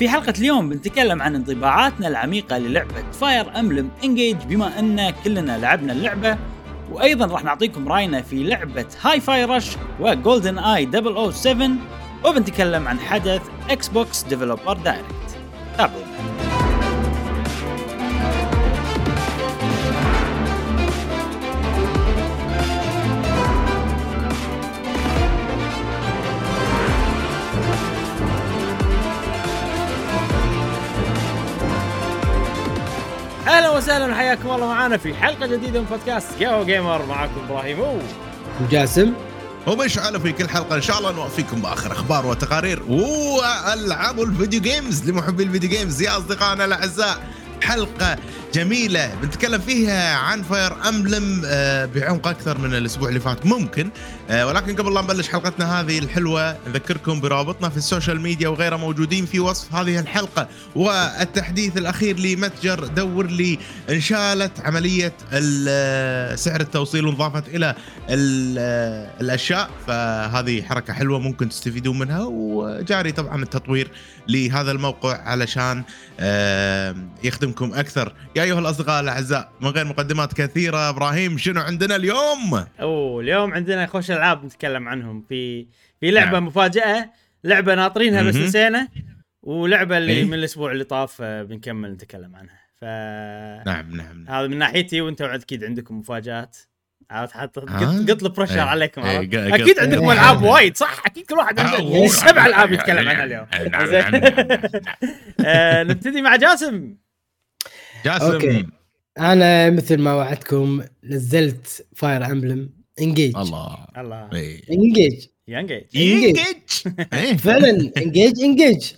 في حلقة اليوم بنتكلم عن انطباعاتنا العميقة للعبة Fire Emblem Engage بما أن كلنا لعبنا اللعبة. وأيضا راح نعطيكم رأينا في لعبة Hi-Fi Rush و GoldenEye 007 وبنتكلم عن حدث Xbox Developer Direct تابعونا. وسهلا وحياكم الله معنا في حلقة جديدة من بودكاست ياهو gamer. معكم إبراهيم و وجاسم. ومشعل في كل حلقة؟ إن شاء الله نوفيكم بآخر أخبار وتقارير والعاب ال video games لمحبي ال video games يا أصدقائنا الأعزاء حلقة جميلة. بنتكلم فيها عن Fire Emblem آه، بعمق أكثر من الأسبوع اللي فات. ممكن آه، ولكن قبل لا نبلش حلقتنا هذه الحلوة نذكركم برابطنا في ال social media وغيره موجودين في وصف هذه الحلقة. والتحديث الأخير لمتجر دور لي انشالت عملية ال- سعر التوصيل وانضافت إلى ال- الأشياء. فهذه حركة حلوة ممكن تستفيدون منها. وجاري طبعا التطوير لهذا الموقع علشان آه، يخدمكم أكثر. يا ايها الأصدقاء الأعزاء من غير مقدمات كثيرة إبراهيم شنو عندنا اليوم أوه اليوم عندنا خوش ألعاب نتكلم عنهم في في لعبة نعم. مفاجأة لعبة ناطرينها بس. نسينا ولعبة اللي إيه. من الأسبوع اللي طاف آه، بنكمل نتكلم عنها ف نعم نعم هذا من ناحيتي وأنتم أكيد عندكم مفاجآت عرفت؟ قط قط ال pressure إيه. عليكم إيه،؟ قط- أكيد عندكم إيه. ألعاب وايد صح أكيد كل واحد آه، عنده سبع ألعاب يتكلم عنها اليوم نعم، زين. نعم، نعم، نعم. آه، نبتدي مع جاسم جاسم. okay. أنا مثل ما وعدتكم نزلت Fire Emblem Engage الله. الله. Engage يا Engage Engage. إيه. فعلا Engage Engage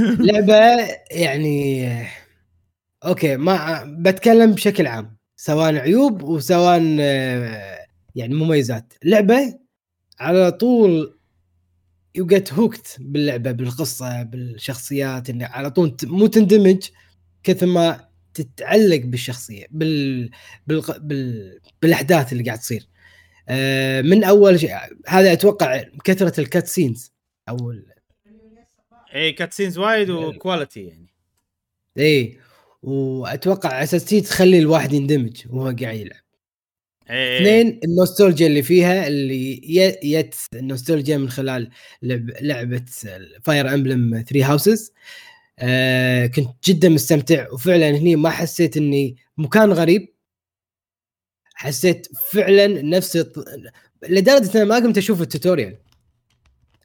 لعبة يعني okay ما بتكلم بشكل عام سواء عيوب وسواء يعني مميزات. لعبة على طول you get hooked باللعبة بالقصة بالشخصيات انه على طول مو تندمج. كثر ما تتعلق بالشخصية بال... بال... بال... بالأحداث اللي قاعد تصير. آه، من أول شيء هذا أتوقع كثرة ال cutscenes أو ال- اي cutscenes وايد و quality يعني. اي وأتوقع اساسية تخلي الواحد يندمج وهو قاعد يلعب. إيه. اثنين النوستالجيا اللي فيها اللي يت النوستالجيا من خلال لعب لعبة Fire Emblem 3 Houses آه كنت جدا مستمتع. وفعلا هني ما حسيت إني مكان غريب. حسيت فعلا نفس لدرجة ان ما قمت أشوف ال tutorial.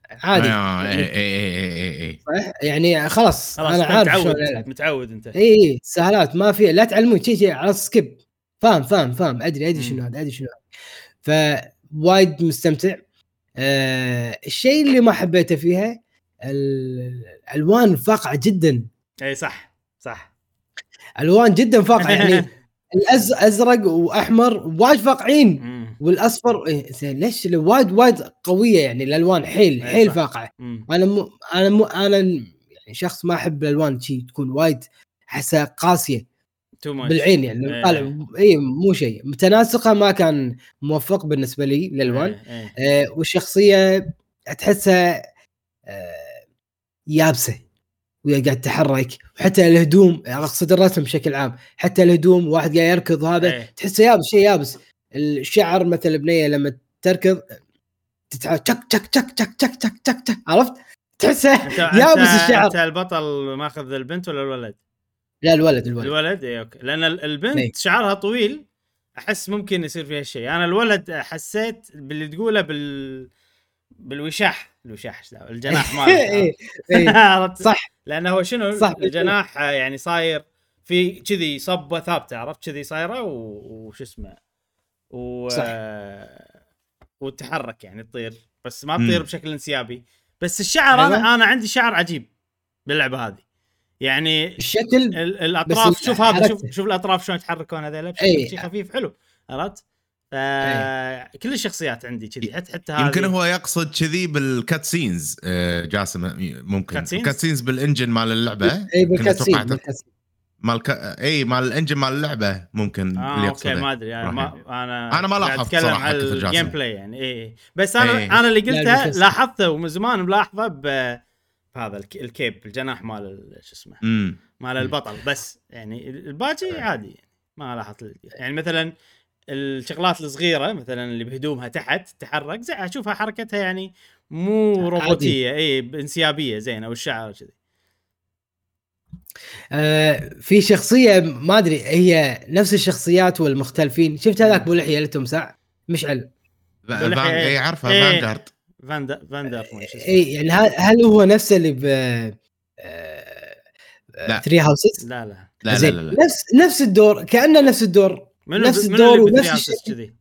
عادي. آه، يعني, إيه إيه إيه صح؟ يعني خلاص, خلاص أنا أنت عارف متعود متعود أنت. اي اي سهالات ما في لا تعلمون شيء شيء على skip فاهم فاهم فاهم. أدري أدري. شنو هذا أدري شنو هذا. فوايد مستمتع. آه الشيء اللي ما حبيته فيها ال- الالوان فاقعة جدا إي صح صح ألوان جدا فاقعة يعني الأز أزرق وأحمر وايد فاقعين. والأصفر زين ليش وايد وايد قوية يعني الألوان حيل حيل. فاقعة. أنا مو أنا مو أنا يعني شخص ما أحب الألوان شي تكون وايد احسها قاسية بالعين يعني. طالع إي مو شيء متناسقة ما كان موفق بالنسبة لي الالوان. آه والشخصية تحسها آه يابسه وهي قاعد تتحرك وحتى الهدوم أقصد الرسم بشكل عام حتى الهدوم واحد قاعد يركض هذا إيه. تحسه يابس شيء يابس. الشعر مثل البنيه لما تركض تتحرك تك تك تك تك تك تك تك تك عرفت؟ تحسه يابس الشعر. أنت البطل ماخذ البنت ولا الولد؟ لا الولد الولد. الولد؟ اي أوكي. لأن ال-. البنت شعرها طويل أحس ممكن يصير فيها شيء. أنا الولد حسيت باللي تقوله بال بالوشاح. الوشاح؟ الجناح ماله إيه، إيه. عرفت؟ صح لأنه هو شنو صح. الجناح يعني صاير في كذي صبة ثابتة عرفت كذي صايرة و- وش اسمه و صح. آه، وتتحرك يعني تطير بس ما. تطير بشكل انسيابي بس الشعر أنا أيوة. أنا عندي شعر عجيب باللعبة هذه يعني الشكل ال- الأطراف شوف هذا شوف. شوف الأطراف شلون يتحركون هذول بشكل خفيف حلو عرفت؟ ف كل الشخصيات عندي كذي حتى حتى هذه. يمكن هو يقصد كذي بال cutscenes آه، جاسم ممكن. cutscenes؟ scenes بال engine مال اللعبة؟ اي توقعت- بال cutscene. مال ك... اي مال ال engine مال اللعبة ممكن آه اللي okay ما أدري أنا ما أنا أنا ما لاحظت كثر جاسم. ال gameplay يعني اي بس أنا إيه. أنا اللي قلته. لاحظته ومن زمان ملاحظة ب هذا الك- الكيب الجناح مال ال- شو اسمه؟ مال البطل. بس يعني الباقي عادي يعني ما لاحظت يعني مثلا الشغلات الصغيرة مثلا اللي بهدومها تحت تتحرك زي أشوفها حركتها يعني مو روبوتية إي انسيابيه زين أو الشعر كذي آه في شخصية ما أدري هي نفس الشخصيات والمختلفين شفت هذاك ابو لحيه اللي تمسع مشعل. اي عارفه. فانجارد فاندا اسمه. اي يعني هل, هو نفسه اللي ب لا. ثري هاوسز لا لا لا لا زين لا, لا. نفس نفس الدور كأنه نفس الدور نفس منو الدور اللي ونفس الشيء. كذي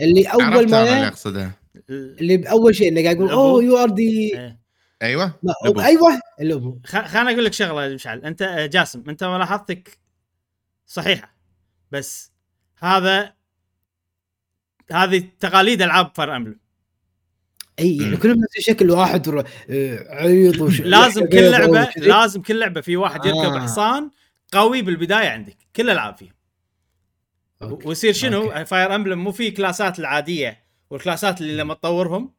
اللي أول أنا اللي ما أقصده اللي بأول شيء انه قاعد يقول. أوه يو ار دي. أيوه. أيوه الابو خ- خليني أقول لك شغلة يا مشعل أنت آه، جاسم أنت ملاحظتك صحيحة بس هذا هذه تقاليد ألعاب فاير امبلم أي يعني. كلهم نفس الشكل واحد آه، عريض وش لازم كل لعبه. لازم كل لعبة في واحد يركب آه. حصان قوي بالبداية عندك كل الالعاب فيه okay. ويصير شنو؟ okay. Fire Emblem مو في كلاسات العادية والكلاسات اللي لما تطورهم.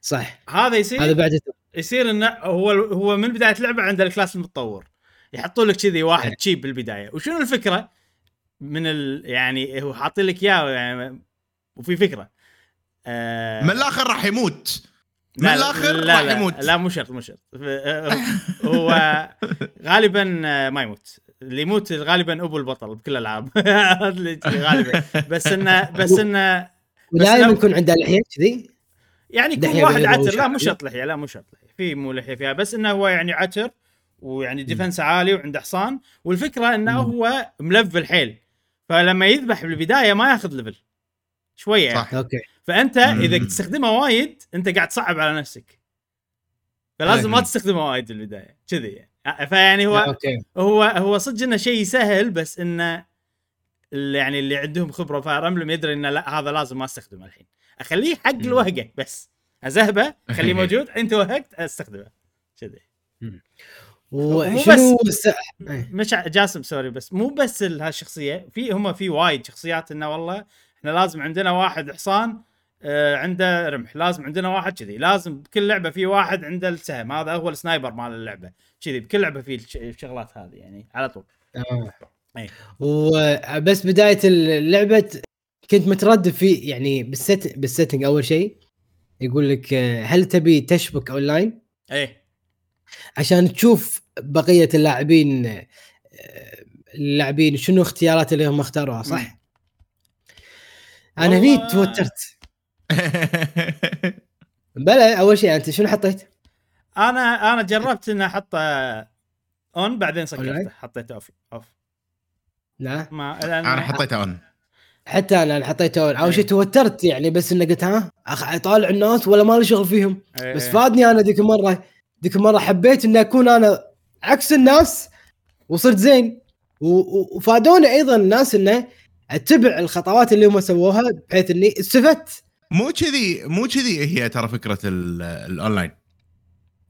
صح. هذا يصير؟ هذا بعد يصير إنه هو هو من بداية اللعبه عند ال class المتطور. يحطوا لك كذي واحد. تشيب بالبداية. وشنو الفكرة؟ من ال يعني هو حاطين لك إياه يعني وفي فكرة. آه من الآخر راح يموت. من لا- الآخر لا راح لا, يموت. لا مو شرط مو شرط. آه، هو غالبا آه، ما يموت. اللي يموت غالبا أبو البطل بكل الألعاب. غالبا. بس انه بس انه ودائما لو- يكون عنده لحية كذي؟ يعني يكون لحية واحد عتر. لا. مو شرط لحية لا مو شرط لحية. في مو لحية فيها. بس إنه هو يعني عتر ويعني defense عالي وعنده حصان. والفكرة إنه مم. هو ملفل حيل. فلما يذبح بالبداية ما ياخذ level شوية يعني. صح. أوكي. فأنت. إذا تستخدمه وايد أنت قاعد تصعب على نفسك. فلازم ما أوكي. تستخدمه وايد بالبداية. كذي يعني. فيعني هو أوكي. هو هو صدق إنه شيء سهل بس إنه اللي يعني اللي عندهم خبرة فاير امبلم يدري إنه لا هذا لازم ما أستخدمه الحين. أخليه حق. الوهقة بس. اذهبه خليه موجود أنت وهقت أستخدمه. كذي. وشنو الس... إيه. مش جاسم sorry بس مو بس ال- هالشخصيه في هم في وايد شخصيات إنه والله إحنا لازم عندنا واحد حصان آه عنده رمح. لازم عندنا واحد كذي. لازم بكل لعبة في واحد عنده السهم. هذا هو ال sniper مال اللعبة. كذي بكل لعبة في الش- الشغلات هذه يعني على طول. آه. إيه. وبس بداية اللعبة كنت متردد في يعني بالست بال setting أول شيء. يقول لك آه، هل تبي تشبك أونلاين؟ إيه. عشان تشوف بقية اللاعبين آه، اللاعبين شنو اختيارات اللي هم اختاروها صح؟ أنا هني توترت. بلا أول شيء أنت شنو حطيت؟ أنا أنا جربت ان احطه on بعدين سكرته؟ حطيته off off لا ما أنا حطيته on حتى أنا أنا حطيته أول إيه. شيء توترت يعني بس انه قلت ها أخ- أطالع الناس ولا مالي شغل فيهم إيه. بس فادني أنا ذيك المرة ذيك المرة حبيت إني أكون أنا عكس الناس وصرت زين و- و- وفادوني أيضا الناس إنه أتبع الخطوات اللي هم سووها بحيث إني استفدت مو كذي مو كذي هي ترى فكرة ال- الاونلاين.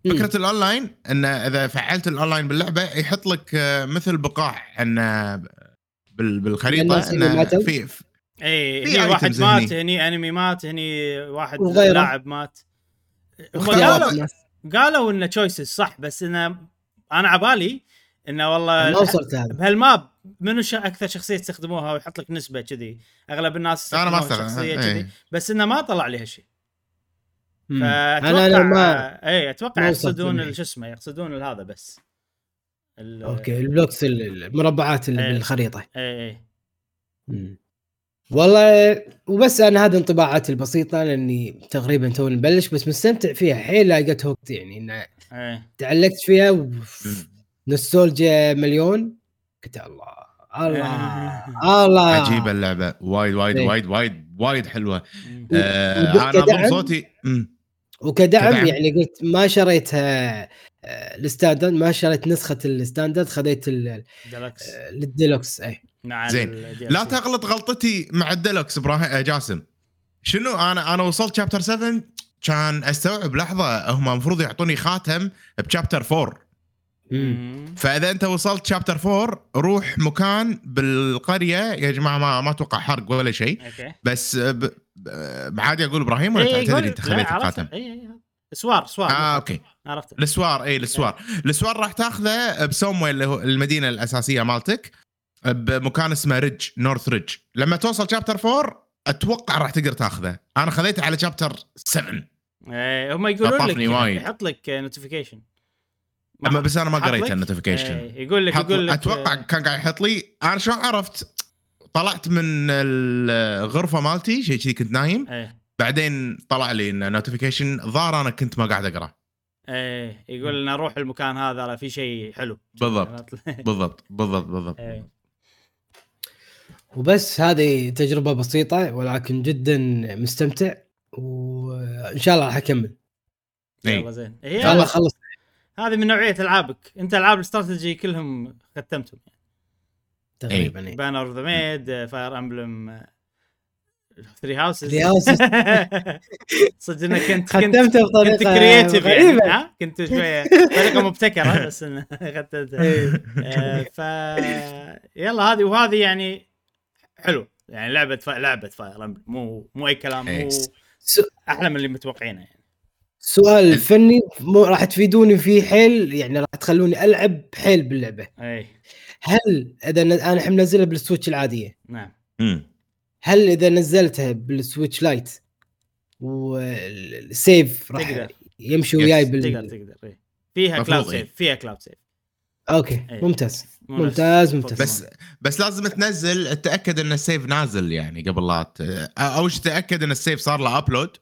فكرة الاونلاين إن إذا فعلت الاونلاين باللعبة يحط لك آه، مثل بقاع إن بال- بالخريطة إن؟ في في- اي في هني واحد مات هني. هني enemy مات هني واحد. لاعب مات قالوا. قالوا إنه choices صح بس انه أنا عبالي إنه والله ما وصلت هذا. بهال map منو ش... أكثر شخصية يستخدموها ويحط لك نسبة كذي؟ أغلب الناس أنا ما استغرب شخصية كذي إيه. بس إنه ما طلع لي هالشيء. فاتوقع أنا ما اي أتوقع يقصدون شو اسمه يقصدون هذا بس. ال- أوكي ال blocks ال- المربعات اللي إيه. بالخريطه اي اي. والله وبس أنا هذه انطباعاتي البسيطة لأني تقريبا تو نبلش بس مستمتع فيها حيل لقيت هوكت يعني انه اي تعلقت فيها وف- نوستولجيا مليون؟ قلت الله الله الله. عجيبة اللعبة. وايد وايد إيه. وايد وايد وايد حلوة. آه أنا صوتي. وكدعم كدعم. يعني قلت ما شريتها آه، ال standard ما شريت نسخة ال standard خذيت ال- ديلكس آه، الديلوكس اي زين. لا. تغلط غلطتي مع الديلوكس إبراهيم آه، جاسم. شنو؟ أنا أنا وصلت chapter 7 كان أستوعب لحظة هم المفروض يعطوني خاتم ب chapter 4 مم. فإذا أنت وصلت chapter 4 روح مكان بالقرية. يا جماعة ما ما أتوقع حرق ولا شيء. بس ب- عادي أقول إبراهيم ولا إيه، تدري أنت لا، خذيت عرفت. الخاتم إيه، إيه. سوار سوار. آه أوكي. عرفت السوار اي السوار. السوار راح تاخذه بسوموي اللي هو المدينة الأساسية مالتك بمكان اسمه Ridge North Ridge. لما توصل chapter 4 أتوقع راح تقدر تاخذه. أنا خذيته على chapter 7 إيه هم يقولون لك. يحط لك notification أما بس أنا ما قريت؟ ال notification إيه، يقول لك يقول لك أتوقع كان قاعد يحط لي أنا شلون عرفت؟ طلعت من الغرفة مالتي شيء كذي كنت نايم. إيه. بعدين طلع لي انه notification ظهر أنا كنت ما قاعد أقرأ. إيه يقول لنا روح المكان هذا في شيء حلو. بالضبط. بالضبط بالضبط بالضبط. إيه. وبس هذه تجربة بسيطة ولكن جدا مستمتع وإن شاء الله راح أكمل. يلا اي زين إن هي شاء الله اخلص هذه من نوعية ألعابك. أنت ألعاب الاستراتيجي كلهم ختمتهم تقريبا إيه. بانر اوف ذا ميد فاير امبلم Three Houses Three Houses. صدق انك كنت كنت ختمته بطريقة كنت creative يعني. غريبة. كنت شوية طريقة مبتكرة بس إنه ختمتها. إيه. آه، ف يلا هذه وهذه يعني حلو. يعني لعبة ف... لعبة فاير امبلم مو مو أي كلام مو إيه. أحلى من اللي متوقعينه يعني. سؤال فني مو راح تفيدوني فيه حيل يعني راح تخلوني ألعب حيل باللعبة اي هل إذا ن- أنا الحين منزلها بالسويتش العادية نعم. هل إذا نزلتها بالسويتش لايت والسيف راح تقدر. يمشي. وياي تقدر بال تقدر إيه. فيها cloud إيه. save فيها cloud save أوكي إيه. ممتاز ممتاز ممتاز بس بس لازم تنزل تاكد إن ال save نازل يعني قبل لا ت... أو شي تاكد إن ال save صار له upload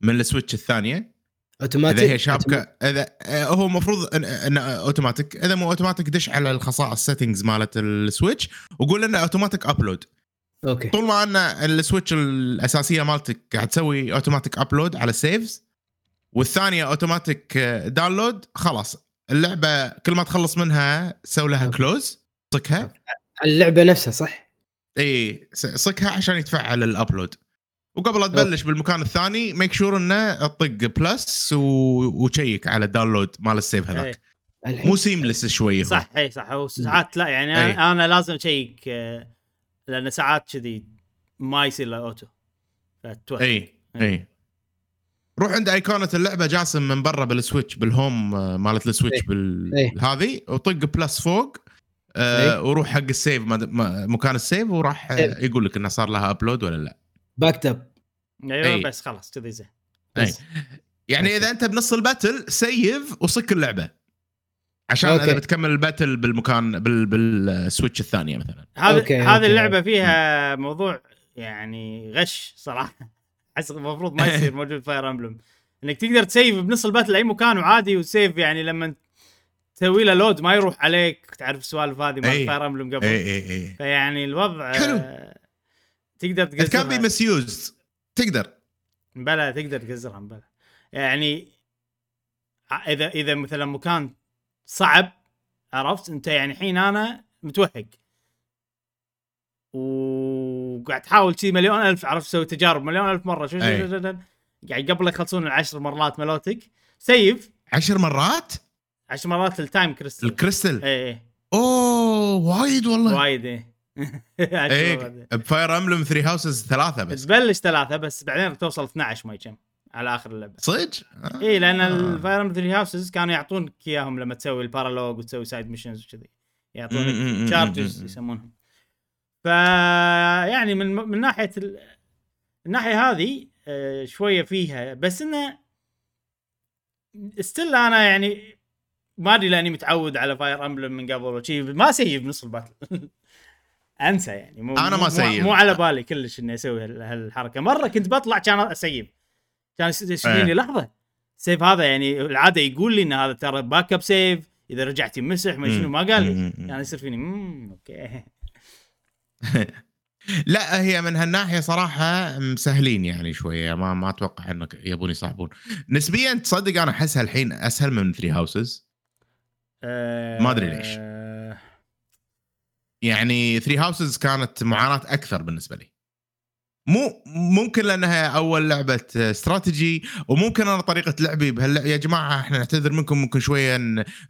من السويتش الثانية أوتوماتيك؟ إذا هي شابكة إذا آه، هو المفروض ان, إن أوتوماتيك إذا مو أوتوماتيك دش على الخصائص settings مالت السويتش وقول لنا automatic upload أوكي. طول ما إن السويتش الأساسية مالتك قاعد تسوي automatic upload على ال saves والثانية automatic download خلاص. اللعبة كل ما تخلص منها سوي لها. close صكها. اللعبة نفسها صح؟ اي صكها عشان يتفعل ال upload وقبل لا تبلش بالمكان الثاني make sure إنه تطق plus و... و check على ال download مال ال save هذاك إيه. الحين مو seamless شوي صح اي صح هو ساعات لا يعني أي. أنا, أنا لازم أ check آه، لأن ساعات كذي ما يصير له auto فتوهق اي اي روح عند ايقونه اللعبة جاسم من برا بال Switch بال home آه، مالت السويتش إيه. بالهذه وطق plus فوق إيه. آه وروح حق ال save مكان ال save وراح إيه. يقول لك إنه صار لها upload ولا لا backed up أيوه أي. بس خلاص كذي زين بس. يعني إذا أنت بنص ال battle save وصك اللعبة عشان أوكي. اذا بتكمل ال battle بالمكان بال بال Switch الثانية مثلا هذه هذه اللعبة أوكي. فيها موضوع يعني غش صراحة أحس المفروض ما يصير موجود Fire Emblem إنك تقدر ت save بنص ال battle اي مكان وعادي و save يعني لما تسوي له load ما يروح عليك تعرف السوالف هذه مال. Fire Emblem قبل اي اي اي فيعني الوضع حلو. تقدر كان بي تقزرها مسيوز تقدر. بلا تقدر تقزرها بلا. يعني إذا إذا مثلا مكان صعب عرفت؟ أنت يعني الحين أنا متوهق. وقاعد تحاول شي مليون ألف عرفت؟ تسوي تجارب مليون ألف مرة. شو شو. شو قاعد قبل لا يخلصون العشر مرات ملوتك سيف. عشر مرات؟ عشر مرات التايم كريستال الكريستل؟ اي اي أوه وايد والله. وايد اي عشر مرات. إيه ب Fire Emblem Three Houses ثلاثة بس تبلش ثلاثة بس بعدين توصل 12 ما كم على آخر اللعبة صدق؟ آه. اي لأن آه. ال Fire Em 3 Houses كانوا يعطونك إياهم لما تسوي ال paralogue وتسوي side missions وكذي يعطونك charges. يسمونهم ف يعني من من ناحية ال... الناحيه هذه آه، شوية فيها بس إنه ستيل أنا يعني ما أدري لأني متعود على فاير امبلم من قبل وشي ما اسيب نص الباتل انسى يعني. مو أنا ما أسيب. مو على بالي كلش إني أسوي هال- هالحركة. مرة كنت بطلع كان أسيب. كان يشتريني إيه. لحظة. سيف هذا يعني العادة يقول لي إن هذا ترى باك اب سيف إذا رجعت يمسح ما شنو ما قال لي. يعني يصير فيني امم أوكي. لا هي من هالناحية صراحة مسهلين يعني شوية. ما ما أتوقع إنك يبون يصعبون نسبيا تصدق أنا احسها الحين أسهل من Three Houses ما أدري ليش. يعني Three Houses كانت معاناة أكثر بالنسبة لي. مو ممكن لأنها أول لعبة استراتيجي وممكن أنا طريقة لعبي بهاللعبة يا جماعة إحنا نعتذر منكم ممكن شوية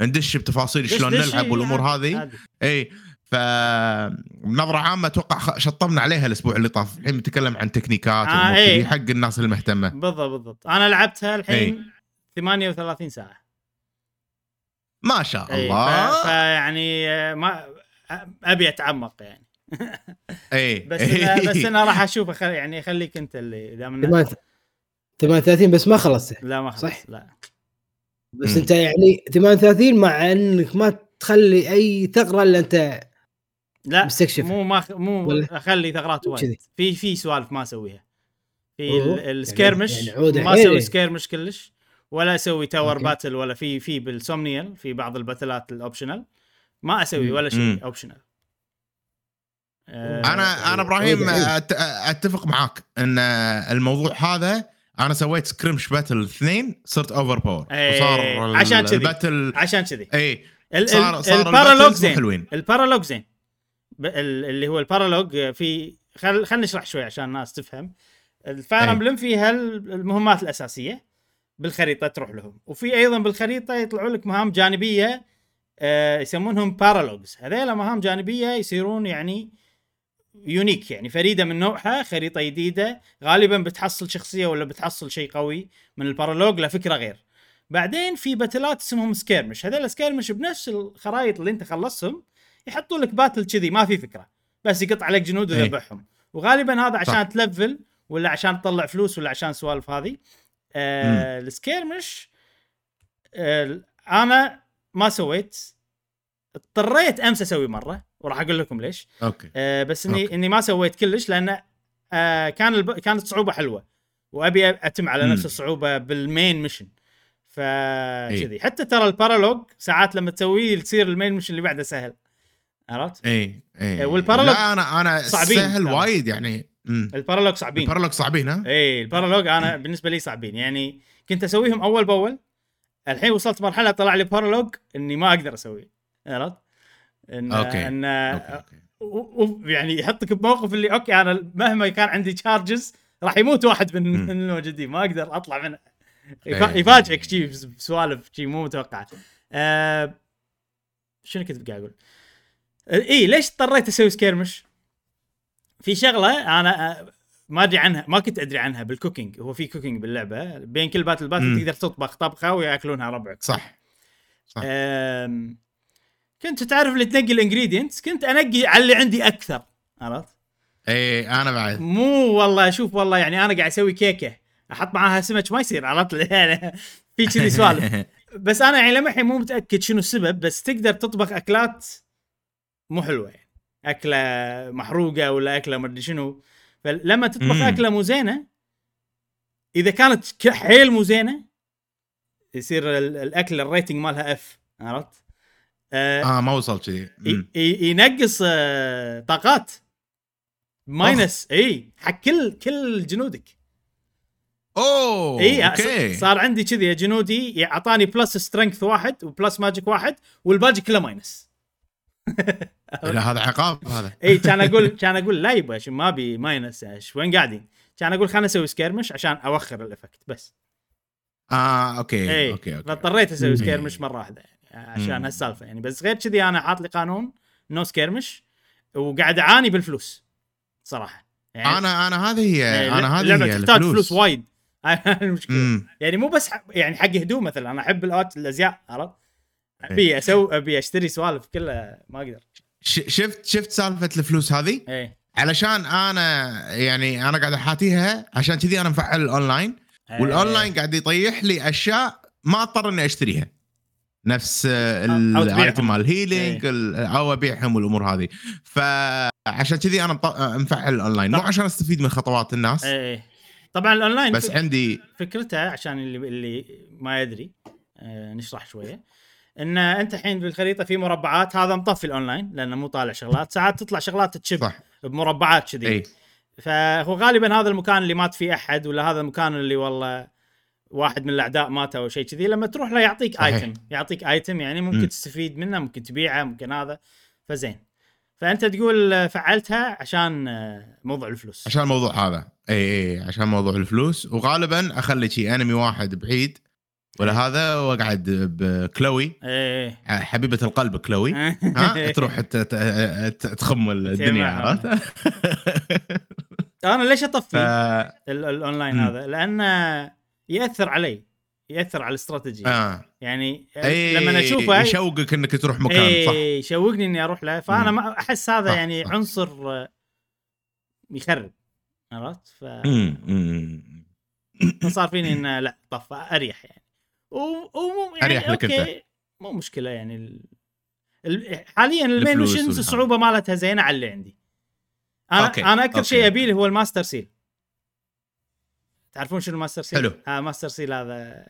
ندش بتفاصيل شلون نلعب والأمور هذه. اي ف بنظره عامة أتوقع شطبنا عليها الأسبوع اللي طاف. الحين بنتكلم عن تكنيكات آه،. كذي حق الناس المهتمة. بالضبط بالضبط. أنا لعبتها الحين 38 ساعة. ما شاء اي الله. ف- فيعني آه، ما أبي أتعمق يعني اي بس أنا بس أنا راح أشوف. يعني خليك أنت اللي دام إنه- 38 بس ما خلصته لا ما خلص صح؟ لا بس. أنت يعني 38 مع إنك ما تخلي أي ثغرة إلا أنت لا مستكشف. مو ما خ- مو ولا؟ أخلي ثغرات كذي. وايد في في سوالف ما أسويها في. ال- skirmish يعني- يعني ما أسوي. skirmish كلش ولا أسوي tower أوكي. battle ولا في في بال Somniel في بعض الباتلات ال optional ما أسوي. ولا شيء. optional أنا أنا إبراهيم أت- أتفق معاك إن الموضوع هذا أنا سويت skirmish battle اثنين صرت overpower إيه، وصار ال- عشان كذي. ال battle عشان كذي اي ال- صار صار ال paralogue زين حلوين ال paralogue زين اللي هو ال paralogue في خل خلينا نشرح شوي عشان الناس تفهم ال Fire. Emblem فيها ال- المهمات الأساسية بالخريطة تروح لهم وفي أيضا بالخريطة يطلعوا لك مهام جانبية آه يسمونهم paralogues هذيلا مهام جانبية يصيرون يعني unique يعني فريدة من نوعها خريطة جديدة. غالبا بتحصل شخصية ولا بتحصل شيء قوي من ال paralogue لفكره غير. بعدين في باتلات اسمهم skirmish هذول skirmish بنفس الخرائط اللي انت خلصتهم يحطوا لك battle كذي ما في فكرة. بس يقطع عليك جنود إيه. ويذبحهم. وغالبا هذا عشان صح. ت level ولا عشان تطلع فلوس ولا عشان سوالف هذه. آه ال skirmish آه أنا ما سويت اضطريت أمس أسوي مرة وراح أقول لكم ليش أوكي آه بس إني أوكي. إني ما سويت كلش لأن آه كان الب... كانت صعوبة حلوة وأبي أتم على. نفس الصعوبة بال main mission فكذي حتى ترى ال paralogue ساعات لما تسويه تصير ال main mission اللي بعده سهل عرفت؟ اي اي وال paralogue لا أنا أنا صعبين سهل. وايد يعني. ال paralogue صعبين ال paralogue صعبين ها؟ اي ال paralogue أنا بالنسبة لي صعبين يعني كنت أسويهم أول بأول الحين وصلت مرحلة طلع لي paralogue إني ما أقدر اسويه عرفت؟ ان أوكي. ان أوكي، أوكي. و- و- يعني يحطك بموقف اللي أوكي أنا مهما كان عندي charges راح يموت واحد من. من الموجودين ما أقدر أطلع منه إيه. يفا- يفاجئك شي بس- بسوالف شي مو متوقعة آه شنو كنت قاعد أقول؟ اي ليش اضطريت أسوي skirmish؟ في شغلة أنا آه، ما أدري عنها ما كنت أدري عنها بال cooking هو في cooking باللعبة بين كل battle battle. تقدر تطبخ طبخه ويأكلونها ربعك. صح. صح. أم... كنت تعرف اللي تنقي ال ingredients كنت أنقي على اللي عندي أكثر عرفت؟ إي أنا بعد. مو والله أشوف والله يعني أنا قاعد أسوي كيكة أحط معاها سمك ما يصير عرفت؟ يعني في كذي سوالف. بس أنا يعني لما الحين مو متأكد شنو السبب بس تقدر تطبخ أكلات مو حلوة يعني. أكلة محروقة ولا أكلة مدري شنو. فلما تطبخ مم. أكلة مو زينه إذا كانت حيل مو زينه يصير ال- الأكل ال rating مالها F عرفت؟ آه آه ما وصل كذي ينقص آه طاقات. minus إي حق كل كل جنودك. أوه إي okay ص- صار عندي كذي يا جنودي اعطاني plus strength واحد و plus magic واحد والباقي كله minus لا هذا عقاب هذا إي كان أقول كان أقول لا يبا شو ما ابي minus وين قاعدين؟ كان أقول خلنا أسوي skirmish عشان أوخر ال effect بس آه okay إي okay okay فاضطريت أسوي. skirmish مرة واحدة يعني عشان. هالسالفة يعني بس غير كذي أنا حاط لي قانون no skirmish وقاعد أعاني بالفلوس صراحة يعني أنا أنا هذه هي يعني أنا هذه اللعبه هي تحتاج الفلوس. فلوس وايد هاي المشكلة. يعني مو بس. يعني حق هدوم مثلا أنا أحب ال out- الأزياء عرفت؟ إيه. ابي أسوي أبي أشتري سوالف كلها ما أقدر شفت شفت سالفة الفلوس هذه إيه علشان أنا يعني أنا قاعد أحاتيها عشان كذي أنا مفعل الأونلاين إيه. والأونلاين قاعد يطيح لي أشياء ما أضطر إني أشتريها نفس. ال item مال healing ال- أو أبيعهم والأمور هذه فعشان كذي أنا مفعل الأونلاين مو عشان أستفيد من خطوات الناس إيه إيه. طبعا الأونلاين بس. عندي فكرتها عشان اللي اللي ما يدري آه نشرح شوية إن أنت الحين بالخريطه في مربعات هذا مطفي الأونلاين لأنه مو طالع شغلات ساعات تطلع شغلات تشب صح. بمربعات كذي. فهو غالبا هذا المكان اللي مات فيه أحد ولا هذا المكان اللي والله واحد من الأعداء مات أو شيء كذي لما تروح له يعطيك صحيح. ايتم يعطيك ايتم يعني ممكن مم. تستفيد منه ممكن تبيعه ممكن هذا. فزين. فأنت تقول فعلتها عشان آه، موضوع الفلوس. عشان الموضوع هذا. إي إي عشان موضوع الفلوس. وغالبا أخلي شي انمي واحد بعيد ولا هذا واقعد بكلوي إيه حبيبة القلب كلوي ها تروح تخم الدنيا. عرفت؟ أنا ليش أطفي ال- الاونلاين. هذا؟ لأنه يأثر علي يأثر على الاستراتيجي آه يعني أي لما أشوفه يشوقك إنك تروح مكان صح اي يشوقني إني أروح له فأنا. ما أحس هذا صح، يعني صح. عنصر آه، يخرب عرفت ف... فصار فيني إنه لا طف أريح يعني. ومو يعني أريح لك okay مو مشكلة يعني ال... ال... حاليا ال main missions والهذا. الصعوبة مالتها زينة على اللي عندي أنا okay، أنا أكثر شيء. ابيه هو ال master seal تعرفون شنو ال master seal؟ حلو. ها master seal هذا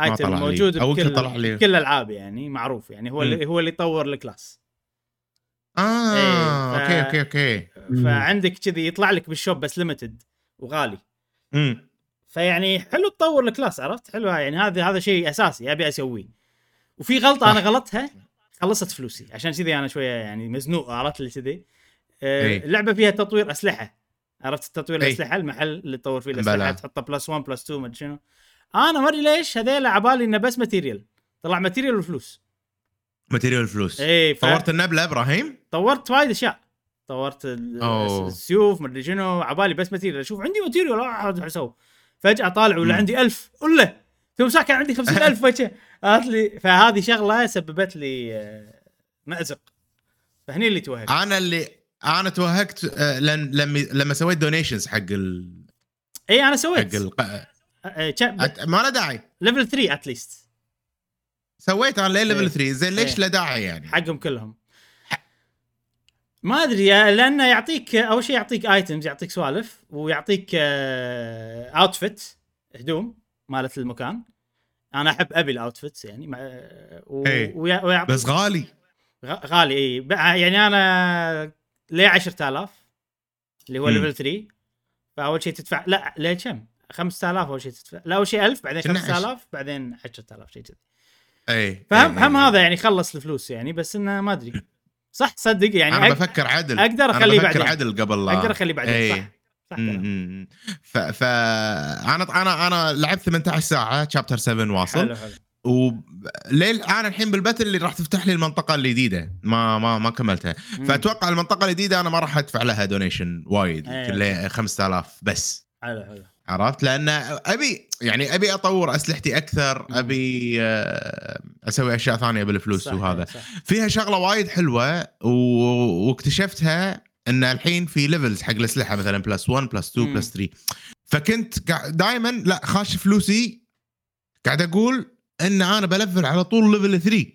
item. موجود بكل طلع لي. كل الالعاب يعني معروف يعني هو اللي هو اللي يطور الكلاس آه إيه، ف- okay okay okay. فعندك كذي يطلع لك بال shop بس limited وغالي مم. فيعني حلو تطور ال class عرفت؟ حلو يعني هذا هذا شيء أساسي أبي أسويه. وفي غلطة. أنا غلطتها خلصت فلوسي. عشان كذي أنا شوية يعني مزنوق عرفت اللي كذي؟ آه، إيه. اللعبة فيها تطوير أسلحة. عرفت تطوير إيه. الأسلحة؟ المحل اللي تطور فيه الأسلحة. تحطه plus 1 plus 2 ما أدري شنو. أنا ما أدري ليش هذيل عبالي إنه بس material طلع material وفلوس material فلوس اي ف... طورت النبلة إبراهيم؟ طورت وايد أشياء. طورت. السيوف مدري شنو عبالي بس material أشوف عندي material اقعد أسوي. فجأة طالع ولا. عندي ألف؟ ولا ثم كان عندي خمسين ألف وجه قالت لي فهذه شغلة سببت لي آه، مأزق. فهني اللي توهقت. أنا اللي أنا توهقت آه، لما لما سويت donations حق ال اي أنا حق سويت الق... آه، أت- ما له داعي. level 3 at least سويت أنا إيه. level 3 زين ليش إيه. له داعي يعني؟ حقهم كلهم. ما أدري لأنه يعطيك أول شيء يعطيك items يعطيك سوالف ويعطيك outfit هدوم مالت المكان. أنا أحب أبي ال outfits يعني مع- و... إيه. ويع- ويعطيك بس غالي. غالي اي يعني أنا ليه 10000 اللي هو. level 3 فأول شيء تدفع لا ليه كم؟ 5000 أول شيء تدفع لا أول شيء 1000 بعدين كنا 5000 بعدين 10000 شيء كذي. اي فهم إي، هم إي. هذا يعني خلص الفلوس يعني بس إنه ما أدري. صح؟ صدق يعني أنا أق- بفكر عدل. أخليه بفكر بعدين. عدل قبل لا. أقدر أخليه بعدين إيه. صح. ف ف أنا أنا أنا لعبت 18 ساعة chapter 7 واصل. حلو حلو. وليل أنا الحين بال battle اللي راح تفتح لي المنطقة الجديدة. ما ما ما كملتها. مم. فأتوقع المنطقة الجديدة أنا ما راح أدفع لها donation وايد. إيه. يمكن لي 5000 بس. حلو حلو. عرفت لأن أبي يعني أبي أطور أسلحتي أكثر. أبي آه، أسوي أشياء ثانية بالفلوس صح، وهذا صح. فيها شغلة وايد حلوة و... واكتشفتها إن الحين في levels حق الأسلحة مثلا plus 1 plus 2 مم. plus 3 فكنت دائما لا خاش فلوسي قاعد أقول إن أنا ب level على طول level 3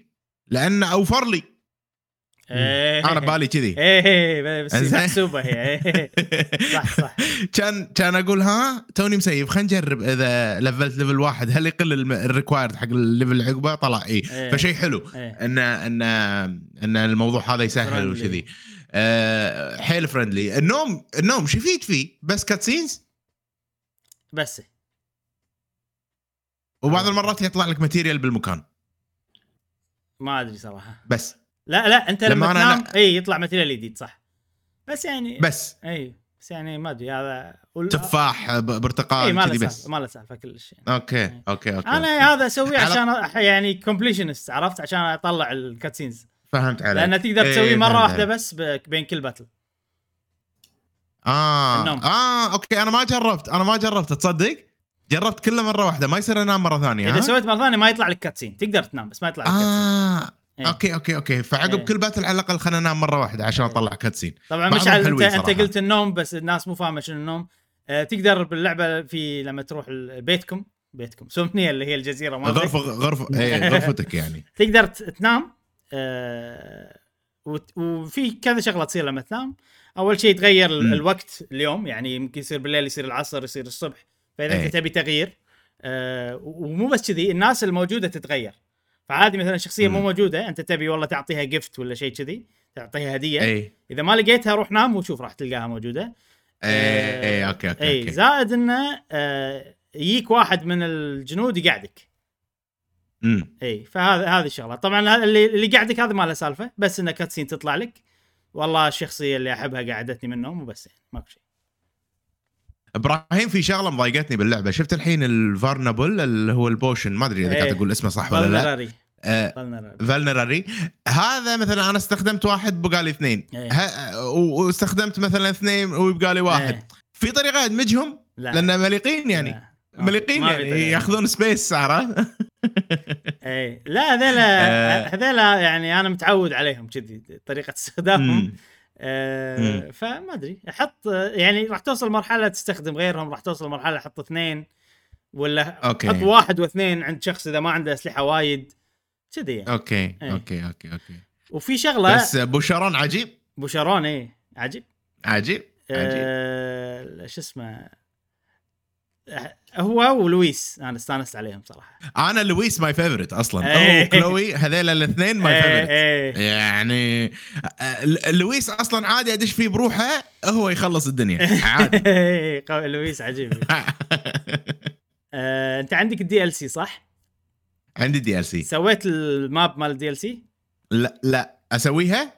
لأن أوفر لي. أنا بالي كذي. إيه إيه، بس. محسوبه هي إيه. صح صح. كان كان أقول ها توني م save خلينا نجرب إذا لفلت level واحد هل يقل ال required حق ال level اللي عقبه؟ طلع اي إيه. فشيء حلو. إيه. ان ان إن الموضوع هذا يسهل Friendly. وكذي. أه حيل friendly النوم النوم شو يفيد فيه؟ بس cutscenes بس. وبعض المرات يطلع لك material بالمكان. ما أدري صراحة. بس. لا لا أنت لما, لما أنا- تنام إي يطلع material جديد صح. بس يعني بس. إي بس يعني ما أدري هذا وال- تفاح ب- إي برتقال ما له بس سالفة ما له سالفة كلش يعني. okay okay okay أنا okay. هذا أسويه عشان يعني completionist عرفت؟ عشان أطلع ال cutscenes فهمت عليك. لأن تقدر إيه، تسويه مرة فهمت واحدة. بس بين كل باتل آه. النوم. آه okay أنا ما جربت أنا ما جربت تصدق؟ جربت كله مرة واحدة ما يصير انام مرة ثانية إذا؟ سويت مرة ثانية ما يطلع لك cutscene تقدر تنام بس ما يطلع لك كاتسين آه. إيه. okay okay okay فعقب إيه. كل battle على الأقل خلينا ننام مرة واحدة عشان إيه. أطلع cutscene طبعا بعضهم مشعل انت حلوين أنت صراحة. قلت النوم بس الناس مو فاهمة شنو النوم آه تقدر باللعبة في لما تروح بيتكم بيتكم سومنيا اللي هي الجزيرة مالتك غرفه غرفه إيه غرفتك يعني تقدر تنام آه وفي كذا شغلة تصير لما تنام أول شيء يتغير. الوقت اليوم يعني يمكن يصير بالليل يصير العصر يصير الصبح فإذا إيه. انت تبي تغيير آه ومو بس كذي الناس الموجودة تتغير فعادي مثلا شخصية مو. موجودة أنت تبي والله تعطيها جفت ولا شيء كذي تعطيها هدية. إي. إذا ما لقيتها روح نام وشوف راح تلقاها موجودة. إي إي okay okay إي okay. زائد إنه آه يجيك واحد من الجنود يقعدك. أمم. إي فهذا هذه الشغلة. طبعا اللي اللي قاعدك هذا ما له سالفة بس انه cutscene تطلع لك والله الشخصية اللي أحبها قعدتني من النوم وبس يعني ماكو شيء. إبراهيم في شغلة مضايقتني باللعبة. شفت الحين ال vulnerary اللي هو ال potion؟ ما أدري إذا. قاعد أقول اسمه صح ولا لا. فال vulnerary هذا مثلا أنا استخدمت واحد بقى لي اثنين إيه. واستخدمت مثلا اثنين ويبقى لي واحد إيه. في طريقة ادمجهم لا لأن مليقين يعني لا. مليقين يعني. يأخذون space عرفت؟ اي لا هذيلا آه. هذيلا يعني أنا متعود عليهم كذي طريقة استخدامهم. آه. فما أدري أحط يعني راح توصل مرحلة تستخدم غيرهم راح توصل مرحلة أحط اثنين ولا okay. أحط واحد واثنين عند شخص إذا ما عنده أسلحة وايد كذي يعني. أوكي إيه. أوكي أوكي أوكي. وفي شغله بس بوشارون عجيب. بوشارون اي عجيب. عجيب عجيب. آه شو اسمه؟ آه، هو ولويس أنا استانست عليهم صراحة. أنا لويس my favorite أصلا. إيه. هو وكلوي هذيل الاثنين my إيه، favorite إيه. يعني آه، لويس أصلا عادي أدش فيه بروحه هو يخلص الدنيا. عادي. إيه، لويس عجيب. آه، أنت عندك ال DLC صح؟ عندي DLC سويت ال map مال ال DLC؟ لا لا. أسويها؟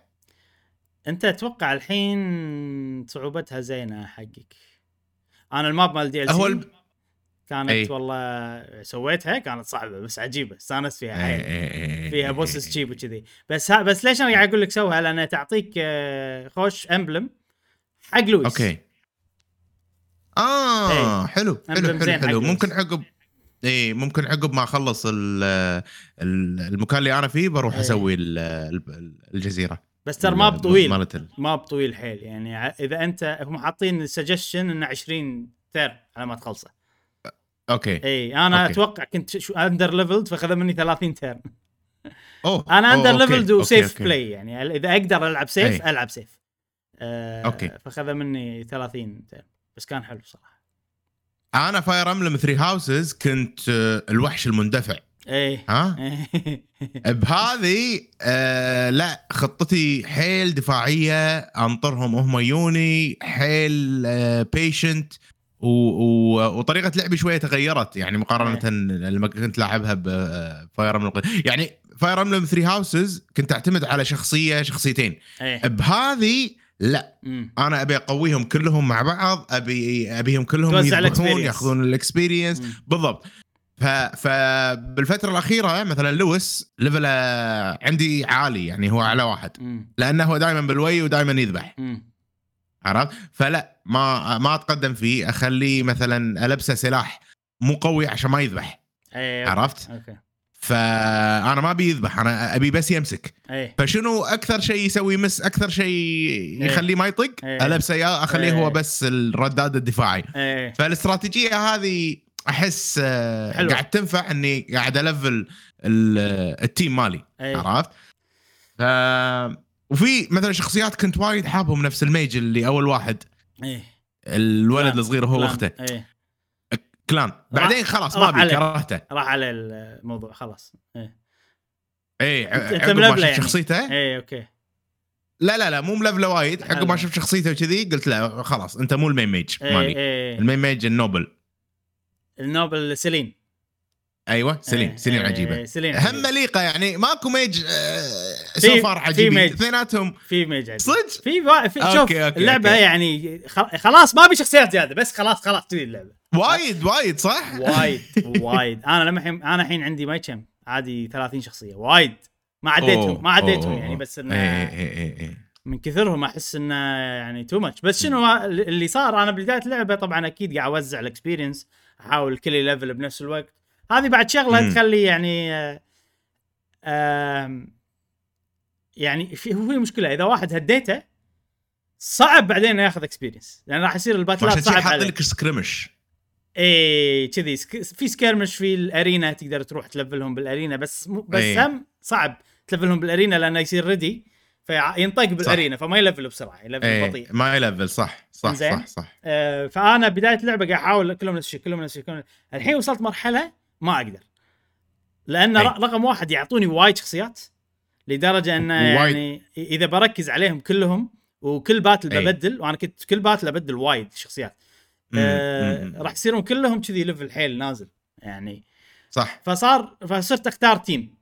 أنت أتوقع الحين صعوبتها زينة حقك. أنا ال map مال ال DL هو C الب- كانت أي. والله سويتها كانت صعبة بس عجيبة. استانست فيها حيل. إيه، إيه، فيها إيه، bosses إيه. cheap وكذي. بس ها بس ليش أنا قاعد أقول لك سوها؟ لأن تعطيك آه، خوش emblem حق لويس. okay. آه حلو حلو حلو حلو. لويس. ممكن عقب إيه ممكن عقب ما أخلص ال- ال- المكان اللي أنا فيه بروح. أسوي ال- ال- الجزيرة. بس ترى ماب طويل ماب طويل حيل. يعني إذا أنت هم حاطين سجشن انه 20 turn على ما تخلصه. okay. إي أنا okay. أتوقع كنت شوي under leveled فاخذ مني 30 turn أوه. أنا under leveled و safe. play يعني. إذا أقدر ألعب safe أي. ألعب safe آه okay. فاخذ مني 30 turn بس كان حلو صراحة أنا Fire Emblem Three Houses كنت آه، الوحش المندفع. إيه. ها؟ بهذه آه لا خطتي حيل دفاعية أنطرهم هم يوني حيل آه patient وطريقة لعبي شوية تغيرت. يعني مقارنة لما كنت لاعبها ب Fire Emblem يعني Fire Emblem Three Houses كنت أعتمد على شخصية شخصيتين. إيه. بهذه لا أمم. أنا أبي أقويهم كلهم مع بعض أبي أبيهم كلهم يذبحون ال experience. يأخذون ال experience. بالضبط ف فبالفتره الأخيرة مثلا لويس level ه عندي عالي يعني هو أعلى واحد أمم. لأنه هو دائما بال way ودائما يذبح. عرفت فلا ما ما أتقدم فيه أخليه مثلا ألبسه سلاح مو قوي عشان ما يذبح إيه عرفت okay فأنا ما أبي يذبح أنا أبي بس يمسك إيه فشنو أكثر شيء يسوي مس أكثر شيء يخليه ما يطق إيه. البسه إياه، أخليه إيه. هو بس الرداد الدفاعي إيه فالاستراتيجية هذه أحس آه، حلو. قاعد تنفع إني قاعد ألفل ال- ال team مالي إيه. عرفت؟ ف وفي مثلا شخصيات كنت وايد حابهم نفس ال mage اللي أول واحد إيه الولد. الصغير هو كلان. واخته إيه كلان بعدين خلاص ما ابي. كرهته. راح على الموضوع خلاص. إيه. اي أنت عقب ما شفت يعني. شخصيته؟ إيه okay. لا لا لا مو ملفله وايد. عقب. ما شفت شخصيته وكذي قلت لا خلاص أنت مو ال main mage إيه مالي إيه ال main mage ال noble. ال noble سيلين. أيوه سيلين إيه، سليم إيه، عجيبة. سيلين هم عجيبة. مليقة يعني ماكو mage في- so far في عجيبين. اثنيناتهم في mage عجيب. صدق؟ في شوف okay، اللعبة okay. يعني خلاص ما أبي شخصيات زيادة بس خلاص خلاص كذي اللعبة. وايد وايد صح؟ وايد وايد أنا لما الحين أنا الحين عندي ما كم عادي 30 شخصية وايد ما عديتهم ما عديتهم يعني. بس إنه إيه، إيه، إيه. من كثرهم أحس إنه يعني too much بس شنو اللي صار أنا بداية اللعبه طبعا أكيد قاعد أوزع ال experience أحاول الكل يلفل بنفس الوقت هذه بعد شغلة. تخلي يعني آه، يعني في هو في مشكلة إذا واحد هديته صعب بعدين ياخذ experience لأن راح يصير الباتلات صعب حاط عليه لك skirmish إيه كذي sk- في skirmish في ال arena تقدر تروح تلفلهم بال arena بس مو بس إيه. هم صعب تلفلهم بال arena لأنه يصير ready فينطق بال arena فما يلفل بسرعة يلفل إيه بطيء ما يلفل صح صح. صح صح آه فأنا بداية اللعبة قاعد أحاول كلهم نفس الشيء كلهم نفس الشيء كلهم الحين وصلت مرحلة ما أقدر لأن. ر- رقم واحد يعطوني وايد شخصيات لدرجة انه. يعني إذا بركز عليهم كلهم وكل battle إيه. ببدل وأنا كنت كل battle أبدل وايد شخصيات آه. راح يصيرون كلهم كذي level حيل نازل يعني صح فصار فصرت أختار team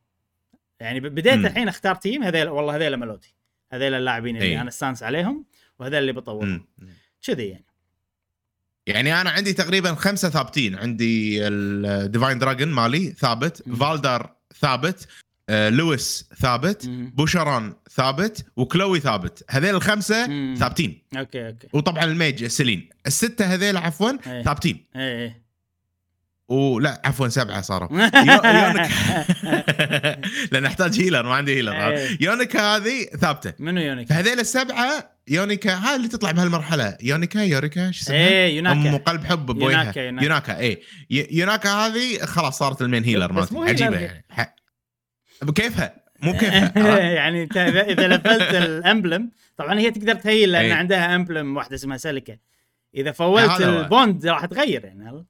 يعني بديت مم. الحين أختار team هذيل والله هذيل ملوتي هذيل اللاعبين اللي إيه. أنا أستانس عليهم وهذول اللي بطورهم. كذي يعني يعني أنا عندي تقريبا خمسة ثابتين عندي ال divine dragon مالي ثابت مم. فاندر ثابت آه، لويس ثابت مم. بوشران ثابت وكلوي ثابت هذيل الخمسة مم. ثابتين okay okay وطبعا ال mage سيلين الستة هذيل عفوا إيه. ثابتين إيه إيه ولا عفوا سبعة صاروا يو- يوناكا لأن احتاج healer ما عندي healer إيه. يونيكا هذه ثابتة منو يونيك؟ فهذيل السبعة يونيكا هاي اللي تطلع بهالمرحلة يونيكا يوريكا شو اسمها؟ إيه أم يوناكا قلب حب بوجهها يوناكا، يوناكا. يوناكا اي يوناكا هذه خلاص صارت ال main healer مالتي healer. عجيبه يعني بكيفها مو بكيفها عرفت؟ يعني إنت إذا لفلت ال Emblem طبعا هي تقدر ت heal لأن إيه. عندها Emblem واحدة اسمها سلكه إذا فولت. ال bond راح تغير يعني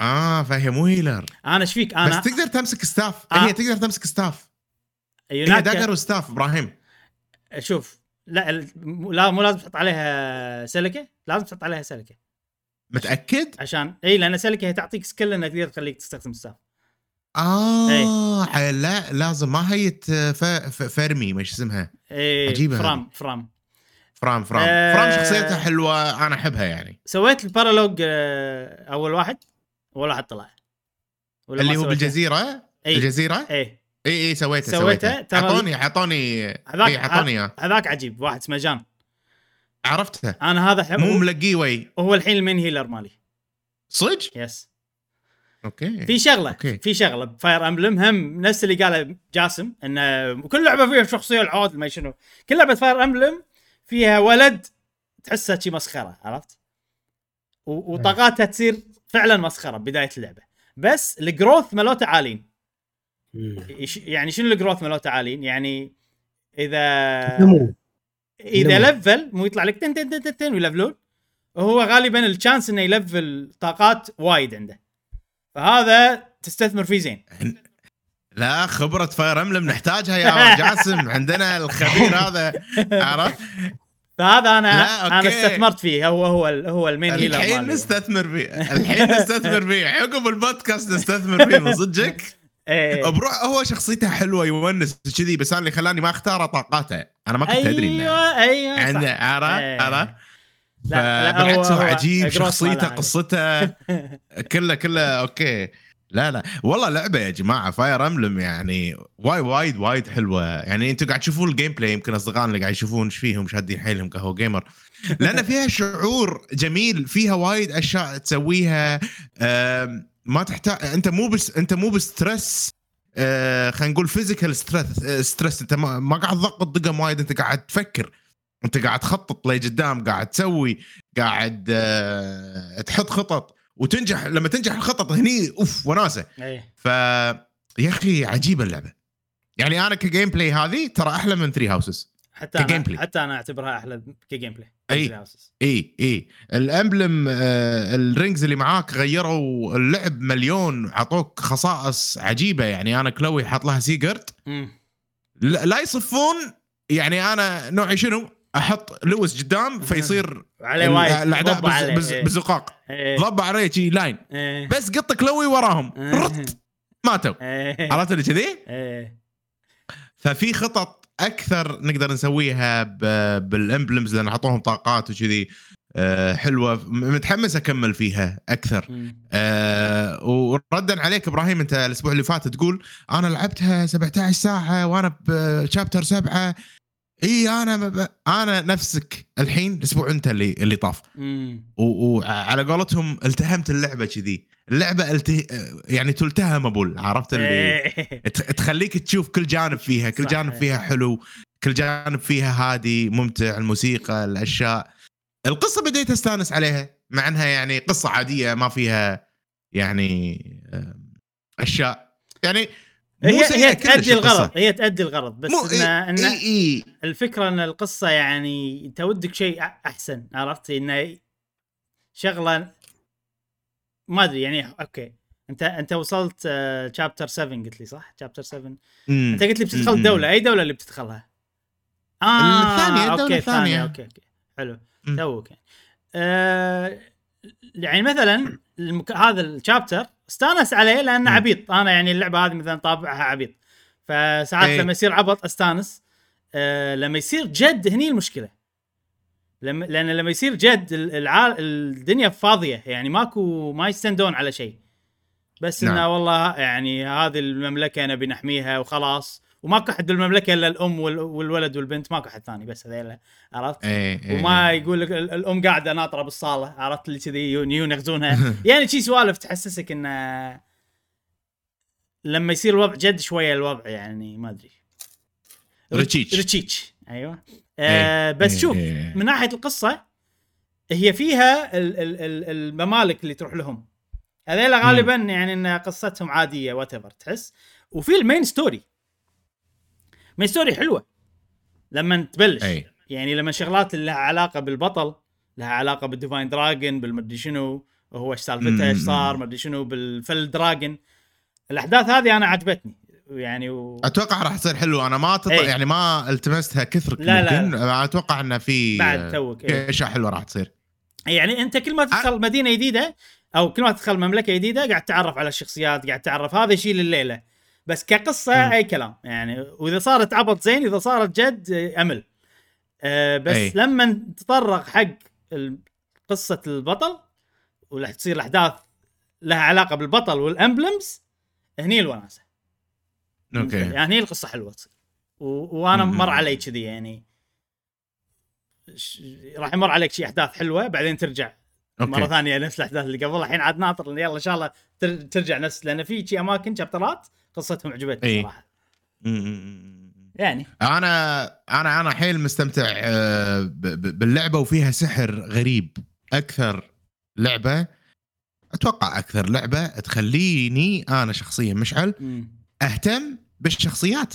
آه فهي مو healer. أنا إيش فيك؟ بس أنا تقدر تمسك staff. آه. هي تقدر تمسك staff. هي dagger و staff إبراهيم. شوف لا لا مو لازم تحط عليها سلكه لازم تحط عليها سلكه متأكد؟ عشان اي لأن سلكه هي تعطيك skill انك تقدر تخليك تستخدم staff. آه حي- لا لازم ما هي فرمي مش اسمها؟ اي فرام فرام. فرام فرام. آه. فرام شخصيتها حلوة أنا أحبها يعني. سويت ال paralogue آه، أول واحد أول واحد طلع. ولا اللي ما هو؟ بالجزيرة؟ اي الجزيره اي اي اي سويته سويته، اعطوني اعطوني اي اعطوني إياه. هذاك عجيب واحد اسمه جان. عرفته. أنا هذا مو ملقيه وي. هو الحين ال main healer مالي. صدق؟ yes okay في شغلة okay. في شغلة ب Fire Emblem هم نفس اللي قاله جاسم انه كل لعبة فيها شخصية العود ما شنو كل لعبة Fire Emblem فيها ولد تحسه شي مسخرة عرفت؟ وطاقاتها تصير فعلا مسخرة بداية اللعبة بس ال growth مالوته عالين يعني شنو ال growth مالوته عالين؟ يعني إذا نمو إذا نمو. level مو يطلع لك تن تن تن تن, تن ويلفلون هو غالبا ال chance إنه يلفل طاقات وايد عنده فهذا تستثمر فيه زين لا خبرة Fire Emblem نحتاجها يا جاسم عندنا الخبير هذا عرفت؟ فهذا أنا لا، أنا. استثمرت فيه هو هو هو ال main healer الحين. نستثمر فيه الحين نستثمر فيه عقب البودكاست نستثمر فيه من صدقك إيه. بروح هو شخصيته حلوة يونس كذي بس أنا اللي خلاني ما اختاره طاقاته أنا ما كنت أدري أيوه أيوه عرفت إيه. عرفت لا بالعكس هو عجيب شخصيته قصته. كله كله okay. لا لا. والله لعبة يا جماعة Fire Emblem يعني وايد وايد وايد حلوة. يعني أنتم قاعد تشوفون ال gameplay يمكن أصدقائنا اللي قاعد يشوفون إيش فيهم شادين حيلهم قهوه جيمر لأن فيها شعور جميل فيها وايد أشياء تسويها. ما تحتاج أنت مو بس أنت مو ب stress آه، خلينا نقول physical stress stress أنت ما قاعد تضغط دقم وايد أنت قاعد تفكر. انت قاعد تخطط لقدام قاعد تسوي قاعد آه، تحط خطط وتنجح لما تنجح الخطط هني أوف وناسة. إيه. ف يا أخي عجيبة اللعبة. يعني أنا ك gameplay هذه ترى أحلى من Three Houses حتى ك game أنا play. حتى أنا أعتبرها أحلى ك game play Houses. اي اي ال Emblem آه ال rings اللي معاك غيروا اللعب مليون عطوك خصائص عجيبة. يعني أنا كلوي حاط لها سيجرت لا يصفون يعني أنا نوعي شنو؟ أحط لويس قدام فيصير عليه وايد الأعداء ضب عليه. بز- بز- إيه. بزقاق إيه. ضب عليه شي line إيه. بس قط كلوي وراهم رط ماتوا إيه. عرفت اللي كذي؟ إيه. ففي خطط أكثر نقدر نسويها بال Emblems لأن اعطوهم طاقات وكذي آه، حلوة متحمس أكمل فيها أكثر. آه، وردا عليك إبراهيم أنت الأسبوع اللي فات تقول أنا لعبتها 17 ساعة وأنا بشابتر سبعة إي أنا ب... أنا نفسك الحين الأسبوع أنت اللي اللي طاف مم. و- وعلى قولتهم التهمت اللعبة كذي اللعبة الته... يعني تلتهم ابول عرفت اللي إيه. تخليك تشوف كل جانب فيها كل. جانب فيها حلو كل جانب فيها هادي ممتع الموسيقى الأشياء القصة بديت أستانس عليها مع إنها يعني قصة عادية ما فيها يعني أشياء يعني هي هي تأدي القصة. الغرض هي تأدي الغرض بس مو إن إن اي إي الفكرة إن القصة يعني انت ودك شيء أحسن عرفت انه شغلة ما أدري يعني okay أنت أنت وصلت chapter 7 قلت لي صح؟ chapter 7 أنت قلت لي بتدخل مم. دولة أي دولة اللي بتدخلها؟ آه الثانية، الدولة okay الثانية. الثانية okay okay حلو. توك يعني. آه يعني مثلا المك... هذا الشابتر استانس عليه لأنه. عبيط أنا يعني اللعبة هذه مثلا طابعها عبيط فساعات إيه. لما يصير عبط أستانس آه لما يصير جد هني المشكلة لما لأن لما يصير جد ال- الع... الدنيا فاضية يعني ماكو ما يستندون على شيء بس نعم. انه والله يعني هذه المملكة نبي نحميها وخلاص وماكو احد بالمملكة إلا الأم وال- والولد والبنت ماكو احد ثاني بس هذيلا عرفت؟ إيه إيه. وما يقول لك ال- الأم قاعدة ناطرة بالصالة عرفت؟ اللي كذي يغزونها يعني شي سوالف تحسسك انه لما يصير الوضع جد شوية الوضع يعني ما أدري. رتشيتش. رتشيتش أيوه. آه بس إيه، شوف إيه. من ناحية القصة هي فيها ال- ال- ال- الممالك اللي تروح لهم. هذيلا غالبا يعني إن قصتهم عادية وات تحس؟ وفي ال main story. ال main story حلوة. لما تبلش. أي. يعني لما شغلات اللي لها علاقة بالبطل لها علاقة بال Divine Dragon بالمدري شنو هو إيش سالفته إيش. صار مدري شنو بال Fell Dragon الأحداث هذه أنا عجبتني. يعني و... أتوقع راح تصير حلو. أنا ما تط... يعني ما التمستها كثر لا، لا، ممكن. أتوقع انه في بعد توك، إيه. أشياء حلوة راح تصير. يعني أنت كل ما تدخل مدينة جديدة أو كل ما تدخل مملكة جديدة قاعد تعرف على الشخصيات قاعد تعرف هذا يشيل الليلة. بس كقصة مم. أي كلام. يعني وإذا صارت عبط زين إذا صارت جد أمل. آه بس أي. لما تطرق حق قصة البطل وراح تصير الأحداث لها علاقة بالبطل وال Emblems هني الوناسة. okay. يعني هني القصة حلوة تصير. و... وأنا. مر علي كذي يعني. ش... راح يمر عليك شي أحداث حلوة بعدين ترجع okay. مرة ثانية نفس الأحداث اللي قبل. الحين عاد ناطر يلا إن شاء الله تر- ترجع نفس لأن في شي أماكن chapters قصتهم عجبتني إي. صراحة. يعني أنا أنا أنا حيل مستمتع آه، باللعبة وفيها سحر غريب أكثر لعبة أتوقع أكثر لعبة تخليني أنا شخصيا مشعل. أهتم بالشخصيات.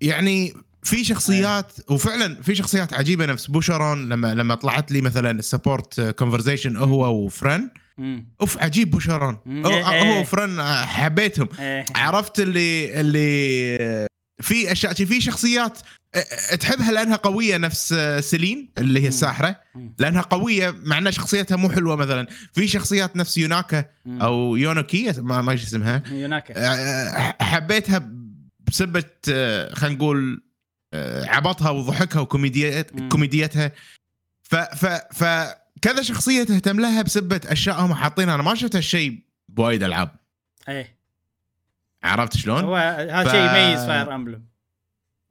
يعني في شخصيات وفعلا في شخصيات عجيبة نفس بوشرون لما لما طلعت لي مثلا ال support conversation هو وفرن. اوف عجيب بوشرون مم. هو, إيه. هو وفرن آه، حبيتهم إيه. عرفت اللي اللي في أشياء في شخصيات أ- تحبها لأنها قوية نفس سيلين اللي هي الساحرة. لأنها قوية مع ان شخصيتها مو حلوة مثلا في شخصيات نفس يوناكا. أو يونوكي ما ما اسمها يوناكا حبيتها بسبة خلينا نقول عبطها وضحكها وكوميديت مم. كوميديتها ف ف ف كذا شخصية تهتم لها بسبة أشياء هم حاطينها. أنا ما شفت هالشيء بوايد ألعاب. إيه. عرفت شلون؟ هو هذا ف- شيء يميز فاير أمبلم.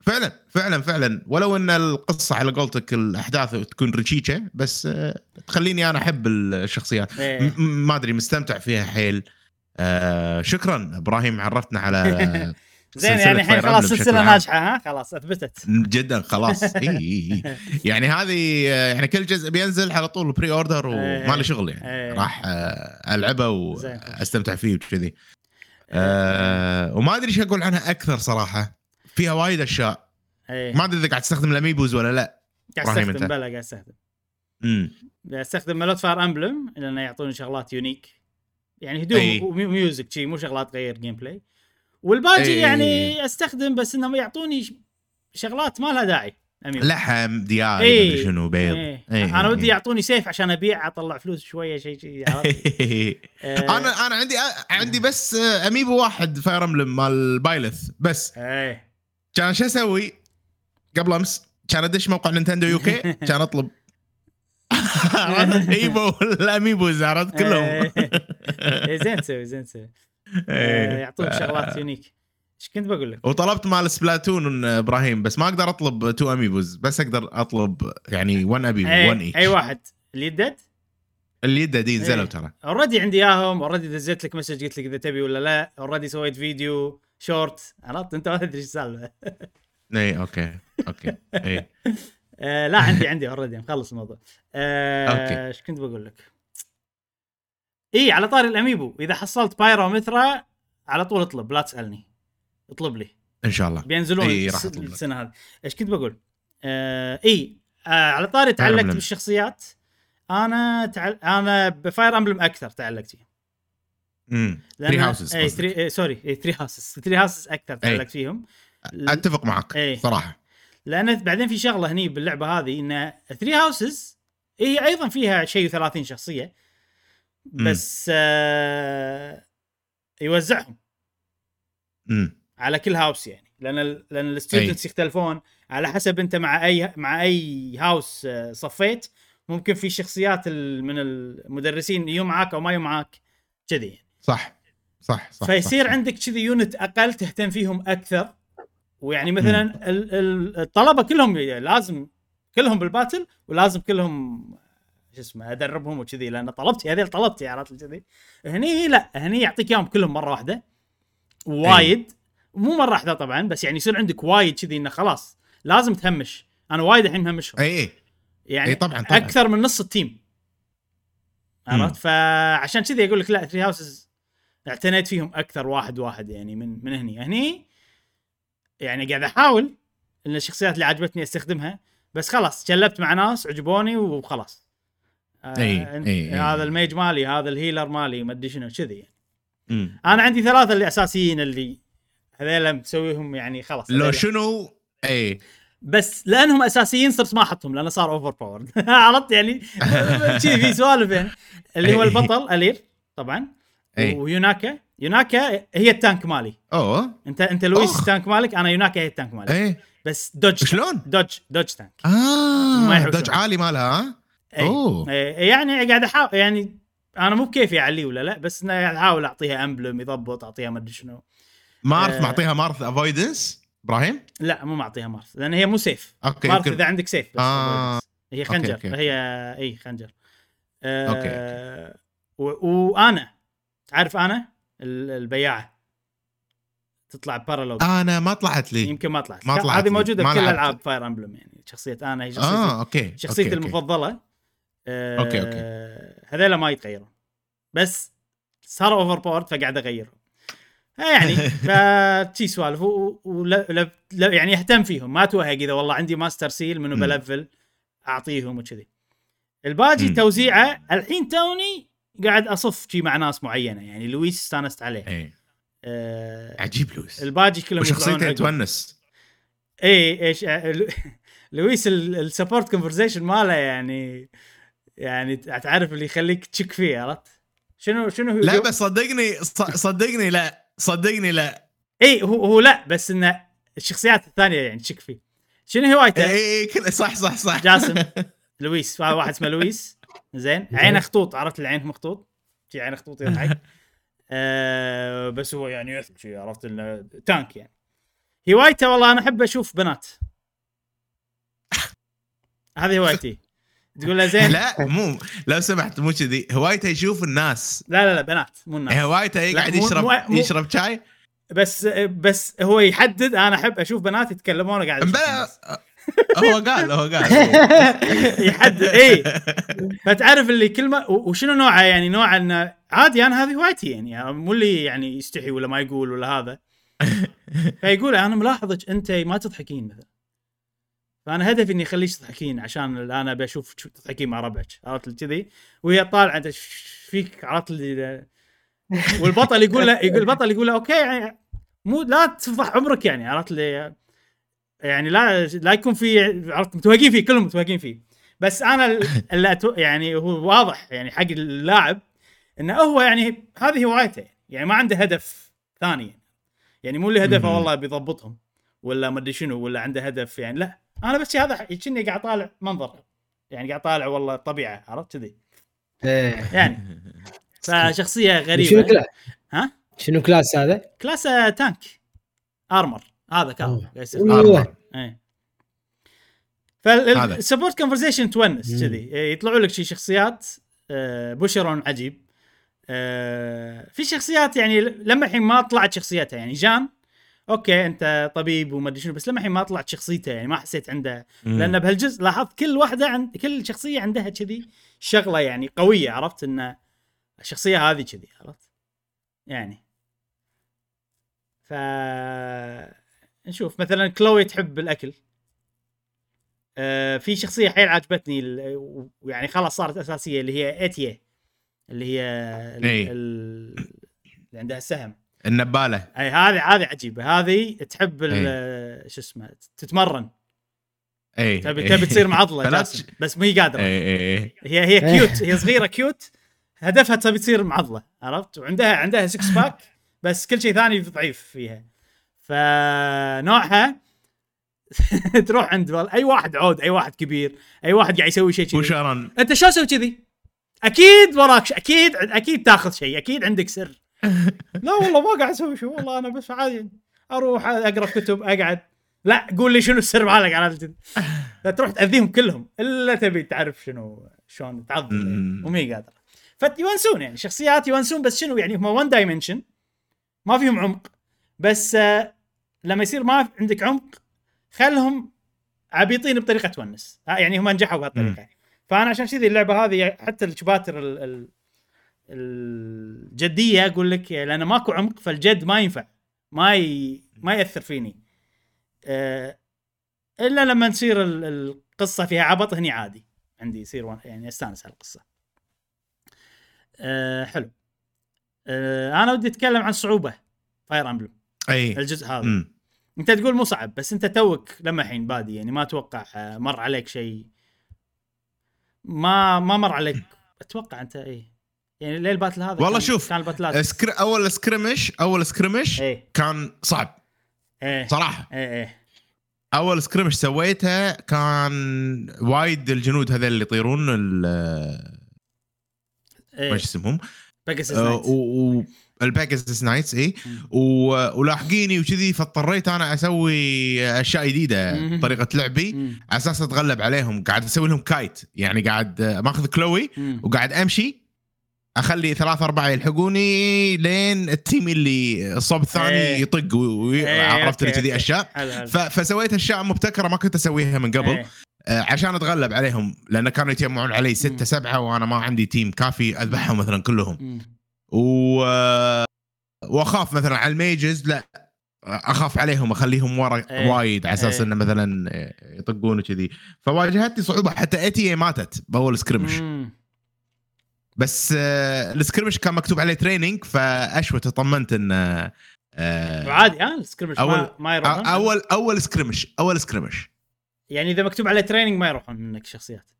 فعلا فعلا فعلا. ولو إن القصة على قولتك الأحداث تكون رشيشة بس آه، تخليني أنا أحب الشخصيات. إيه. ما أدري مستمتع فيها حيل. آه شكرا إبراهيم عرفتنا على زين يعني الحين خلاص سلسلة. ناجحة ها؟ خلاص اثبتت. جدا خلاص. إي إي إي. يعني هذه يعني كل جزء بينزل على طول pre-order وما لي شغل يعني. إيه. راح آه، ألعبه. واستمتع فيه وكذي. آه وما أدري إيش أقول عنها أكثر صراحة. فيها وايد أشياء. إيه. ما أدري إذا قاعد تستخدم ال amiibos ولا لا. قاعد استخدم. بلا قاعد استخدم امم استخدم مال فاير أمبلم لأنه يعطوني شغلات unique. يعني هدوء أي. و music شي مو شغلات تغير gameplay والباقي أي. يعني أستخدم بس إنهم يعطوني شغلات ما لها داعي أمير. لحم دياي. مدري شنو بيض إيه. إيه. أنا ودي إيه. يعطوني سيف عشان أبيع أطلع فلوس شوية شيء شيء؟ آه، أنا أنا عندي عندي بس أميبو واحد فاير أمبلم مال بايلث بس إيه كان شو أسوي قبل أمس كان أدش موقع نينتندو يو كي كان أطلب إيبو الاميبوز عرفت كلهم إيه. إيه، زين تسوي زين تسوي آه، إيه. يعطونك شغلات يونيك إيش كنت بقول لك؟ وطلبت مال سبلاتون إبراهيم بس ما أقدر أطلب تو أميبوز بس أقدر أطلب يعني 1 ابي 1 اي ايتش اي واحد اللي يدد اللي يده دي نزلوا إيه. ترى أوريدي عندي إياهم أوريدي دزيت لك مسج قلت لك إذا تبي ولا لا أوريدي سويت فيديو شورت عرفت أنت ما تدري إيش السالفة اي أوكي أوكي اي آه لا عندي عندي أوريدي مخلص الموضوع آه. إيش كنت بقول لك؟ إي على طاري ال amiibo. إذا حصلت بايرو ميثرا على طول اطلب لا تسألني. اطلب لي. إن شاء الله. بينزلون إي، راح لك. السنة هذه. إيش كنت بقول؟ آه إي آه على طاري تعلقت. بالشخصيات. أنا تعل... أنا بفاير امبلم أكثر تعلقت فيه امم ثري هاوسز إي إيه sorry إي ثري هاوسز ثري هاوسز أكثر تعلقت فيهم. أتفق معك إيه. صراحة. لأن بعدين في شغلة هني باللعبة هذه إن ثري هاوسز هي أيضا فيها شيء 30 شخصية. بس آه يوزعهم. امم على كل house يعني. لأن لأن ال students يختلفون. على حسب أنت مع أي مع أي house آه، صفيت ممكن في شخصيات من المدرسين يجوا معاك أو ما يجوا معاك كذي يعني. صح. صح صح فيصير صح. عندك كذي unit أقل تهتم فيهم أكثر. ويعني مثلا ال- ال- الطلبة كلهم لازم كلهم بال battle ولازم كلهم شو اسمه أدربهم وكذي لأن طلبتي هذه طلبتي عرفت كذي. هني لا هني يعطيك إياهم كلهم مرة واحدة وايد. مو مرة واحدة طبعا بس يعني يصير عندك وايد كذي إنه خلاص لازم تهمش. أنا وايد الحين مهمشهم. إي إي. يعني إي طبعاً، طبعاً. أكثر من نص ال team. عرفت؟ فعشان كذي أقول لك لا ثري هاوسز اعتنيت فيهم أكثر واحد واحد يعني من من هني. هني يعني قاعد أحاول إن الشخصيات اللي عجبتني أستخدمها بس خلاص چلبت مع ناس عجبوني وخلاص. آه أنت- إي. هذا ال mage مالي هذا ال healer مالي ما أدري شنو كذي يعني. مم. أنا عندي ثلاثة اللي أساسيين اللي هذيلا مسويهم يعني خلاص لو. شنو إي بس لأنهم أساسيين صرت ما أحطهم لأنه صار overpower عرفت يعني شي في سوالف يعني اللي هو البطل ألير طبعا. ويوناكا يوناكا هي التانك مالي أوه أنت أنت لويس. التانك مالك أنا يوناكا هي التانك مالي بس دوج شلون؟ دوج دوج تانك آه. دوج عالي مالها ها؟ أي. أوه. أي. يعني قاعد احاول يعني أنا مو بكيفي أعليه ولا لا بس إنه قاعد أحاول أعطيها أمبلم يضبط أعطيها ما أدري شنو مارث آه. معطيها مارث افويدنس إبراهيم؟ لا مو معطيها مارث لأن هي مو سيف okay مارث يمكن إذا عندك سيف بس آه. هي خنجر okay، okay. هي إي خنجر آه okay، و- وأنا تعرف أنا ال- البياعة تطلع paralogue أنا ما طلعت لي يمكن ما طلعت ما طلعت هذه. موجودة بكل. ألعاب فاير امبلم يعني شخصية أنا هي شخصيتي آه okay شخصيتي okay، okay. المفضلة آه أوكي، أوكي. هذيلا ما يتغيرون. بس صاروا overpowered فقاعد اغيرهم آه يعني فتشي سوالف. يعني أهتم فيهم. ما توهق إذا والله عندي ماستر سيل منو. بلفل أعطيهم وكذي. الباقي مم. توزيعه الحين توني قاعد أصف شي مع ناس معينة. يعني لويس استانست عليه. اي آه عجيب لويس. الباقي كلهم وشخصيته. تونس اي إيش لو- لويس السبورت كونفرزيشن ماله يعني. يعني تعرف اللي يخليك تشك فيه عرفت؟ شنو شنو هو لا بس صدقني صدقني لا صدقني لا. اي هو هو لا بس انه الشخصيات الثانية يعني تشك فيه. شنو هوايته؟ اي اي صح صح صح. جاسم. لويس واحد اسمه لويس. زين. عينه خطوط عرفت؟ العين مخطوط. شي عينه خطوط يضحك آه بس هو يعني عرفت؟ إنه tank يعني. هوايته والله أنا أحب أشوف بنات. هذه هوايتي. تقول له زين. لا لا مو لو سمحت مو كذي. هوايته يشوف الناس. لا لا بنات مو الناس. هوايته لا، يقعد يشرب مو- يشرب شاي؟ بس بس هو يحدد. أنا أحب أشوف بنات يتكلمون قاعد أشوف بلا الناس. هو قال هو قال. يحدد اي فتعرف اللي كلمه وشنو نوعه؟ يعني نوع إنه عادي أنا هذه هوايتي يعني, يعني مو اللي يعني يستحي ولا ما يقول ولا هذا. فيقول أنا ملاحظك أنت ما تضحكين مثلا. فأنا هدفي إني أخليك تضحكين عشان أنا بشوف شو تضحكين مع ربعك عرفت كذي؟ وهي طالعة أنت فيك عرفت والبطل يقول له يقول البطل يقول له أوكي يعني مو لا تفضح عمرك يعني عرفت اللي يعني لا لا يكون في عرفت متوهقين فيه كلهم متوهقين فيه. بس أنا ال- اللي أتو يعني هو واضح يعني حق اللاعب إنه هو يعني هذه هوايته يعني ما عنده هدف ثاني. يعني مو اللي هدفه. والله بيضبطهم ولا ما أدري شنو ولا عنده هدف يعني لا. أنا بس هذا كأني قاعد طالع منظر. يعني قاعد طالع والله الطبيعة عرفت كذي؟ إيه. يعني. فشخصية شنو غريبه كلاس؟ ها؟ شنو كلاس هذا؟ كلاسه تانك. ارمر هذا كان. إيه. فالسبورت كونفرزيشن تونس. كذي. إيه، يطلعوا لك شي شخصيات آه، بوشرون عجيب. آه، في شخصيات يعني لما الحين ما طلعت شخصيتها يعني جان أوكي انت طبيب وما أدري شنو بس لما الحين ما طلعت شخصيته يعني ما حسيت عنده. لأن بهالجزء لاحظت كل واحدة عند كل شخصية عندها كذي شغلة يعني قوية عرفت؟ إن الشخصية هذه كذي عرفت؟ يعني. ف نشوف مثلا كلوي تحب الأكل. آه في شخصية حيل عجبتني ويعني خلاص صارت أساسية اللي هي اتيه اللي هي ال- إي. ال- اللي عندها السهم النبالة. أي هذه هذه عجيبة. هذه تحب ال- شو اسمه تتمرن. اي تبي تبي تصير معضلة جاسم. بس هي قادرة. اي اي اي هي هي cute هي صغيرة cute هدفها تبي تصير معضلة عرفت؟ وعندها عندها six pack بس كل شيء ثاني ضعيف فيها. فنوعها تروح عند أي واحد عود أي واحد كبير أي واحد قاعد يسوي شيء كذي. أنت شو أسوي كذي؟ أكيد وراك ش... أكيد أكيد تاخذ شيء أكيد عندك سر. لا والله ما قاعد أسوي شيء والله أنا بس عادي أروح أقرأ كتب أقعد. لا قول لي شنو السر مالك على لا تروح تأذيهم كلهم إلا تبي تعرف شنو شلون تعضل مم. ومي قادرة. فيونسون يعني شخصيات يونسون بس شنو يعني هم وان دايمنشن ما فيهم عمق. بس آه، لما يصير ما عندك عمق خلهم عبيطين بطريقة تونس. آه، يعني هم نجحوا بهالطريقة. فأنا عشان كذي اللعبة هذه حتى الشباتر ال- ال- الجدية أقول لك لأن ماكو عمق فالجد ما ينفع ما ي... ما يأثر فيني. آه، إلا لما تصير ال- القصة فيها عبط هني عادي. عندي يصير يعني أستانس على القصة. أه حلو. أه أنا ودي أتكلم عن صعوبة Fire Emblem أي. الجزء هذا. مم. أنت تقول مو صعب بس أنت توك لما الحين بادي يعني ما أتوقع آه، مر عليك شيء. ما ما مر عليك. أتوقع أنت اي يعني ليه ال battle هذا والله كان- شوف، كان ال battle ات؟ سكر... أول skirmish أول skirmish إيه. كان صعب. إيه. صراحة. إيه إيه. أول skirmish سويته كان وايد الجنود هذول اللي يطيرون ال- إيه. إيش اسمهم؟ pegasus آه، knights. و- knights اي. و- ولاحقيني وكذي فاضطريت أنا أسوي أشياء جديدة. طريقة لعبي. على أساس أتغلب عليهم. قاعد أسوي لهم kite. يعني قاعد ماخذ كلوي. وقاعد أمشي. أخلي ثلاثة أربعة يلحقوني لين ال team اللي الصوب الثاني إيه. يطق إيه، وعرفت اللي okay، كذي. أشياء فسويت أشياء مبتكرة ما كنت أسويها من قبل إيه. آه، عشان أتغلب عليهم لأن كانوا يتجمعون علي. ستة سبعة وأنا ما عندي team كافي أذبحهم مثلا كلهم. و وأخاف مثلا على ال mages لا أخاف عليهم أخليهم ورا إيه. وايد على أساس إيه. إنه مثلا يطقون وكذي فواجهتني صعوبة حتى ايتي ماتت بأول skirmish مم. بس آه، ال skirmish كان مكتوب عليه training فاشوى تطمنت إن آه، وعادي ها ال skirmish ما, أول- ما يروحون اول أول skirmish أول skirmish يعني إذا مكتوب عليه training ما يروحون منك شخصيات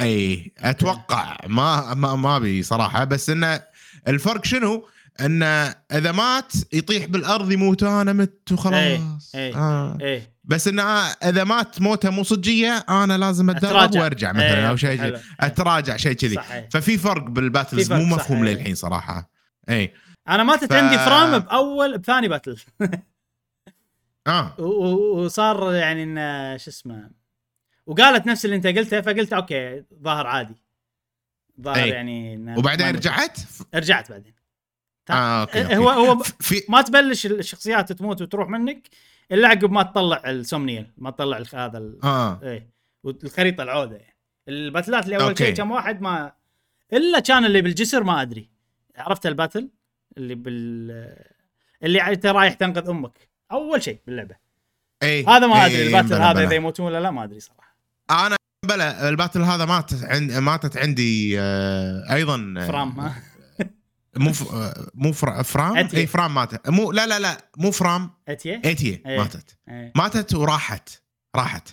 أي أتوقع ما ما ما أبي صراحة بس انه الفرق شنو؟ انه إذا مات يطيح بالأرض يموت أنا مت وخلاص إي، إي. آه. إيه بس انه إذا مات موته مو صجية أنا لازم أتدرب. وأرجع مثلا إيه، أو شيء. أتراجع شيء كذي إيه. ففي فرق بال battles مو مفهوم إيه. للحين صراحة اي أنا ماتت ف- عندي فرام بأول بثاني battle آه وصار يعني انه شو اسمه وقالت نفس اللي أنت قلته فقلت أوكي ظاهر عادي ظاهر إي. يعني وبعدين رجعت رجعت بعدين آه أوكي, أوكي. هو هو في ما تبلش الشخصيات تموت وتروح منك الا عقب ما تطلع السومنيال ما تطلع هذا ال... آه. إيه. والخريطة العودة. يعني الباتلات اللي أول. شيء كم واحد ما إلا كان اللي بالجسر ما أدري. عرفت الباتل؟ اللي بال اللي انت رايح تنقذ أمك. أول شيء باللعبة. اي هذا ما إي، أدري ال battle بلا- هذا. إذا يموتون ولا لا ما أدري صراحة. أنا بلا ال battle هذا ماتت عند ماتت عندي آه أيضا آه، فرام مو ف... مو فر... فرام؟ أتية. اي فرام ماتت. مو لا لا لا مو فرام. أتية؟ ايتي إيه. ماتت. إيه. ماتت وراحت. راحت.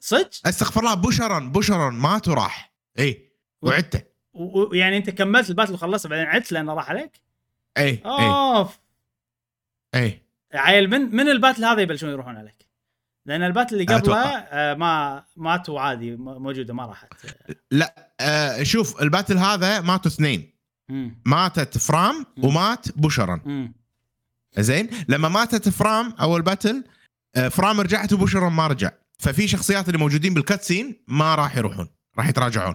صدق؟ استغفر الله بشرا بشرا مات وراح. اي وعدته ويعني أنت كملت ال battle وخلصت بعدين عدت لأنه راح عليك؟ اي اي أوف. اي عيل من من ال battle هذا يبلشون يروحون عليك؟ لأن ال battle اللي قبله. آه ما ماتوا عادي موجودة ما راحت. لا آه شوف ال battle هذا ماتوا اثنين. ماتت فرام مم. ومات بشرا امم زين؟ لما ماتت فرام أول battle آه، فرام رجعت وبشرا ما رجع. ففي شخصيات اللي موجودين بالكاتسين ما راح يروحون راح يتراجعون.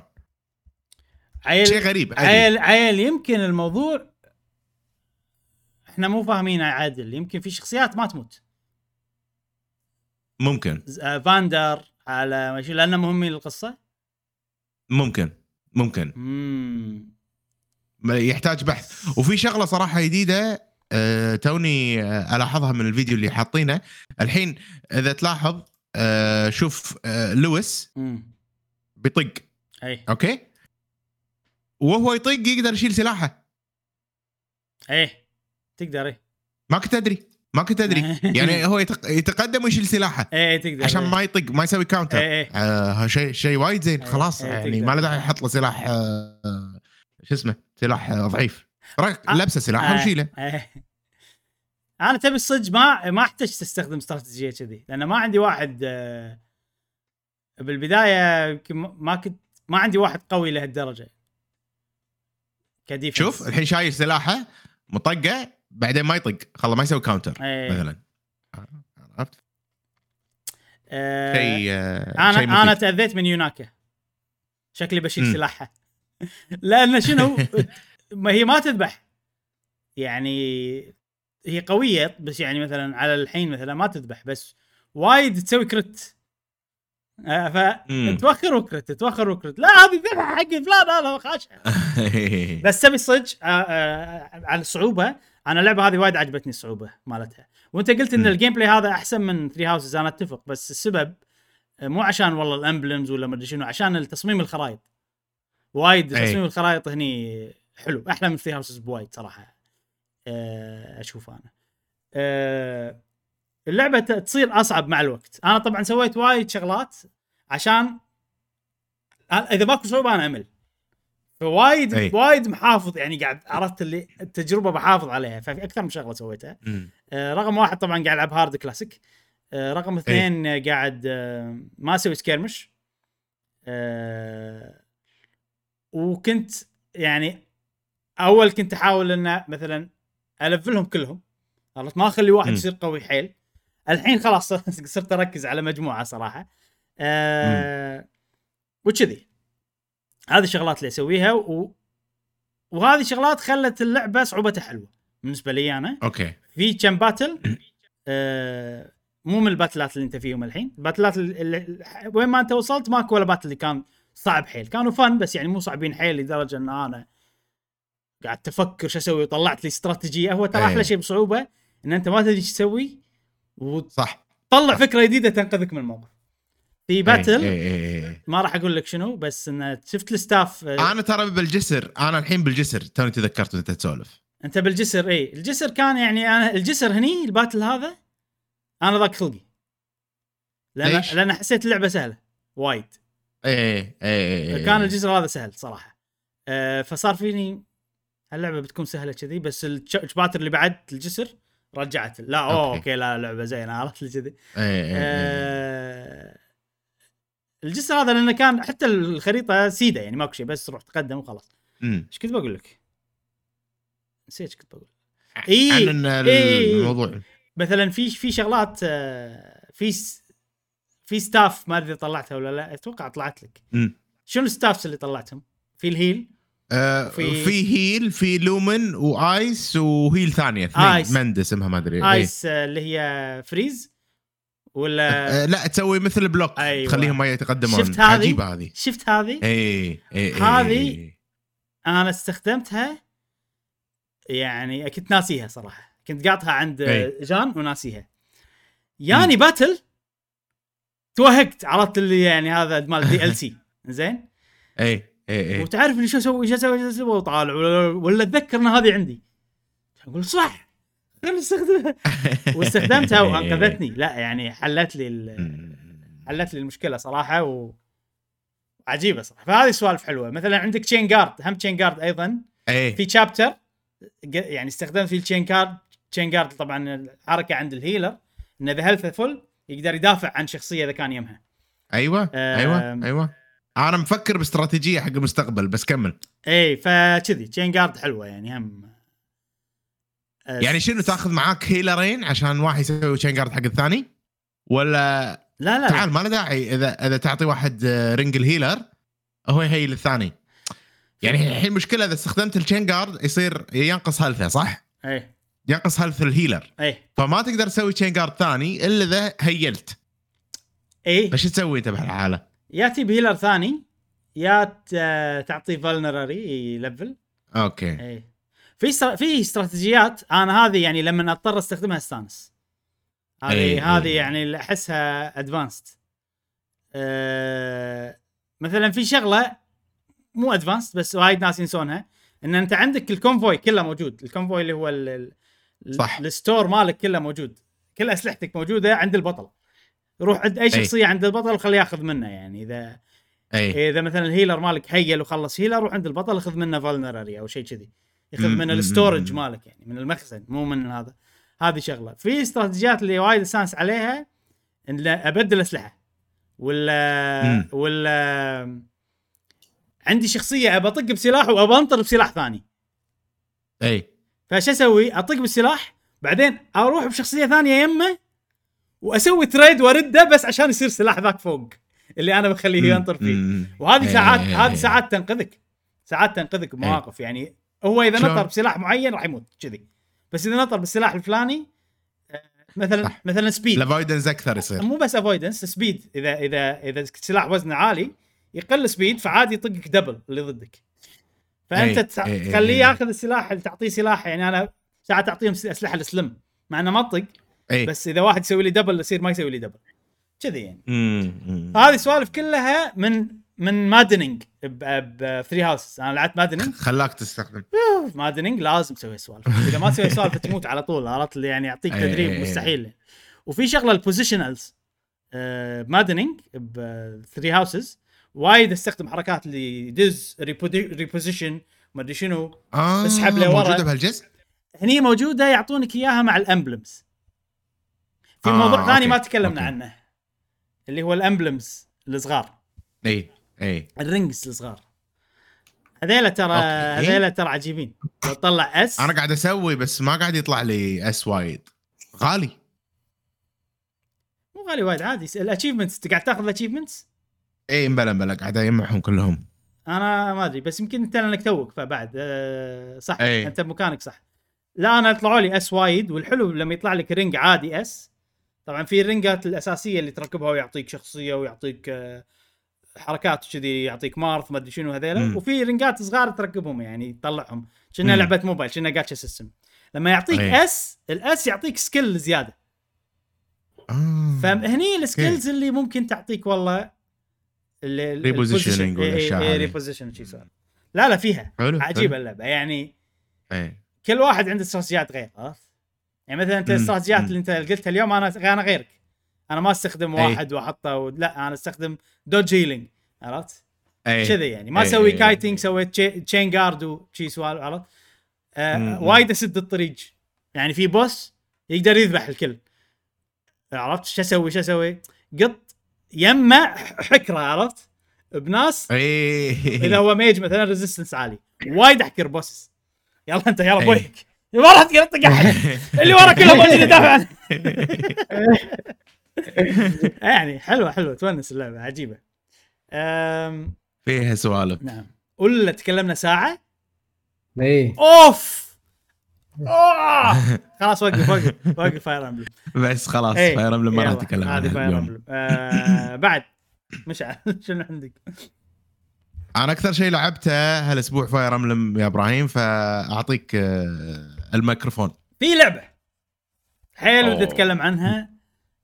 شيء عيل غريب عجيب. عيل عيل يمكن الموضوع إحنا مو فاهمينه عادل يمكن في شخصيات ما تموت. ممكن. آه، فاندر على ماشي لأنه مهمين للقصه ممكن. ممكن. امم يحتاج بحث. وفي شغلة صراحة جديدة آه، توني آه، ألاحظها من الفيديو اللي حاطينه. الحين إذا تلاحظ آه، شوف لويس بيطق. أي. okay؟ وهو يطق يقدر يشيل سلاحه. أي. تقدر أي. ما كنت أدري. ما كنت أدري. يعني هو يتق- يتقدم ويشيل سلاحه. أي تقدر عشان. ما يطق ما يسوي counter أي أي. آه شيء شيء وايد زين. خلاص يعني. ما له داعي يحط له سلاح آه، شو اسمه؟ سلاح آه، ضعيف رك- آه. لبسه سلاحه آه، وشيله آه. أنا تبي الصدق ما ما أحتاج تستخدم استراتيجية كذي لأن ما عندي واحد آه، بالبداية يمكن ما- كنت ما عندي واحد قوي لهالدرجة ك defense شوف الحين شايل سلاحه مطقه بعدين ما يطق خله ما يسوي counter إيه. مثلا عرفت؟ آه، شيء آه، أنا شيء أنا. تأذيت من يوناكا شكلي بشيل. سلاحها لأن شنو؟ ما هي ما تذبح. يعني هي قوية بس يعني مثلا على الحين مثلا ما تذبح بس وايد تسوي crit. آه،. فتوخر و crit توخر و crit. لا هذه ذبح حقي فلان أنا خاشها بس تبي صدق آه، آه، على الصعوبة أنا اللعبة هذه وايد عجبتني الصعوبة مالتها. وأنت قلت إن. ال gameplay هذا أحسن من Three Houses أنا أتفق بس السبب مو عشان والله ال emblems ولا ما أدري شنو عشان التصميم الخرائط. وايد أي. تصميم الخرائط هني حلو. أحلى من Three Houses بوايد صراحة. آه، أشوف أنا. آه، اللعبة تصير أصعب مع الوقت. أنا طبعا سويت وايد شغلات عشان إذا ماكو صعوبه أنا أمل. فوايد أي. وايد محافظ يعني قاعد عرفت اللي التجربة بحافظ عليها. ففي أكثر من شغلة سويتها. آه، رقم واحد طبعا قاعد ألعب hard classic آه، رقم اثنين آه، قاعد آه، ما أسوي skirmish آه، وكنت يعني أول كنت أحاول إن مثلا أليفلهم كلهم عرفت ما أخلي واحد. يصير قوي حيل. الحين خلاص صرت أركز على مجموعة صراحة. آه وكذي. هذه الشغلات اللي أسويها و... وهذه شغلات خلت اللعبة صعوبتها حلوة بالنسبة لي أنا. okay. في كم battle؟ آه مو من الباتلات اللي أنت فيهم الحين. الباتلات اللي وين ما أنت وصلت ماكو ولا battle اللي كان صعب حيل. كانوا fun بس يعني مو صعبين حيل لدرجة إن أنا قاعد تفكر شو أسوي. وطلعت لي استراتيجية. هو ترى أي. أحلى شيء بصعوبة إن أنت ما تدري إيش تسوي صح. وتطلع فكرة جديدة تنقذك من الموقف. في battle إيه، إيه، إيه. ما راح أقول لك شنو بس إن شفت ال staff آه، أنا ترى بالجسر أنا الحين بالجسر. توني تذكرت وأنت تسولف. أنت بالجسر اي الجسر كان يعني أنا الجسر هني ال battle هذا أنا ضاق خلقي. لأن ليش؟ لأن حسيت اللعبة سهلة. وايد. إيه إيه إيه إيه. كان الجسر هذا سهل صراحة أه فصار فيني اللعبه بتكون سهلة كذي بس الش- الشباتر اللي بعد الجسر رجعت لا أوه okay. okay لا لعبة زينة عرفت لي كذي إيه، إيه، إيه. أه الجسر هذا لأنه كان حتى الخريطة سيدة يعني ماكو شيء بس تروح تقدم وخلاص. إيش كنت بقول لك؟ نسيت إيش كنت بقول إيه، عن ال- إيه. الموضوع مثلا في في شغلات آه، في في ستاف ما أدري طلعتها ولا لا أتوقع طلعت لك. شنو الستافس اللي طلعتهم؟ في الهيل آه، في- في هيل في لومن وايس وهيل ثانية اثنين آيس. مند اسمها ما أدري إيه. آيس آه، اللي هي freeze ولا آه، لا تسوي مثل block أيوة. تخليهم ما يتقدمون شفت هذه؟ عجيبة هذه شفت هذه؟ إيه إيه هذه- إيه. أنا استخدمتها يعني كنت ناسيها صراحة كنت قاطها عند آه، أي. جان وناسيها ياني battle توهقت عرفت اللي يعني هذا مال DLC زين؟ إيه إيه إيه. وتعرف اللي شو أسوي شو أسوي شو أسوي؟ وطالع ولا, أتذكر إن هذه عندي. أقول صح خليني استخدمها واستخدمتها وأنقذتني. لا يعني حلت لي. حلت لي المشكلة صراحة و عجيبة صراحة. فهذه سوالف حلوة. مثلا عندك chain guard هم chain guard أيضا. إيه. في chapter يعني استخدمت فيه ال chain guard chain guard طبعا الحركة عند ال healer إنه إذا health full يقدر يدافع عن شخصية إذا كان يمها. أيوه أيوه آم. أيوه. أنا مفكر باستراتيجية حق المستقبل بس كمل. إي فكذي chain guard حلوة يعني هم. آه، يعني شنو تاخذ معاك هيلرين عشان واحد يسوي chain guard حق الثاني؟ ولا لا لا, تعال ما له داعي. إذا إذا تعطي واحد آه، range ال healer هو يهيل الثاني. يعني الحين المشكلة إذا استخدمت ال chain guard يصير ينقص health ه صح؟ لا إي. ينقص health ال healer اي فما تقدر تسوي chain guard ثاني إلا إذا هيلت. اي فش تسوي أنت بهالحالة؟ يا تجيب healer ثاني يا تعطيه vulnerary level okay. اي في استر... في استراتيجيات أنا هذه يعني لما أضطر أستخدمها استانس. هذه أي، هذه أي. يعني أحسها advanced أه... مثلا في شغلة مو advanced بس وايد ناس ينسونها إن أنت عندك ال convoy كله موجود. ال convoy اللي هو ال... صح. ال store مالك كله موجود. كل أسلحتك موجودة عند البطل. روح عند أي شخصية عند البطل وخليه ياخذ منه يعني إذا أي. إذا مثلا ال healer مالك هيل وخلص healer روح عند البطل خذ منه vulnerary أو شيء كذي. ياخذ من ال storage. مالك يعني من المخزن مو من هذا. هذه شغلة. في استراتيجيات اللي وايد استانس عليها إن أبدل أسلحة. ولا مم. ولا عندي شخصية ابى اطق بسلاح وابى انطر بسلاح ثاني. أي. فش أسوي؟ أطق بالسلاح بعدين أروح بشخصية ثانية يمه وأسوي trade وأرده بس عشان يصير سلاح ذاك فوق اللي أنا بخليه ينطر فيه. وهذه ساعات إيه. هذه ساعات تنقذك ساعات تنقذك بمواقف يعني هو إذا؟ نطر بسلاح معين راح يموت كذي بس إذا نطر بالسلاح الفلاني آه، مثلا صح. مثلا speed ال avoidance أكثر يصير مو بس avoidance speed اذا اذا إذا سلاح وزنه عالي يقل speed فعادي يطقك double اللي ضدك فأنت أي، تع- أي، أي، تخليه. ياخذ السلاح اللي تعطيه سلاح يعني أنا ساعات اعطيهم اسلحه السلم مع إنه ما اي بس إذا واحد يسوي لي double يصير ما يسوي لي double كذي يعني. هذه سوالف كلها من من Maddening ب 3 House أنا لعبت Maddening خلاك تستخدم. Maddening لازم تسوي سوالف. إذا ما تسوي سوالف تموت على طول عرفت اللي يعني يعطيك إيه، تدريب إيه، إيه. مستحيل. وفي شغلة ال positionals Maddening ب 3 Houses وايد استخدم حركات اللي دز reposition ما أدري شنو. آه اسحب لورا. موجودة بهالجزء؟ هني موجودة يعطونك إياها مع الامبلمز في آه، موضوع ثاني ما تكلمنا أوكي. عنه اللي هو ال emblems الصغار. إي إي. ال rings الصغار. هذيلا ترى. هذيلا ترى عجيبين. لو تطلع S أنا قاعد أسوي بس ما قاعد يطلع لي S وايد. غالي. مو غالي وايد عادي. ال achievements انت قاعد تاخذ ال achievements اي مبلا مبلا قاعد أجمعهم كلهم أنا ما أدري بس يمكن أنت لأنك توك فبعد أه صح أي. أنت بمكانك صح لا أنا طلعوا لي S وايد والحلو لما يطلع لك ring عادي S طبعا في الرينجات الأساسية اللي تركبها ويعطيك شخصية ويعطيك آه، حركات كذي يعطيك مارث ما أدري شنو هذيلا. وفي رينجات صغار تركبهم يعني تطلعهم كنا. لعبة موبايل كنا gacha system لما يعطيك أي. S ال S يعطيك skill زيادة آه. فهني ال skills اللي ممكن تعطيك والله Repositioning والأشياء هذه. reposition شي سوالف لا لا فيها حلو عجيبة اللعبة يعني اي كل واحد عنده استراتيجيات غير عرفت؟ يعني مثلا أنت. الاستراتيجيات. اللي أنت قلتها اليوم أنا أنا غيرك أنا ما أستخدم أي. واحد وأحطه. لا أنا أستخدم dodge healing عرفت؟ اي كذي يعني ما أسوي kiting. سويت تشين جارد وشي سوالف عرفت؟ آه. وايد أسد الطريق يعني في بوس يقدر يذبح الكل عرفت شو أسوي شو أسوي؟ قط يمه حكره عرفت؟ بناس اي إذا هو ميج مثلا ريزيستنس عالي. وايد احكر بوسس يلا أنت يلا أي. بويك. ما راح تقدر تطق احد اللي ورا كله موجود يدافع عنه. يعني حلوة حلوة. تونس اللعبة عجيبة. أم فيها سوالف. نعم. ولا تكلمنا ساعة؟ اي أوف. خلاص وقف وقف وقف فاير امبلم بس خلاص. Fire Emblem ما راح يلا، نتكلم هذه عنها فاير امبلم آه بعد مشعل شنو عندك؟ أنا أكثر شيء لعبته هالأسبوع Fire Emblem يا إبراهيم فأعطيك آه، الميكروفون في لعبة حيل ودي. أتكلم عنها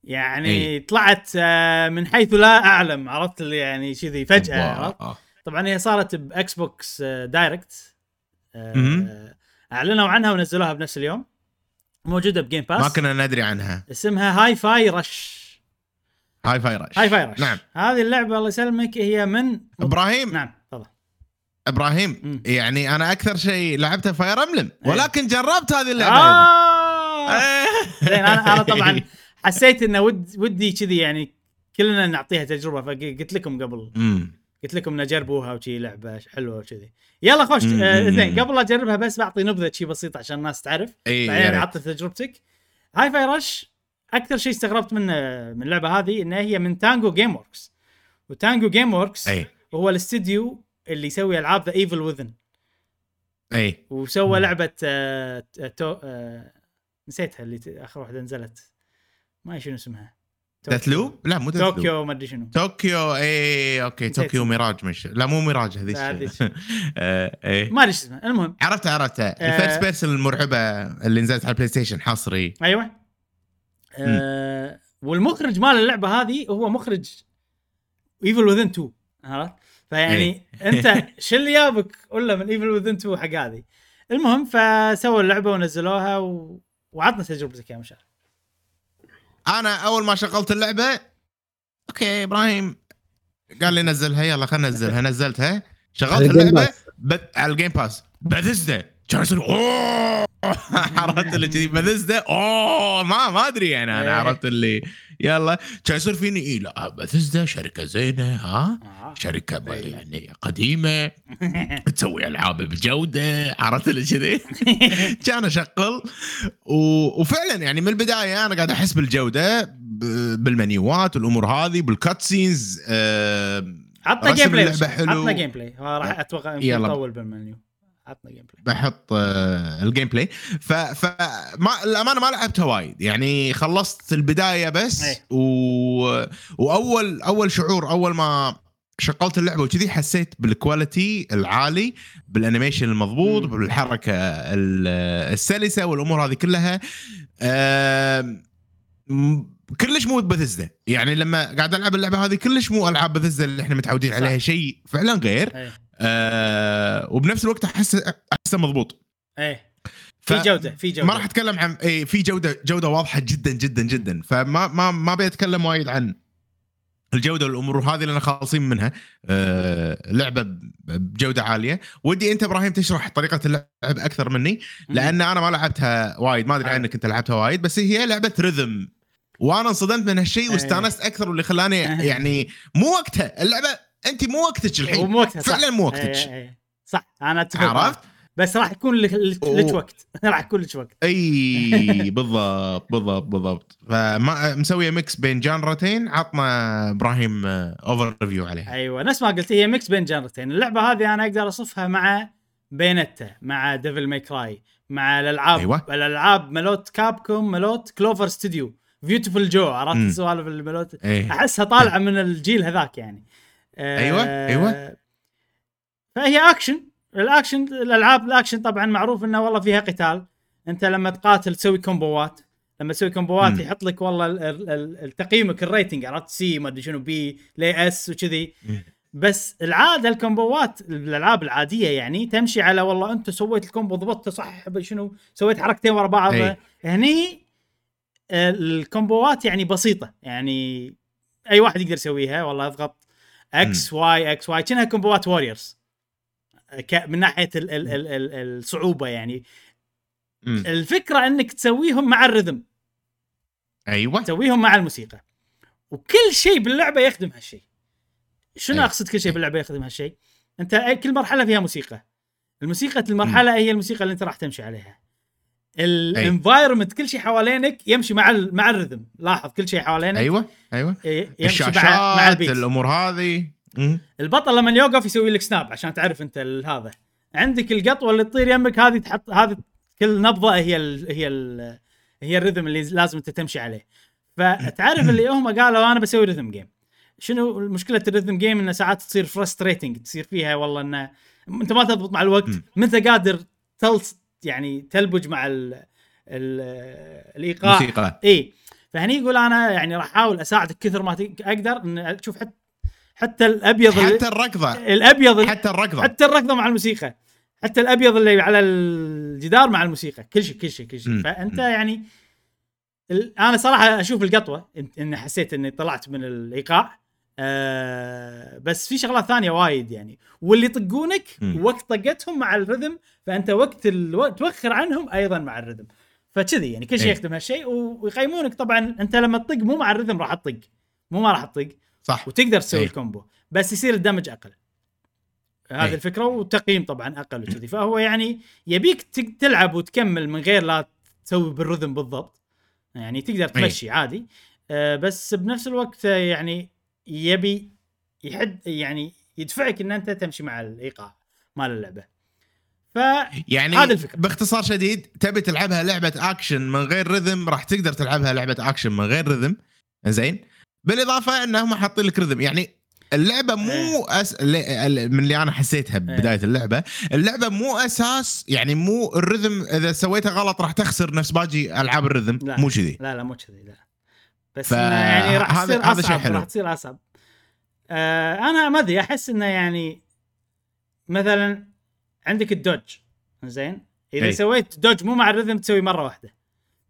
يعني إي. طلعت آه، من حيث لا أعلم عرفت اللي يعني كذي فجأة عرفت. طبعا هي صارت ب Xbox آه، Direct. أعلنوا عنها ونزلوها بنفس اليوم. موجودة ب Game Pass ما كنا ندري عنها. اسمها هاي فاي رش هاي فاي رش هاي فاي رش نعم. هذه اللعبة الله يسلمك هي من إبراهيم. نعم تفضل. إبراهيم. مم. يعني أنا أكثر شيء لعبته Fire Emblem إيه. ولكن جربت هذه اللعبة. آه. زين أنا أنا طبعا حسيت إنه ود ودي كذي يعني كلنا نعطيها تجربة فقلت لكم قبل. أمم. قلت لكم نجربوها وشي لعبة حلوة وكذي. يلا خوش. آه زين قبل لا اجربها بس بعطي نبذة شي بسيطه عشان الناس تعرف. إي بعدين ريت. عطي تجربتك. Hi-Fi Rush أكثر شيء استغربت منه من اللعبة هذه إنها هي من Tango Gameworks. و Tango Gameworks إي. هو الاستديو اللي يسوي ألعاب The Evil Within إي. وسوى لعبة آه two آه نسيتها اللي آخر واحدة نزلت. ما شنو اسمها. Deathloop لا مو طوكيو ما أدري شنو. طوكيو اي أوكي نسيت طوكيو اسمه. ميراج مش لا مو ميراج هذيك. آه، اي ما أدري شو اسمها المهم. عرفتها عرفتها آه. ال first person المرعبة اللي نزلت على ال PlayStation حصري. أيوه. آه والمخرج مال اللعبة هذه هو مخرج Evil Within 2 عرفت؟ فيعني أنت شو اللي جابك ولا من Evil Within 2 حق هذه. المهم فسووا اللعبة ونزلوها و... وعطنا تجربتك يا مشعل أنا أول ما شغلت اللعبة أوكي إبراهيم قال لي نزلها يلا خلينا ننزلها. نزلتها. شغلت اللعبة. بد... على ال Game Pass Bethesda كان يصير؟ أوه! عرفت اللي كذي بثزدا أوه! ما ما أدري يعني إيه. أنا عرفت اللي يلا كان يصير فيني اي لا بثزدا شركة زينة ها آه. شركة إيه. يعني قديمة تسوي ألعاب بجودة عرفت اللي كذي كان أشغل و... وفعلا يعني من البداية أنا قاعد أحس بالجودة. بالمنيوات والأمور هذه بال cutscenes آه... عطنا جيم بلاي. عطنا جيم بلاي راح أتوقع يمكن. يطول بالمنيو عطنا جيم بلاي بحط آه، ال gameplay ف ف ما الأمانة ما لعبتها وايد. يعني خلصت البداية بس إيه. و... وأول أول شعور أول ما شغلت اللعبة وكذي حسيت بال quality العالي بال animation المضبوط مم. بالحركة ال- السلسة والأمور هذه كلها. آم، م- كلش مو بثزدا يعني لما قاعد ألعب اللعبة هذه كلش مو ألعاب بثزدا اللي إحنا متعودين صح. عليها شيء فعلا غير. إيه. آه وبنفس الوقت احس أحسه مضبوط. إيه. ف- في جودة في جودة. ما راح أتكلم عن اي في جوده جودة واضحة جدا جدا جدا. فما ما ما أبي أتكلم وايد عن الجودة والأمور هذه لأن خالصين منها. آه لعبة بجودة عالية. ودي أنت إبراهيم تشرح طريقة اللعب أكثر مني لأن أنا ما لعبتها وايد. ما أدري آه. عنك أنت لعبتها وايد بس هي لعبة rhythm وأنا انصدمت من هالشيء إيه. واستانست أكثر واللي خلاني آه. يعني مو وقتها. اللعبة انت مو وقتك الحين ومو وقتها صح. فعلا مو وقتك إيه، إيه. صح أنا أتفق عرفت؟ بس راح يكون لك. وقت راح يكون لك وقت أي بالضبط بالضبط بالضبط فما مسوية mix بين genre تين عطنا إبراهيم overview عليها أيوه نفس ما قلت هي mix بين genre تين اللعبة هذه أنا أقدر أصفها مع Bayonetta مع Devil May Cry مع الالعاب أيوة. الألعاب ملوت Capcom ملوت Clover Studio Viewtiful Joe. عرفت سوالف الملوت إيه أحسها طالعة من الجيل هذاك يعني آه، أيوة، أيوة. فهي action ال action الألعاب الأكشن طبعا معروف انه والله فيها قتال أنت لما تقاتل تسوي combo ات لما تسوي combo ات مم. يحط لك والله ال- ال- ال- التقييمك ال rating عرفت C ما أدري شنو B لي S وكذي. بس العادة ال combo ات الألعاب العادية يعني تمشي على والله أنت سويت ال combo ضبطته صح شنو سويت حركتين ورا بعض. هني ال combo ات يعني بسيطة يعني أي واحد يقدر يسويها والله أضغط إكس واي إكس واي كأنها combo ات Warriors من ناحية ال ال ال ال الصعوبة يعني. مم. الفكرة إنك تسويهم مع ال rhythm أيوه. تسويهم مع الموسيقى. وكل شيء باللعبة يخدم هالشيء. شنو أي. أقصد كل شيء باللعبة يخدم هالشيء؟ أنت كل مرحلة فيها موسيقى. الموسيقى المرحلة هي الموسيقى اللي أنت راح تمشي عليها. الانفايرمنت كل شيء حوالينك يمشي مع ال- مع الرذم لاحظ كل شيء حوالينك. أيوه أيوه. ي- يمشي مع مع الشاشات البيت الأمور هذه. البطل لما يوقف يسوي لك سناب عشان تعرف أنت هذا. عندك القطوة اللي تطير يمك هذه تحط هذه كل نبضة هي ال هي ال هي ال rhythm اللي لازم أنت تمشي عليه. فتعرف اللي هم قالوا أنا بسوي rhythm game شنو مشكلة ال rhythm game إنه ساعات تصير frustrating تصير فيها والله إنه أنت ما تضبط مع الوقت. انت قادر تلص يعني تلبج مع ال ال الإيقاع. موسيقى إي. فهني يقول أنا يعني راح أحاول أساعدك كثر ما أقدر إن تشوف حتى حتى الأبيض حتى الركضة. الأبيض حتى الركضة. حتى الركضة مع الموسيقى. حتى الأبيض اللي على الجدار مع الموسيقى. كل شيء كل شيء كل شيء. فأنت. يعني أنا صراحة أشوف القطوة اني حسيت إني طلعت من الإيقاع. آه بس في شغلات ثانية وايد يعني. واللي يطقونك. وقت طقتهم مع الرذم فأنت وقت الوقت توخر عنهم أيضا مع الرذم فكذي يعني كل شيء إيه. يخدم هالشيء ويقيمونك. طبعا أنت لما تطق مو مع الرذم راح تطق. مو ما راح تطق. صح. وتقدر تسوي إيه. الكومبو. بس يصير الدمج أقل. هذه إيه. الفكرة. والتقييم طبعا أقل وكذي. فهو يعني يبيك تلعب وتكمل من غير لا تسوي بال rhythm بالضبط. يعني تقدر تمشي عادي. آه بس بنفس الوقت يعني يبي يحد يعني يدفعك إن أنت تمشي مع الإيقاع مال اللعبة. ف يعني هذا الفكرة. باختصار شديد تبي تلعبها لعبة اكشن من غير rhythm راح تقدر تلعبها لعبة اكشن من غير rhythm زين بالإضافة إنهم حاطين لك rhythm يعني اللعبة مو إيه. أس... من اللي أنا حسيتها ببدايه اللعبة. اللعبة مو أساس يعني مو ال rhythm إذا سويتها غلط راح تخسر نفس باقي ألعاب ال rhythm لا. مو كذي. لا لا مو كذي لا. بس ف- يعني راح تصير أصعب. راح تصير أصعب آه أنا ما أدري أحس إنه يعني مثلا عندك ال dodge زين إذا أي. سويت dodge مو مع ال rhythm تسوي مرة واحدة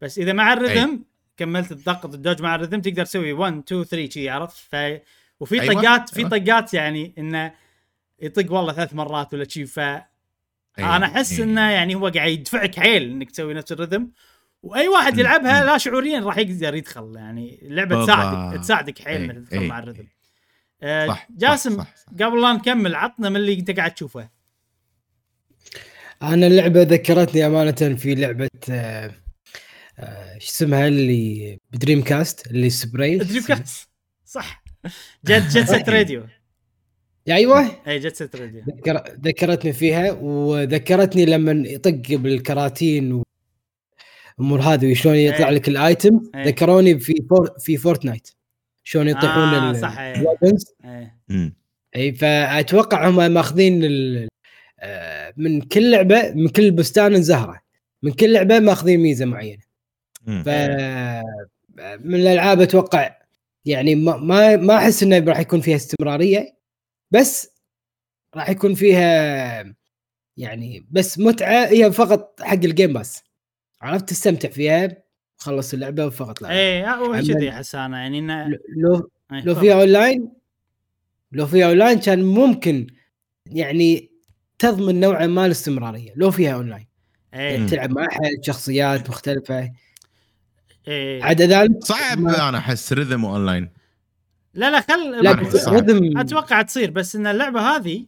بس إذا مع الرذم كملت تضغط الدوج مع الرذم تقدر تسوي 1 2 3 شي عرفت ف وفي أيوة، طقات في أيوة. طقات يعني إنه يطق والله ثلاث مرات ولا شي ف إيه، أنا أحس إيه. إنه يعني هو قاعد يدفعك حيل إنك تسوي نفس الرذم واي واحد. يلعبها. لا شعوريا راح يقدر يدخل يعني اللعبه. تساعدك تساعدك حيل إيه، انك تدخل إيه، مع الرذم آه، صح جاسم صح صح, صح. قبل لا نكمل عطنا من اللي انت قاعد تشوفه. أنا اللعبة ذكرتني أمانة في لعبة آه، آه، شو اسمها اللي ب Dreamcast اللي spray Dreamcast صح Jet Jet Set Radio. أيوه. اي Jet Set Radio. ذكر... ذكرتني فيها وذكرتني لما يطق بالكراتين والامور هذه وشلون يطلع إيه. لك ال item. إيه. ذكروني في For... في Fortnite. شلون يطيحون آه، صح، إيه. إي فأتوقع هم ماخذين ال... آه، من كل لعبة من كل بستان زهرة. من كل لعبة ماخذين ميزة معينة. ف من الألعاب أتوقع يعني ما ما ما أحس إنه راح يكون فيها استمرارية. بس راح يكون فيها يعني بس متعة هي فقط حق ال Game Pass عرفت تستمتع فيها خلص اللعبة وفقط لا اي هو كذي احس أنا يعني إنه لو إيه، لو. فيها أونلاين لو فيها أونلاين كان ممكن يعني تضمن نوعا ما الاستمرارية لو فيها أونلاين إيه، مم. تلعب مع أحد شخصيات مختلفة إيه. عدا ذلك صعب ما- أنا أحس rhythm online لا لا خل لا. rhythm أتوقع تصير بس إن اللعبة هذه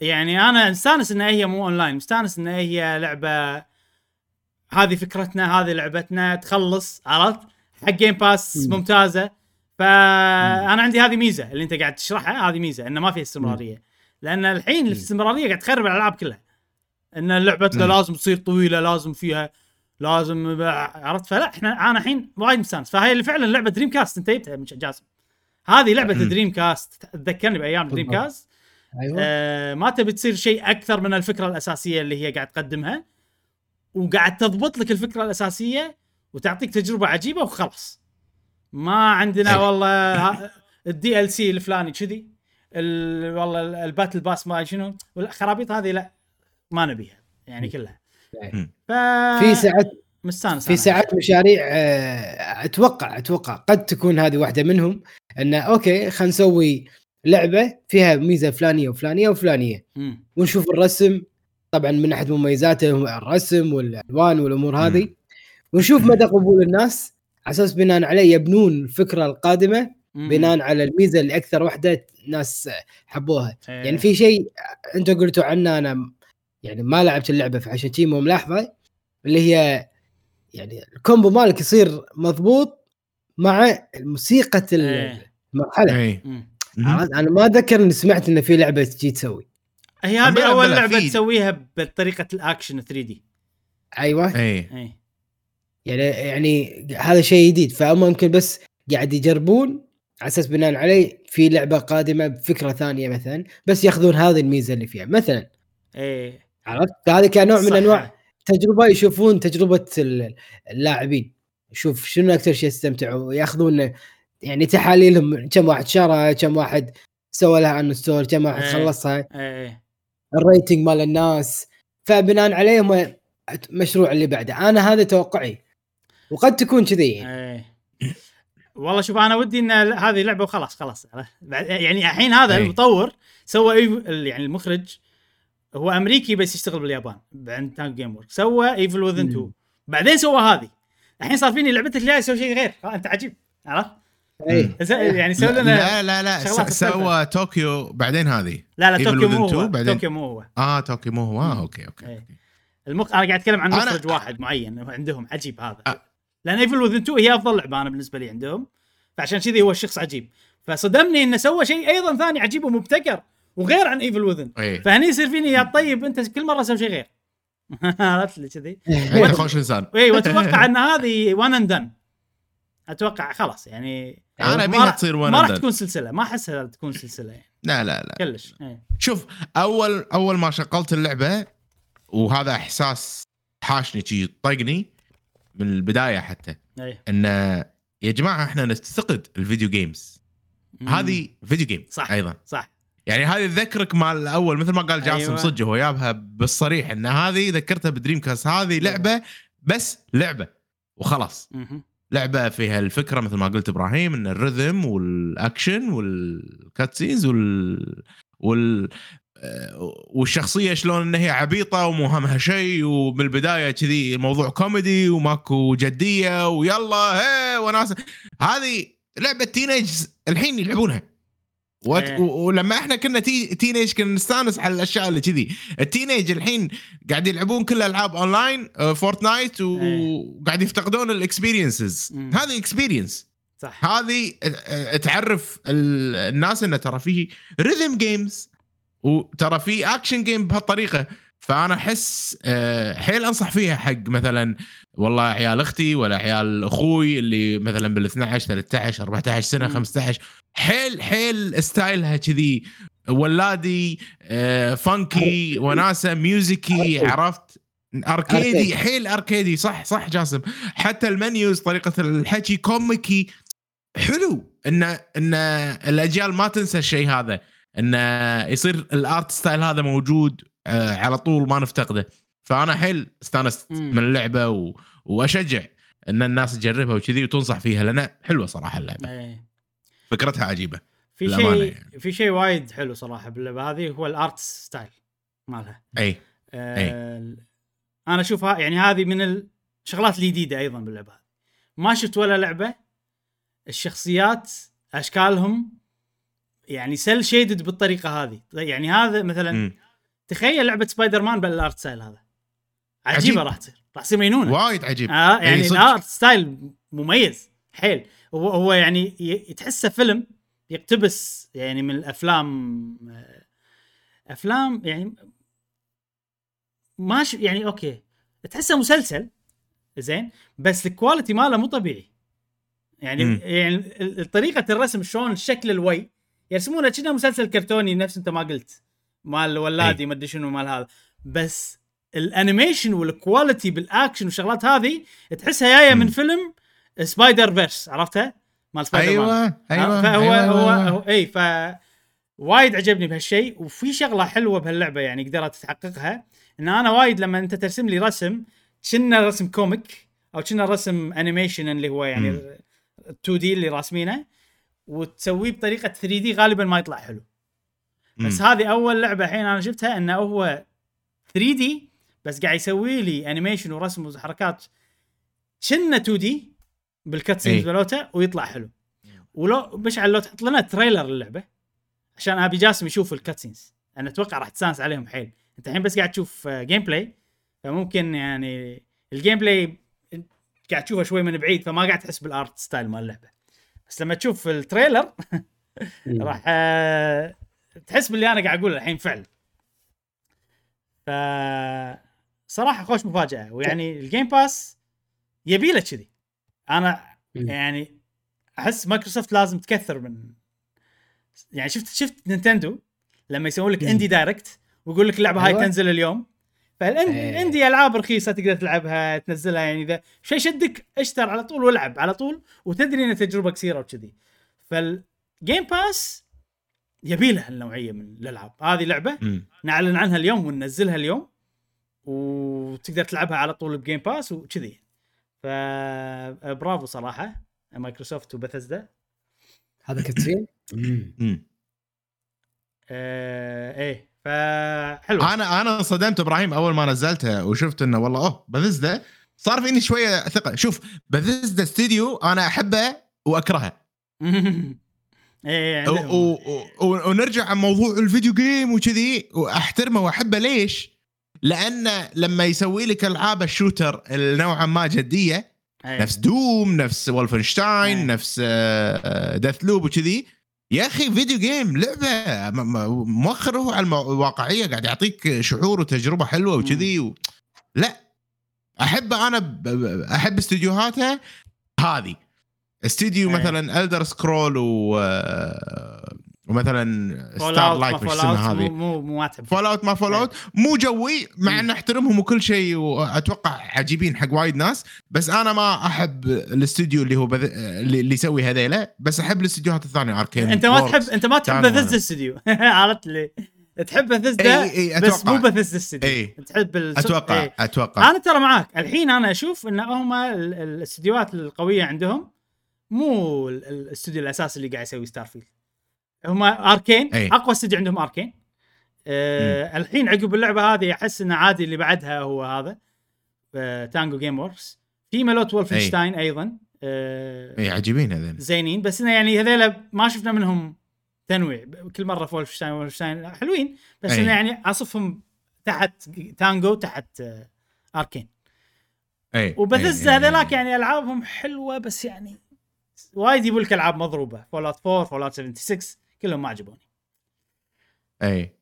يعني أنا مستانس انها هي مو أونلاين مستانس انها هي لعبة هذه فكرتنا هذه لعبتنا تخلص عرفت؟ حق Game Pass مم. ممتازة. فانا عندي هذه ميزة اللي أنت قاعد تشرحها هذه ميزة إنه ما فيها استمرارية. لأن الحين الاستمراريه قاعد تخرب الألعاب كلها. إن لعبتنا مم. لازم تصير طويلة لازم فيها لازم عرفت؟ فلا إحنا أنا الحين وايد مستانس. فهي اللي فعلا لعبة Dreamcast أنت جبتها من جاسم. هذه لعبة. Dreamcast تذكرني بأيام Dreamcast أيوه. آه ما تبي تصير شيء أكثر من الفكرة الأساسية اللي هي قاعد تقدمها. وقاعد تضبط لك الفكرة الأساسية وتعطيك تجربة عجيبة وخلاص ما عندنا. والله ال DLC الفلاني كذي ال- والله ال- ال battle pass ما شنو والخرابيط هذه لا ما نبيها يعني كلها إيه. ف في ساعات مستانس في. ساعات مشاريع آه، أتوقع أتوقع قد تكون هذه واحدة منهم انه okay خلينا نسوي لعبة فيها ميزة فلانية وفلانية وفلانية. ونشوف الرسم طبعا من أحد مميزاته الرسم والألوان والأمور هذه. ونشوف مدى قبول الناس على أساس بناء عليه يبنون الفكرة القادمة. بناء على الميزة اللي أكثر وحدة ناس حبوها إيه. يعني في شيء أنتم قلتوا عنه أنا يعني ما لعبت اللعبة فعشان شيء مو ملاحظه اللي هي يعني الكومبو مالك يصير مضبوط مع موسيقى إيه. المرحلة. عرفت؟ أنا ما اتذكر إني سمعت إنه في لعبة تجي تسوي هي هذه أول لعبة في- تسويها بطريقة الأكشن 3 دي. أيوه. اي اي يعني يعني هذا شيء جديد. فهم يمكن بس قاعد يجربون على أساس بناء عليه في لعبة قادمة بفكرة ثانية مثلا بس ياخذون هذه الميزة اللي فيها. مثلا اي عرفت؟ فهذا كنوع من. أنواع تجربة يشوفون تجربة ال- اللاعبين. يشوف شنو أكثر شيء استمتعوا؟ ياخذون يعني تحاليلهم. كم واحد شرى كم واحد سوى لها install كم واحد إيه. خلصها. اي ال rating مال الناس. فبناء عليه هم المشروع اللي بعده. أنا هذا توقعي. وقد تكون كذي. يعني. والله شوف أنا ودي إن هذه لعبة وخلاص خلاص. بعد- يعني الحين هذا إيه. المطور سوى يعني المخرج هو أمريكي بس يشتغل باليابان عند Tango Gameworks سوى Evil Within مم. 2 بعدين سوى هذه. الحين صار فيني لعبتك الجاية يسوي شيء غير. أنت عجيب. عرفت؟ إيه. ز- يعني سوي لنا لا لا لا سوى طوكيو بعدين هذه. لا لا Within مو 2 هو بعدين- توكيو مو هو. آه طوكيو مو هو. آه أوكي أوكي إيه. المخ... أنا قاعد أتكلم عن أنا- مخرج واحد معين عندهم عجيب هذا. أ- لأن Evil Within 2 هي أفضل لعبة أنا بالنسبة لي عندهم. فعشان كذي هو الشخص عجيب. فصدمني إنه سوى شيء أيضا ثاني عجيب ومبتكر وغير عن Evil Within اي فهني يصير فيني يا طيب أنت كل مرة سوي شيء غير. عرفت لي كذي؟ خوش إنسان. اي وأتوقع إن هذه one and done أتوقع خلاص يعني أنا ما ابيها تصير ما راح ون تكون سلسلة ما أحسها تكون سلسلة يعني لا لا لا كلش إيه. شوف أول أول ما شغلت اللعبة وهذا إحساس حاشني شي طقني من البداية حتى إيه. انه يا جماعة إحنا نفتقد ال video games مم. هذه video game صح. أيضا صح يعني هذه تذكرك مال الأول مثل ما قال جاسم أيوة. صدق هو جابها بالصريح إن هذه ذكرتها ب Dreamcast هذه لعبة بس لعبة وخلاص مهم. لعبة فيها الفكرة مثل ما قلت إبراهيم إن ال rhythm وال action وال cutscenes وال وال آه، والشخصية شلون إن هي عبيطة ومو همها شيء ومن البداية كذي الموضوع كوميدي وماكو جدية ويلا هي وناس هذه لعبة teenage الحين يلعبونها. إيه. و- ولما إحنا كنا tee... teenage كنا نستانس على الأشياء اللي كذي ال teenage الحين قاعد يلعبون كل ألعاب أونلاين آه، Fortnite و- إيه. وقاعد يفتقدون ال experiences. هذه experience صح هذه ت- تعرف ال- الناس انه ترى في rhythm games وترى في action game بهالطريقة فأنا أحس آه، حيل أنصح فيها حق مثلا والله عيال أختي ولا عيال أخوي اللي مثلا بال 12 13 14 سنة مم. 15 حيل حيل style ها كذي ولادي آه، funky وناسة ميوزيكي. عرفت اركيدي. حيل اركيدي صح صح جاسم حتى ال menus طريقة الحكي كوميكي حلو إن إن الأجيال ما تنسى الشيء هذا إن يصير ال art style هذا موجود آه، على طول ما نفتقده فأنا حيل استانست. من اللعبة و... وأشجع إن الناس تجربها وكذي وتنصح فيها لأن حلوة صراحة اللعبة إيه. فكرتها عجيبة في شيء يعني. في شيء وايد حلو صراحة باللعبه هذه هو ال art style مالها أي آه أنا أشوفها يعني هذه من الشغلات الجديدة أيضا باللعبة هذه ما شفت ولا لعبة الشخصيات أشكالهم يعني cel shaded بالطريقة هذه يعني هذا مثلا مم. تخيل لعبة Spider-Man بال art style هذا عجيبة عجيب. راح تصير راح تصير مجنونة وايد عجيب آه يعني صدق. ال art style مميز حيل هو هو يعني تحسه فيلم يقتبس يعني من الأفلام آه، أفلام يعني ما ش... يعني أوكي تحسه مسلسل زين بس ال quality ماله مو طبيعي يعني مم. يعني طريقة الرسم شلون الشكل الوي يرسمونه كأنه مسلسل كرتوني نفس أنت ما قلت مال ولادي ما أدري شنو مال هذا بس ال animation وال quality بال action والشغلات هذه تحسها جاية. من فيلم Spider-Verse عرفتها؟ مال سبايدر مان أيوه أيوه فهو أيوة هو, أيوة. هو إي ف وايد عجبني بهالشيء وفي شغلة حلوة بهاللعبة يعني قدرت تحققها إن أنا وايد لما أنت ترسم لي رسم كنا رسم comic أو كنا رسم animation اللي هو يعني مم. 2D اللي راسمينه وتسويه بطريقة 3D غالبا ما يطلع حلو بس مم. هذه أول لعبة الحين أنا شفتها إنه هو 3D بس قاعد يسوي لي animation ورسم وحركات كنا 2D بال cutscenes إي. مالته ويطلع حلو. ولو مشعل لو تحط لنا trailer للعبه عشان أبي جاسم يشوف ال cutscenes أنا أتوقع راح تستانس عليهم حيل. أنت الحين بس قاعد تشوف gameplay فممكن يعني ال gameplay قاعد تشوفه شوي من بعيد فما قاعد تحس بال art style مال اللعبة. بس لما تشوف ال trailer راح آه، تحس باللي أنا قاعد أقوله الحين فعل ف صراحة خوش مفاجأة. ويعني ال Game Pass يبي له كذي. أنا. يعني أحس مايكروسوفت لازم تكثر من يعني شفت شفت Nintendo لما يسوون لك. Indie Direct ويقول لك اللعبة هاي أيوة. تنزل اليوم. فال indie ألعاب رخيصة تقدر تلعبها تنزلها يعني إذا شيء شدك اشتر على طول والعب على طول وتدري إن تجربة قصيرة وكذي فال Game Pass يبي له هالنوعية من الألعاب هذه لعبة مم. نعلن عنها اليوم وننزلها اليوم وتقدر تلعبها على طول ب Game Pass وكذي فبرافو صراحة Microsoft و Bethesda هذا cutscene مم. آه إيه فحلو أنا أنا انصدمت إبراهيم أول ما نزلتها وشفت إنه والله أوه بثزدا صار فيني شوية ثقة. شوف بثزدا استوديو أنا أحبه وأكرهه. إيه و- عندهم. و- و- ونرجع عن موضوع ال video game وكذي وأحترمه وأحبه. ليش؟ لأنه لما يسوي لك ألعاب ال shooter نوعا ما جدية إيه. نفس دوم نفس ولفنشتاين إيه. نفس ديث لوب وكذي يا أخي فيديو جيم لعبة م- م- موخر هو على الواقعيه قاعد يعطيك شعور وتجربة حلوة وكذي و... لا أحب أنا أحب استديوهاتها هذه استديو إيه. مثلا الدر سكرول و ومثلا ستار لايت وش فول اسمها هذه. مو مو فول اوت ما فول اوت مو جوي مع ان أحترمهم وكل شيء وأتوقع عجيبين حق وايد ناس. بس أنا ما أحب الاستوديو اللي هو Beth... اللي يسوي هذيلا. بس أحب الاستديوهات الثانية Arkane أنت ما تحب أنت ما تحب بثزدا استوديو عرفت لي؟ تحب بثزدا اي بس مو بثزدا استوديو. تحب. أتوقع إيه. أتوقع. أنا ترى معاك. الحين أنا أشوف إن هم ال- ال- الاستديوهات القوية عندهم مو ال- الاستوديو الأساسي اللي قاعد يسوي Starfield هم Arkane؟ أي. أقوى استوديو عندهم Arkane. آه الحين عقب اللعبة هذه أحس انه عادي اللي بعدها هو هذا تانجو جيم وركس في ملوت وولفنشتاين أيضا آه اي عجيبين هذول زينين. بس إنه يعني هذيلا ما شفنا منهم تنويع. كل مرة في وولفشتاين وولفشتاين حلوين بس أي. إنه يعني أصفهم تحت تانجو تحت آه أركين. اي وبثزة إي، إي، هذيلاك إي. يعني ألعابهم حلوة بس يعني وايد يبوا لك ألعاب مضروبة. فول اوت 4 فول اوت 76 كلهم ما عجبوني. أي.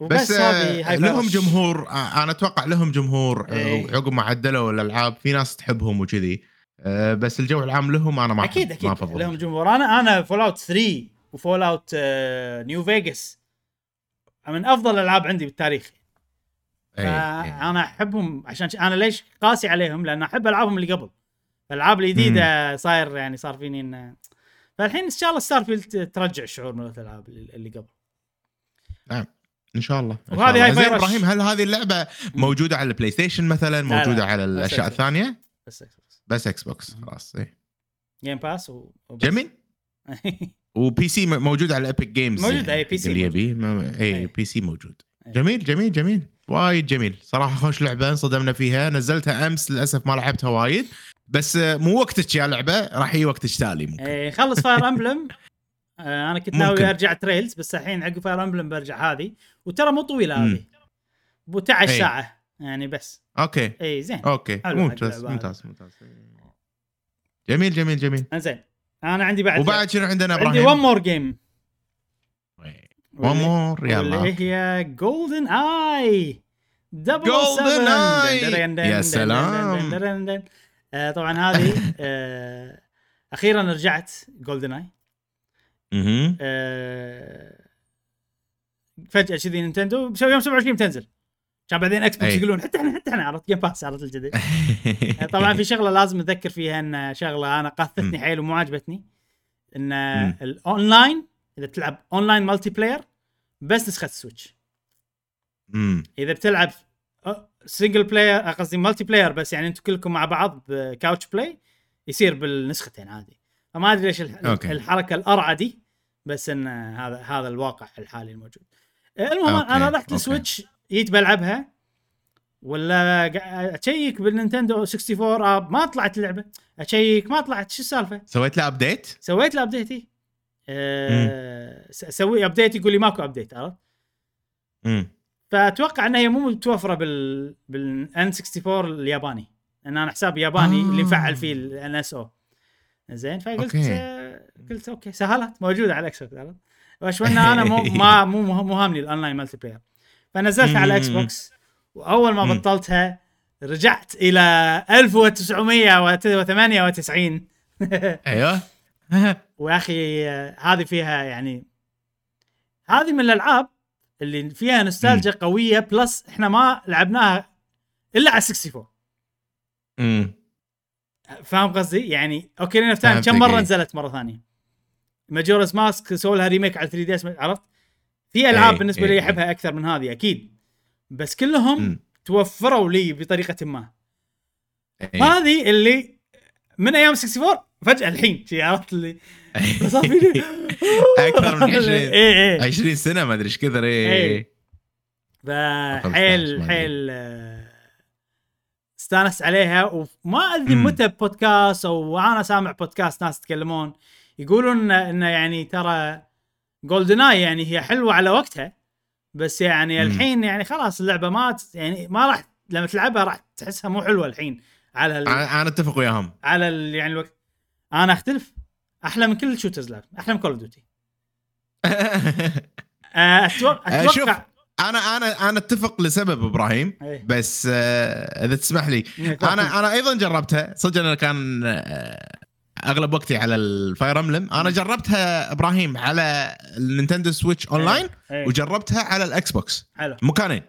بس آه لهم. جمهور. آه أنا أتوقع لهم جمهور آه، إي. عقب ما عدلوا الألعاب في ناس تحبهم وكذي. آه بس الجو العام لهم أنا ما أكيد ما أكيد أفضل. لهم جمهور. أنا أنا Fallout 3 و Fallout New Vegas من أفضل الألعاب عندي بالتاريخ. إي، إي. فانا أحبهم عشان. أنا ليش قاسي عليهم؟ لأن أحب العابهم اللي قبل. الألعاب الجديدة صاير يعني صار فيني انه فالحين إن شاء الله Starfield ترجع الشعور من الألعاب اللي قبل إن شاء الله إن وهذه شاء الله. هاي. إبراهيم هل هذه اللعبة موجودة على ال PlayStation مثلا لا. موجودة على الأشياء. الثانية بس بس Xbox خلاص إيه. Game Pass و... وبس. جميل و PC موجود على Epic Games موجود، أي، PC اللي موجود. يبي ما- أي. PC موجود. جميل جميل جميل وايد جميل صراحة خوش لعبة انصدمنا فيها نزلتها أمس للأسف ما لعبتها وايد بس مو وقتك يا لعبة راح يجي وقتك تالي ممكن. إيه، خلص Fire Emblem آه أنا كنت ناوي. أرجع Trails بس الحين عقب Fire Emblem برجع هذه. وترى مو طويلة. هذه. 12 إيه. ساعة يعني بس. okay. اي زين. okay. ممتاز ممتاز ممتاز. جميل جميل جميل. زين أنا عندي بعد وبعد شنو عندنا عندي إبراهيم؟ one more game one more يلا. اللي هي GoldenEye double GoldenEye. يا سلام. آه طبعا هذه آه أخيرا رجعت GoldenEye. آه فجأة كذي Nintendo يوم 27 بتنزل كان بعدين Xbox. يقولون حتى إحنا حتى إحنا عرفت Game Pass عرفت الجديد طبعا في شغلة لازم نذكر فيها إن شغلة أنا قاثتني حيل ومو عجبتني إن. الأونلاين إذا بتلعب online multiplayer بس نسخه ال Switch مم. إذا بتلعب single player قصدي multiplayer بس يعني أنتم كلكم مع بعض ب couch play يصير بالنسختين عادي فما أدري ليش okay. الحركة الأرعى دي بس إن هذا هذا الواقع الحالي الموجود المهم okay، أنا رحت. ال Switch جيت بلعبها ولا أشيك بال Nintendo 64 app ما طلعت اللعبة أشيك ما طلعت شو السالفة سويت له update؟ سويت له update أه س- أسوي update يقول لي ماكو update عرفت. فأتوقع إنها هي مو متوفرة بال بال N64 الياباني. ان أنا حساب ياباني آه. اللي مفعل فيه ال NSO زين فقلت okay. آه قلت okay سهلت موجودة على ال Xbox عرفت إن أنا مو ما مو مو هامني ال online multiplayer فنزلتها على Xbox وأول ما. بطلتها رجعت إلى 1998 أيوه. ويا أخي آه، هذه فيها يعني هذه من الألعاب اللي فيها نوستالجيا قوية plus إحنا ما لعبناها إلا على 64 مم. فاهم قصدي؟ يعني Ocarina of Time كم مرة إيه. نزلت مرة ثانية Majora's Mask سووا لها remake على 3DS عرفت؟ في ألعاب إيه، بالنسبة إيه، لي إيه. أحبها أكثر من هذه أكيد بس كلهم مم. توفروا لي بطريقة ما إيه. هذه اللي من أيام 64 فجأة الحين عرفت اللي صار فيني أكثر من 20 اي اي 20 سنة ما أدري إيش كثر إيه. اي فحيل 15 ما حيل آه، استانست عليها وما أدري. متى بودكاست أو أنا سامع بودكاست ناس يتكلمون يقولون انه يعني ترى GoldenEye يعني هي حلوة على وقتها بس يعني. الحين يعني خلاص اللعبة ما يعني ما راح لما تلعبها راح تحسها مو حلوة الحين على. أنا أتفق وياهم على. يعني الوقت أنا أختلف أحلى من كل ال shooters لعب أحلى من Call of Duty أتوقع آه، شوف. أنا أنا أنا أتفق لسبب إبراهيم إيه. بس آه، إذا تسمح لي. أنا أنا أيضا جربتها. صدق أنا كان آه، أغلب وقتي على ال Fire Emblem أنا جربتها إبراهيم على ال Nintendo Switch Online إيه. وجربتها على ال Xbox حلو. مكانين.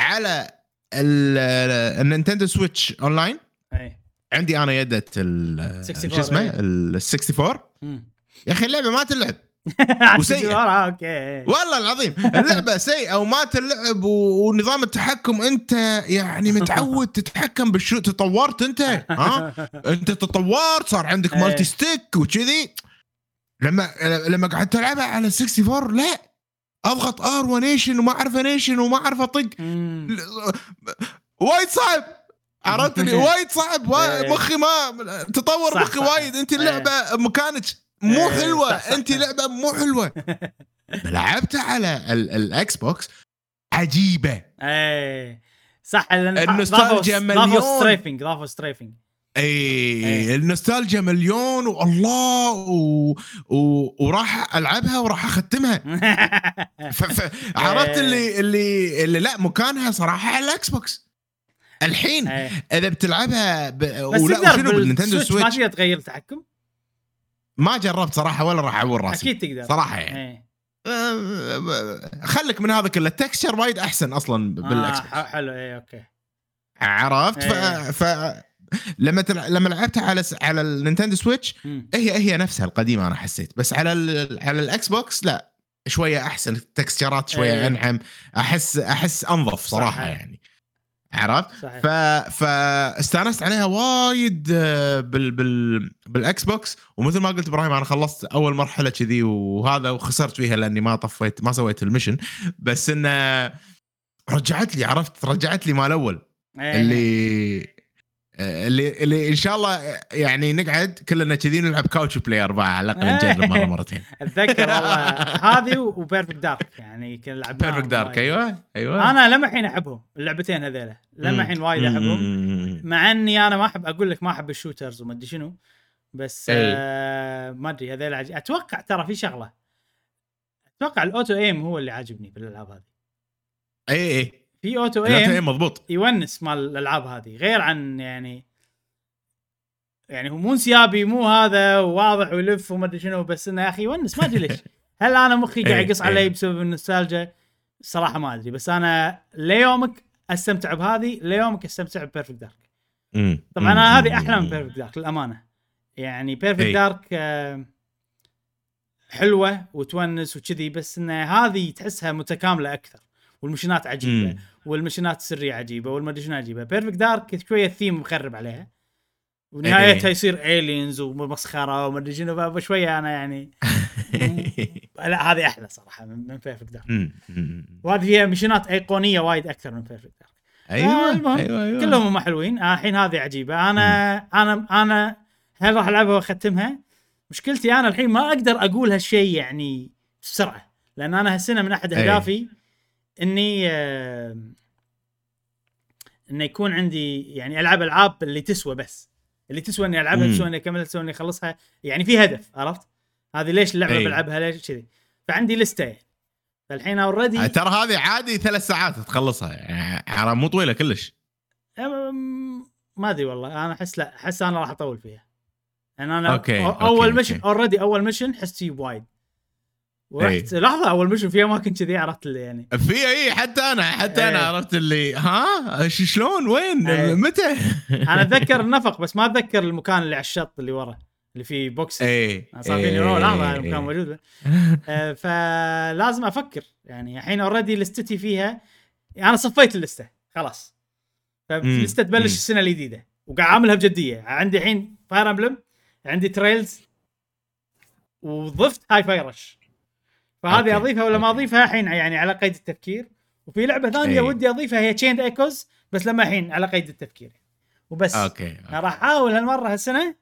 على ال- ال Nintendo Switch Online اي عندي أنا يدة ال 64 شو اسمه؟ إيه. ال 64 مم. يا أخي اللعبة ما تلعب. وسيئة. آه، okay والله العظيم. اللعبة سيئة وما تلعب ونظام التحكم أنت يعني متعود تتحكم بالشو تطورت أنت ها؟ أنت تطورت صار عندك إيه. multi stick وكذي. لما لما قعدت تلعبها على 64 لا. أضغط R ونيشن وما أعرف نيشن وما أعرف أطق. وايد صعب. عرفت لي وايد صعب إيه. مخي ما تطور مخي. وايد انت إيه. اللعبة مكانك مو إيه، حلوة انت. لعبه مو حلوة لعبتها على ال- ال Xbox عجيبة إيه صح النوستالجيا ضافوا مليون. strafing ضافوا strafing اي. النوستالجيا مليون والله و... و... وراح ألعبها وراح أختمها ف... ف... عرفت. اللي اللي اللي لا مكانها صراحة على ال Xbox الحين إيه. إذا بتلعبها ب... بس ولا تقدر وشنو بال Nintendo بال Switch ما Switch تقدر تغير التحكم؟ ما جربت صراحة ولا راح اعور راسي. أكيد تقدر. صراحة يعني. إيه. أه، خليك من هذا كله. ال texture وايد أحسن أصلا بال X آه box. ح- حلو. اي okay. عرفت؟ ف... إيه. ف... لما تلع... لما لعبتها على س... على ال Nintendo Switch. هي هي نفسها القديمة أنا حسيت. بس على ال... على ال Xbox لا شوية أحسن. ال texture ات شوية إيه. أنعم. احس أحس أنظف صراحة صح. يعني. عرفت؟ ف فاستانست عليها وايد آه، بال بال بال Xbox ومثل ما قلت إبراهيم أنا خلصت أول مرحلة كذي وهذا وخسرت فيها لأني ما طفيت ما سويت ال mission. بس إنه رجعت لي عرفت؟ رجعت لي مال أول. إيه. اللي اللي اللي إن شاء الله يعني نقعد كلنا كذي نلعب couch player بقى على الأقل نجرب مرة مرتين. أتذكر والله هذه و Perfect Dark يعني كنا لعبناها Perfect Dark. أيوه أيوه. أنا لما الحين أحبهم اللعبتين هذيلا. لما الحين وايد أحبهم. مع إني أنا ما احب أقول لك ما أحب ال shooters وما أدري شنو بس. آه ما أدري هذيل عج... أتوقع ترى في شغلة. أتوقع ال auto aim هو اللي عاجبني بالألعاب هذه. إي إي. في auto لا تهم aim مضبوط يونس مال الألعاب هذه غير عن يعني يعني هو مو انسيابي مو هذا واضح ويلف وما أدري شنو بس إنه يا أخي يونس ما أدري ليش هل أنا مخي قاعد إيه، يقص إيه. علي بسبب النوستالجيا الصراحه ما أدري بس أنا ليومك أستمتع بهذه ليومك أستمتع ب Perfect Dark. طبعا أنا هذه. أحلى من Perfect Dark للأمانة يعني Perfect إي. Dark آه، حلوة وتونس وكذي بس إن هذه تحسها متكاملة أكثر وال mission ات عجيبة. وال mission ات السريه عجيبه والمدري شنو عجيبه Perfect Dark شوية الثيم مخرب عليها. ونهايتها إي. يصير aliens ومسخرة ومدري شنو فشوية أنا يعني لا هذه أحلى صراحة من Perfect Dark. وهذه فيها mission ات أيقونية وايد أكثر من Perfect Dark أيوه المهم، أيوه أيوه. كلهم هم حلوين. آه، الحين هذه عجيبه أنا أنا أنا هل راح ألعبها وأختمها؟ مشكلتي أنا الحين ما أقدر أقول هالشيء يعني بسرعة لأن أنا هالسنة من أحد أي. أهدافي إني آه، إنه يكون عندي يعني العب ألعاب اللي تسوى بس اللي تسوى إني ألعبها. تسوى إني أكملها تسوى إني أخلصها يعني في هدف عرفت هذه ليش اللعبه أي. بلعبها ليش كذي فعندي لسته يعني فالحين اوريدي ترى هذه عادي ثلاث ساعات تخلصها يعني ترا مو طويلة كلش ما أدري والله أنا أحس لا أحس أنا راح أطول فيها يعني أنا okay، أو- okay، أول mission okay. already أول mission حست فيه بوايد ورحت لحظة أول mission في اماكن كذي عرفت اللي يعني. في اي حتى أنا حتى أنا إيه. عرفت اللي ها؟ شلون؟ وين؟ إيه. متى؟ أنا أتذكر النفق بس ما أتذكر المكان اللي على الشط اللي ورا اللي فيه box اي صار فيني اوه لحظة إيه. المكان موجود. آه، فلازم أفكر. يعني الحين already لستتي فيها أنا صفيت اللستة خلاص. فاللستة تبلش. السنة الجديدة وقاعد أعملها بجدية. عندي الحين Fire Emblem عندي Trails وضفت Hi-Fi Rush فهذه okay. أضيفها ولا ما أضيفها؟ الحين يعني على قيد التفكير. وفي لعبة ثانية إيه. ودي أضيفها هي Chained Echoes بس لما الحين على قيد التفكير. وبس. okay. أنا راح أحاول هالمرة هالسنة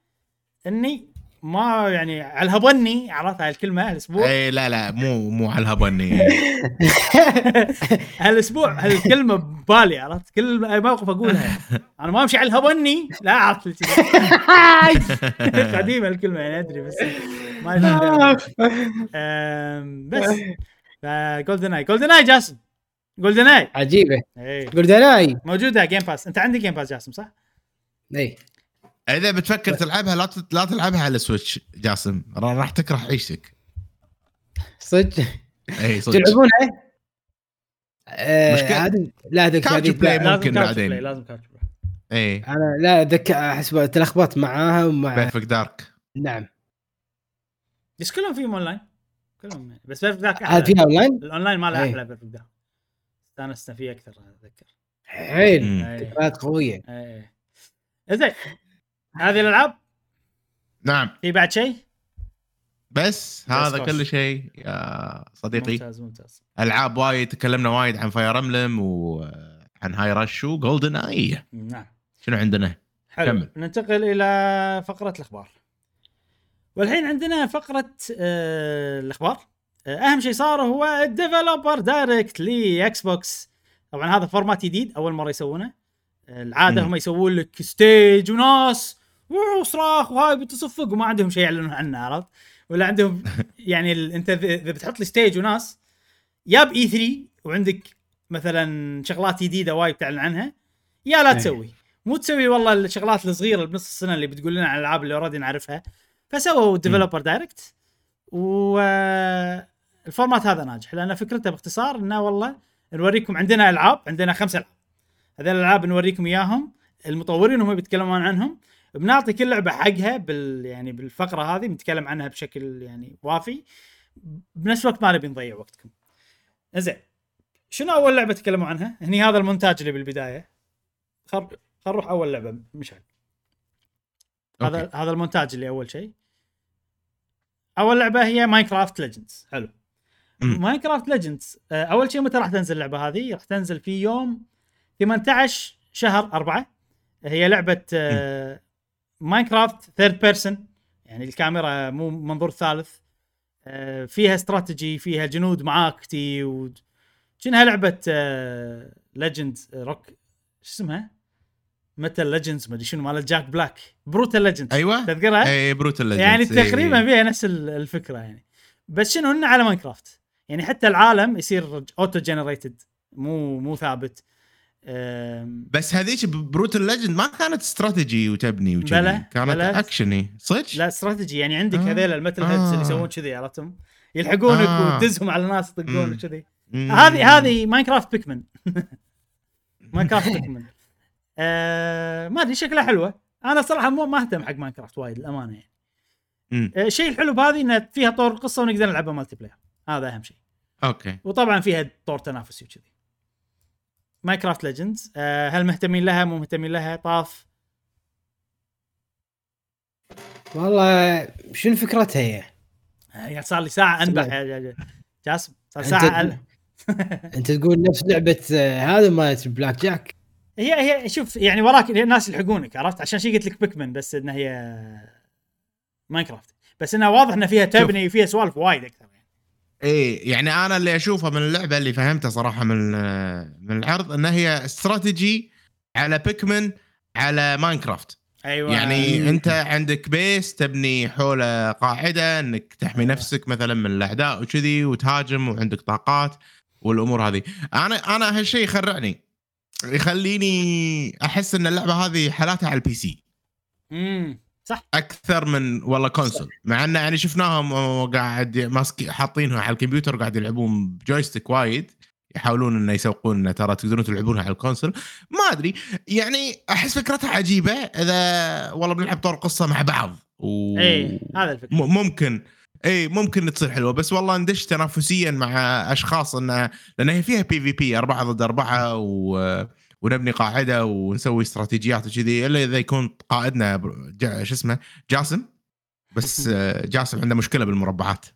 إني ما يعني على الهبني عرفت هاي الكلمة؟ هالأسبوع؟ اي لا لا مو مو على الهبني هالأسبوع هالكلمة ببالي عرفت؟ كل موقف أقولها. أنا ما أمشي على الهبني لا عرفت قديمة الكلمة يعني أدري بس ما. أم، بس. GoldenEye GoldenEye جاسم. GoldenEye عجيبة. اي GoldenEye موجودة Game Pass أنت عندك Game Pass جاسم صح؟ اي اذا بتفكر تلعبها لا لا تلعبها على Switch جاسم را- راح تكره عيشتك صدق اي صدق تلعبونها؟ آه، مشكلة. هذه لا ذيك couch هذه play لا، ممكن بعدين. لازم couch play اي أنا لا ذك احس تلخبطت معاها ومع Perfect Dark نعم بس كلهم فيهم اونلاين كلهم يعني. بس Perfect Dark أحلى فيها اونلاين؟ الاونلاين ماله إيه. أحلى Perfect Dark استانسنا فيه أكثر اتذكر حيل. إيه. ذكريات قويه إيه زين هذه الألعاب؟ نعم. في بعد شيء؟ بس هذا كل. شيء يا صديقي. ممتاز ممتاز. ألعاب وايد تكلمنا وايد عن فاير املم وعن هاي رش وجولدن اي نعم. شنو عندنا؟ حلو. كمل. ننتقل إلى فقرة الأخبار. والحين عندنا فقرة آه الأخبار. آه أهم شيء صار هو ال Developer Direct ل Xbox طبعا هذا format جديد أول مرة يسوونه. آه، العادة مم. هم يسوون لك stage وناس وصراخ وهاي بتصفق وما عندهم شيء يعلنون عنه عرفت؟ ولا عندهم يعني ال- انت اذا بتحط لي stage وناس يا ب E3 وعندك مثلا شغلات جديدة وايد تعلن عنها يا لا إيه. تسوي. مو تسوي والله الشغلات الصغيرة بنص السنة اللي بتقول لنا عن الألعاب اللي already نعرفها. فسووا Developer Direct وال format هذا ناجح لأن فكرته باختصار إنه والله نوريكم عندنا ألعاب عندنا خمس ألعاب. هذول الألعاب نوريكم إياهم المطورين هم بيتكلمون عنهم بنعطي كل لعبة حقها بال يعني بالفقرة هذه بنتكلم عنها بشكل يعني وافي بنفس الوقت ما نبي نضيع وقتكم. زين. شنو أول لعبة تكلموا عنها؟ هني هذا المونتاج اللي بالبداية. خل خل نروح أول لعبة. مشعل. هذا okay. هذا المونتاج اللي أول شيء. أول لعبة هي Minecraft Legends حلو. Minecraft Legends أول شيء متى راح تنزل اللعبة هذه؟ راح تنزل في يوم 18 شهر 4 هي لعبة آه، Minecraft third person يعني الكاميرا مو منظور ثالث. آه، فيها استراتيجي فيها جنود معاك تي و شنها لعبة Legend Rock شو اسمها؟ Metal Legends ما أدري شنو مال جاك بلاك Brutal Legends أيوه. تذكرها؟ اي Brutal يعني تقريبا فيها نفس ال- الفكرة يعني. بس شنو؟ إنه على Minecraft يعني حتى العالم يصير auto generated مو مو ثابت. بس هذيك Brutal Legend ما كانت استراتيجي وتبني وكذي كانت. اكشني صدق؟ لا استراتيجي يعني عندك آه. هذيل ال metal heads اللي آه. يسوون كذي عرفتهم يلحقونك آه. وتدزهم على ناس يطقون مم. هذه هذه Minecraft Pikmin Minecraft Pikmin آه ما أدري شكلها حلوة أنا صراحة مو ما أهتم حق Minecraft وايد الامانه يعني. آه، الشيء الحلو بهذه انها فيها طور قصة ونقدر نلعبها multiplayer هذا أهم شيء okay وطبعا فيها طور تنافسي وكذي Minecraft Legends آه هل مهتمين لها؟ مو مهتمين لها. طاف. والله شنو فكرتها هي؟ آه صار لي ساعة أنبح. يا جاسم صار ساعة أل... أنت تقول نفس لعبة آه، هذا مالت Black Jack هي هي شوف يعني وراك الناس يلحقونك عرفت؟ عشان شي قلت لك Pikmin بس إنها هي Minecraft بس إنها واضح انها فيها تبني وفيها سوالف وايد أكثر. إيه يعني أنا اللي أشوفه من اللعبة اللي فهمته صراحة من من العرض إنها هي استراتيجي على Pikmin على Minecraft أيوه يعني أنت عندك base تبني حوله قاعدة إنك تحمي أيوة. نفسك مثلا من الأعداء وكذي وتهاجم وعندك طاقات والأمور هذه. أنا أنا هالشيء يخرعني يخليني أحس إن اللعبة هذه حالاتها على ال PC امم صح؟ أكثر من والله console مع انه يعني شفناهم قاعد ماسك حاطينها على الكمبيوتر وقاعد يلعبون ب joystick وايد يحاولون إنه يسوقون انه ترى تقدرون تلعبونها على ال console ما أدري يعني أحس فكرتها عجيبة إذا والله بنلعب طور قصة مع بعض. و... إيه هذا الفكرة. ممكن. اي ممكن تصير حلوة. بس والله ندش تنافسيا مع أشخاص إنه لأن هي فيها PvP أربعة ضد أربعة و... ونبني قاعدة ونسوي استراتيجيات وكذي إلا إذا يكون قائدنا. شو اسمه؟ جاسم. بس آه، جاسم عنده مشكلة بالمربعات.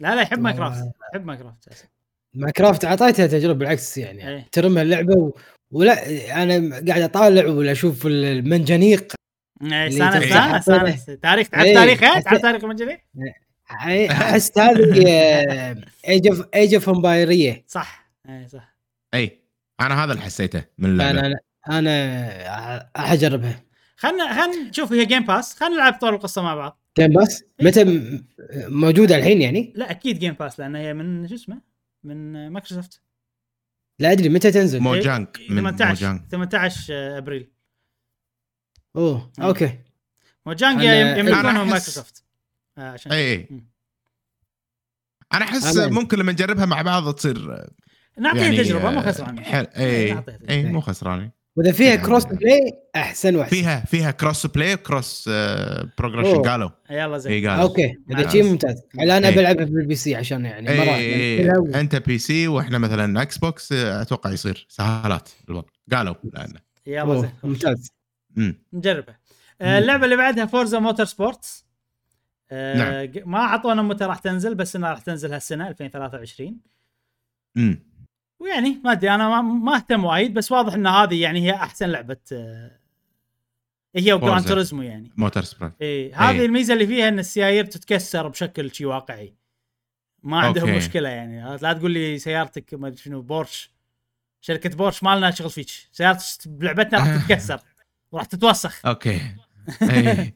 لا لا يحب والله. ماينكرافت يحب ماينكرافت أساساً. ماينكرافت اعطيتها تجربة بالعكس يعني. إيه. ترمى اللعبة و... ولا أنا قاعد أطالع ولا أشوف المنجنيق. إيه سانس تمسح سانس تاريخ تعرف إيه. تاريخها تعرف تاريخ المنجنيق. أحس هذه ايج اوف ايج اوف امبايريه صح. إيه صح. اي أنا هذا اللي حسيته من اللعبة. أنا أنا احجربها خلنا خلنا نشوف هي جيم باس خلينا نلعب طور القصة مع بعض. Game Pass متى موجودة الحين يعني؟ لا أكيد Game Pass لأن هي من شو اسمه؟ من مايكروسوفت لا أدري متى تنزل؟ Mojang من 18 Mojang 18 أبريل. أوه مم. okay. Mojang يملكونهم مايكروسوفت عشان اي. أنا أحس ممكن لما نجربها مع بعض تصير نعطيها يعني تجربة مو آه، خسران. حل... إيه، اي. اي مو خسرانين وإذا فيها يعني- cross play أحسن وأحسن. فيها فيها cross play و cross progression. قالوا. يلا اي زين قالوا. okay. إذا نعم. شيء ممتاز. لا أنا إيه. بلعبها بال PC عشان يعني اي اي و- أنت PC وإحنا مثلا Xbox آه، أتوقع يصير سهالات بالوضع. قالوا لأن يلا زين ممتاز. آه، اللعبة اللي بعدها Forza Motorsports آه نعم. ما أعطونا متى راح تنزل بس إنها راح تنزل هالسنة 2023 امم ويعني ما أدري أنا ما, أهتم وايد بس واضح إن هذه يعني هي أحسن لعبة آه هي و Gran Forza. Turismo يعني. Motorsport إيه هذه. الميزة اللي فيها إن السيايير تتكسر بشكل شي واقعي. ما عندهم okay. مشكلة يعني. لا تقول لي سيارتك ما أدري شنو بورش. شركة بورش ما لنا شغل فيك. سيارتك بلعبتنا راح تتكسر. وراح تتوسخ. okay. إي.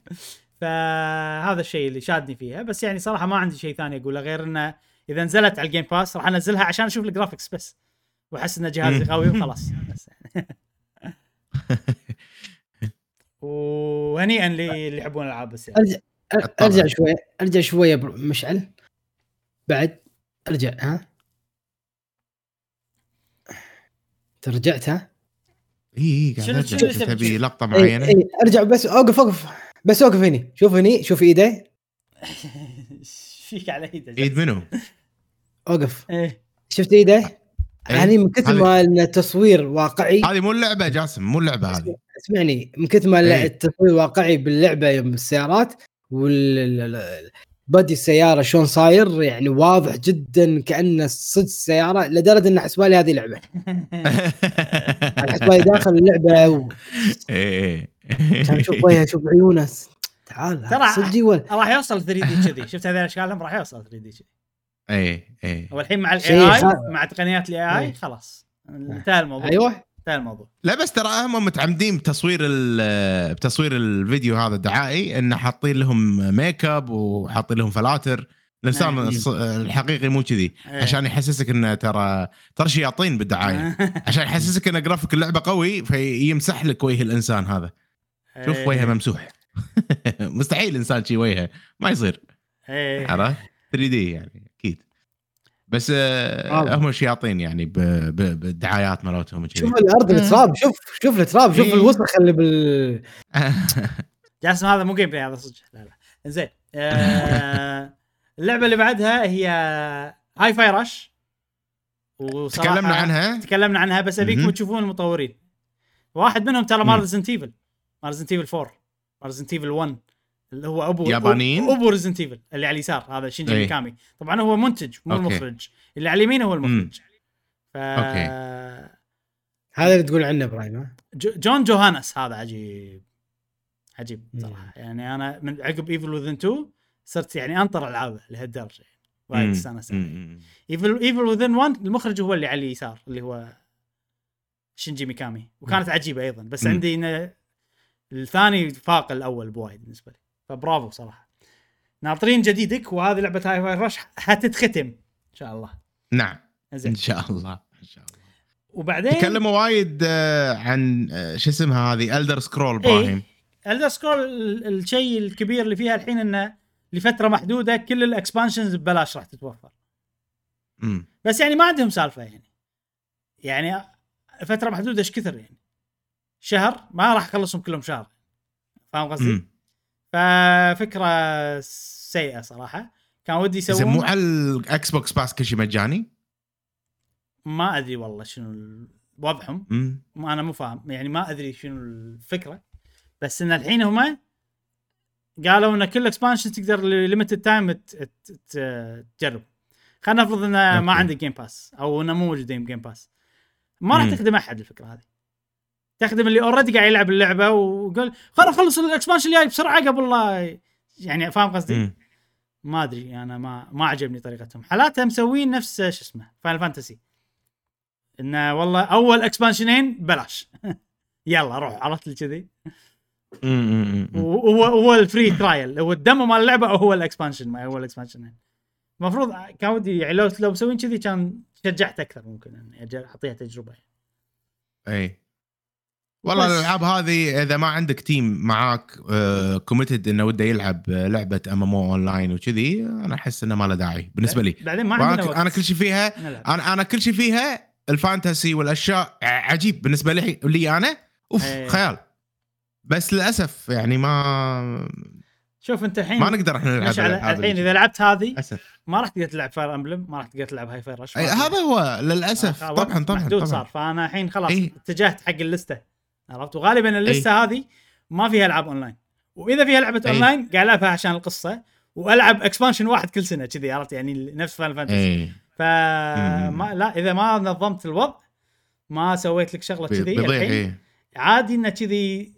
فهذا الشيء اللي شادني فيها. بس يعني صراحة ما عندي شيء ثاني أقوله غير إنه إذا نزلت على ال game pass راح أنزلها عشان أشوف ال graphics بس. واحس إن جهازي قوي وخلاص. وهنيئا لي- اللي يحبون الالعاب بس يعني. ارجع أرجع شوي أرجع شوية مشعل. بعد أرجع ها؟ انت رجعت ها؟ إي قاعد شنو- أرجع. تبي؟ لقطة إي معينة؟ إي أرجع بس أوقف أوقف. بس أوقف هني. شوف هني شوف إيدي. إيش فيك على إيده؟ إيد منو؟ أوقف. إيه. شفت إيدي؟ إيه. هني من كثر هذه- ما انه تصوير واقعي هذه مو اللعبة جاسم مو اللعبة هذه. اسمعني من كثر ما إيه. التصوير واقعي باللعبة يوم السيارات وال بدي السيارة شلون صاير يعني واضح جدا كانه صدق السياره لدرجة إن حسبالي هذه لعبة. حسبالي داخل اللعبة و... إيه كان أشوف وجهه أشوف عيونه. تعال ترى- راح يوصل 3D كذي. شفت هذول اشكالهم راح يوصل 3D كذي. إيه إيه. هو الحين مع ال AI مع تقنيات ال AI إيه. خلاص. انتهى الموضوع. أيوه. انتهى الموضوع. لا بس ترى هم متعمدين بتصوير ال- بتصوير الفيديو هذا الدعائي إنه حاطين لهم make up وحاطين لهم فلاتر. الانسان نعم. الص- الحقيقي مو كذي. إيه. عشان يحسسك إنه ترى ترى شياطين بالدعاية. عشان يحسسك إن جرافيك اللعبة قوي فيمسح لك وجه الإنسان هذا. شوف إيه. وجهه ممسوح. مستحيل إنسان شي وجهه. ما يصير. إيه. عرفت؟ 3D يعني. بس آه. هم شياطين يعني ب- ب- بالدعايات مالتهم شوف الأرض التراب شوف شوف التراب شوف إيه. الوسخ اللي بال جاسم هذا مو gameplay هذا صدق. لا لا. زين آه اللعبة اللي بعدها هي Hi-Fi Rush تكلمنا عنها؟ تكلمنا عنها بس أبيكم. تشوفون المطورين. واحد منهم ترى ايفل مال Resident Evil 4 مال Resident Evil 1 اللي هو ابو يابانيين؟ أبو Resident Evil اللي على اليسار هذا شينجي إيه. ميكامي طبعا هو منتج مو okay. المخرج اللي على اليمين هو المخرج ف okay. هذا اللي تقول عنه إبراهيم جو- جون جوهانس هذا عجيب عجيب مم. صراحة يعني أنا من عقب Evil Within 2 صرت يعني أنطر العابه لهالدرجة يعني وايد. استانس. Evil Evil Within 1 المخرج هو اللي على اليسار اللي هو شينجي ميكامي وكانت عجيبة أيضا بس مم. عندي إنه الثاني فاق الأول بوايد بالنسبة لي فبرافو صراحة. ناطرين جديدك وهذه لعبة Hi-Fi Rush حتتختم إن شاء الله. نعم. زين إن شاء الله إن شاء الله. وبعدين؟ تكلموا وايد آه، عن آه، شو اسمها هذه؟ Elder Scrolls إبراهيم. Elder Scrolls الشيء الكبير اللي فيها الحين إنه لفترة محدودة كل ال expansions ببلاش راح تتوفر. مم. بس يعني ما عندهم سالفة يعني. يعني فترة محدودة إيش كثر يعني؟ شهر؟ ما راح اخلصهم كلهم شهر. فاهم قصدي؟ ففكرة سيئة صراحة كان ودي زين يسوون مو على ال Xbox Pass كل شيء مجاني؟ ما أدري والله شنو وضعهم. ما أنا مو فاهم يعني ما أدري شنو الفكرة بس إن الحين هم قالوا إن كل expansion تقدر limited time تجرب خلينا نفرض انه ما. عندك game pass أو إنه مو موجودين game pass ما راح. تخدم أحد الفكرة هذه تخدم اللي already قاعد يلعب اللعبة وقال خلنا نخلص ال expansion الجاي بسرعة قبل لا يعني فاهم قصدي؟ ما أدري أنا ما ما عجبني طريقتهم. حالاتها مسوين نفس شو اسمه Final Fantasy إنه والله أول expansion ين ببلاش يلا روح عرفت لي كذي. وهو هو ال free trial هو ال demo مال اللعبة هو ال expansion ما هو ال expansion المفروض كان ودي يعني لو لو مسوين كذي كان شجعت أكثر ممكن إني أعطيها تجربة أي. والله. الألعاب هذه إذا ما عندك team معاك committed إنه وده يلعب آه، لعبة MMO online وكذي أنا أحس إنه ما له داعي بالنسبة لي. بعدين ما عندنا أنا وقت. أنا كل شيء فيها. أنا أنا كل شيء فيها ال fantasy والأشياء عجيب بالنسبة لي لي أنا. أوف إيه. خيال. بس للأسف يعني ما شوف أنت الحين ما نقدر إحنا نلعب الحين إذا لعبت هذه للأسف. ما راح تقدر تلعب Fire Emblem ما راح تقدر تلعب هاي فاير رش هذا هو للأسف. آه، طبعا طبعا محدود طبعا. صار. فأنا الحين خلاص إيه. اتجهت حق ال list ة. عرفت؟ وغالبا ال list ه هذه ما فيها ألعاب أونلاين. وإذا فيها لعبة. أونلاين قاعد العبها عشان القصة وألعب expansion واحد كل سنة كذي عرفت؟ يعني نفس Final Fantasy فما لا إذا ما نظمت الوضع ما سويت لك شغلة كذي الحين عادي إنه كذي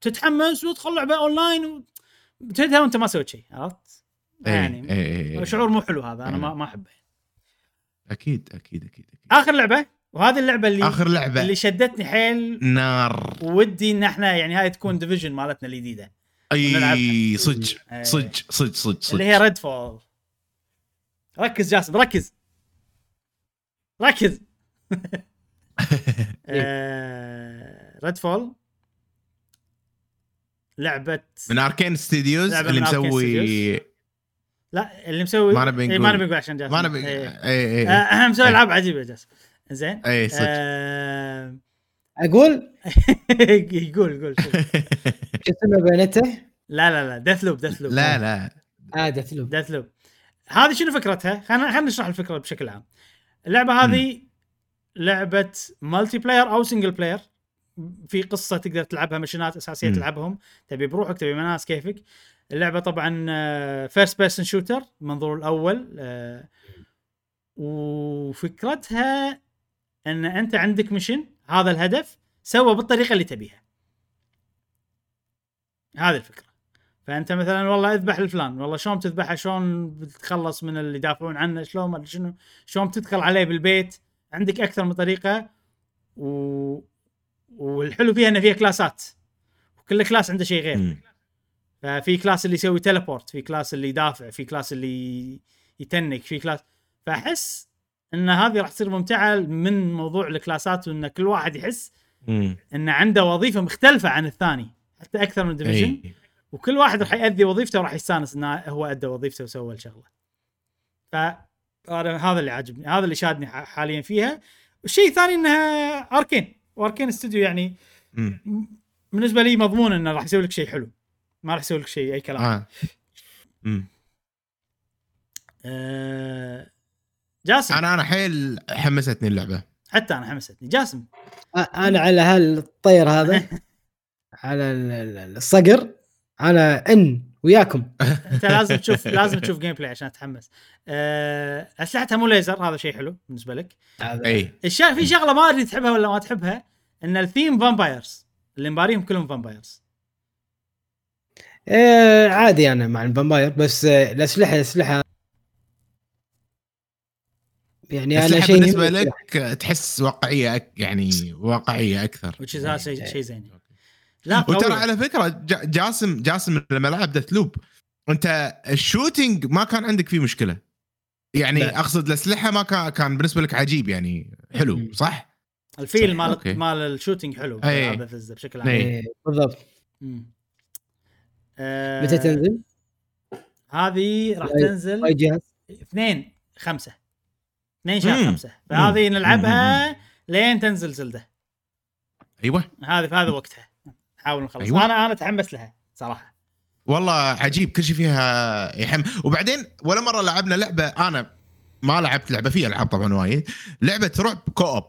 تتحمس وتدخل لعبة أونلاين و... تنتهي وأنت ما سويت شيء عرفت؟ يعني أي شعور مو حلو هذا أنا ما. ما أحبه. أكيد أكيد أكيد أكيد. آخر لعبة؟ وهذه اللعبة اللي آخر لعبة. اللي شدتني حيل نار. ودي إن إحنا يعني هاي تكون Division مالتنا الجديدة. أي. صدق إيه. صدق صدق صدق اللي هي Redfall ركز جاسم ركز. ركز. Redfall لعبة من Arkane Studios اللي مسوي لا اللي مسوي ما نبي إيه، نقول. ما نبي نقول عشان جاسم. ما نبي إيه. اي اي آه، مسوي إيه. العاب عجيبة جاسم. زين اي صدق آه، أقول يقول يقول. شو اسمه بيانته؟ لا لا لا Deathloop Deathloop لا لا آه Deathloop Deathloop هذه شنو فكرتها؟ خلينا خلينا نشرح الفكرة بشكل عام. اللعبة هذه لعبة multiplayer أو single player في قصة تقدر تلعبها mission ات أساسية. تلعبهم تبي بروحك تبي مع ناس كيفك. اللعبة طبعا first person shooter المنظور الأول آه، وفكرتها أن أنت عندك mission هذا الهدف سوى بالطريقة اللي تبيها. هذه الفكرة. فأنت مثلا والله اذبح الفلان والله شلون تذبحه؟ شلون بتتخلص من اللي يدافعون عنه؟ شلون؟ ما شنو. شلون بتدخل عليه بالبيت؟ عندك أكثر من طريقة. و... والحلو فيها ان فيها class ات. وكل class عنده شيء غير. ففي class اللي يسوي teleport في class اللي يدافع في class اللي ي tank في class. فأحس إن هذه راح تصير ممتعة من موضوع ال class ات وإن كل واحد يحس. إن عنده وظيفة مختلفة عن الثاني حتى أكثر من Division وكل واحد راح يأدي وظيفته وراح يستانس إنه هو أدى وظيفته وسوى الشغلة. ف هذا اللي عاجبني هذا اللي شادني حاليا فيها. الشيء الثاني انها Arkane و Arkane Studio يعني مم. بالنسبة لي مضمون إنه راح يسوي لك شيء حلو. ما راح يسوي لك شيء أي كلام. آه جاسم. أنا أنا حيل حمستني اللعبة. حتى أنا حمستني. جاسم. أنا على هالطير هذا على ال- ال- الصقر أنا إن وياكم. أنت لازم تشوف لازم تشوف gameplay عشان تتحمس. آه أسلحتها مو ليزر هذا شيء حلو بالنسبة لك. إي. الشيء في شغلة ما أدري تحبها ولا ما تحبها إن ال theme vampires اللي مباريهم كلهم vampires آه عادي أنا مع ال vampire بس آه الاسلحه الأسلحة يعني أنا شيء بالنسبة لك تحس واقعية يعني واقعية أكثر. وش هذا شيء زين لا وترى على فكرة جاسم جاسم لما لعب Deathloop أنت ال shooting ما كان عندك فيه مشكلة. يعني لا. أقصد الأسلحة ما كان كان بالنسبة لك عجيب يعني حلو صح؟ الفيل مال مال الشوتينج حلو إيه. بشكل عام. إيه. إيه، بالضبط. متى تنزل؟ آه، هذه راح تنزل اثنين خمسة. 2 شهر 5 فهذه نلعبها لين تنزل زلدة. أيوه. هذه هذا وقتها. نحاول نخلص. أيوة. أنا أنا تحمست لها صراحة. والله عجيب. كل شيء فيها يحم. وبعدين ولا مرة لعبنا لعبه أنا ما لعبت لعبة في ألعاب طبعا وايد. لعبة رعب co-op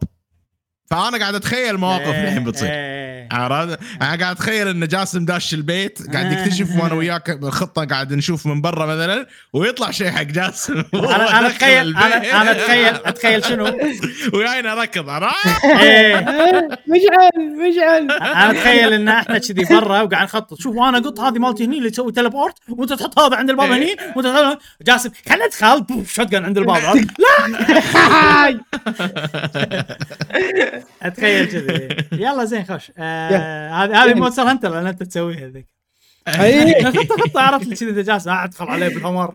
فأنا قاعد أتخيل مواقف إيه، الحين بتصير إيه. عرفت؟ أنا قاعد أتخيل إن جاسم داش البيت قاعد. يكتشف وأنا وياك الخطه قاعد نشوف من برا مثلا ويطلع شيء حق جاسم أنا أنا اتخيل أنا أنا اتخيل أتخيل شنو؟ ويانا ركض عرفت؟ إيه. مشعل مشعل أنا أتخيل إن إحنا كذي برا وقاعد نخطط شوف أنا اقط هذه مالتي هني اللي تسوي teleport وأنت تحط هذا عند الباب هني وأنت جاسم خلنا ندخل شوت عند الباب؟ لا أتخيل كذي. يلا زين خوش. آه، هذه هذه Monster Hunter لأن أنت تسويها ذيك. خطه خطه عرفت لي كذي أنت جالس. أدخل عليه بالحمر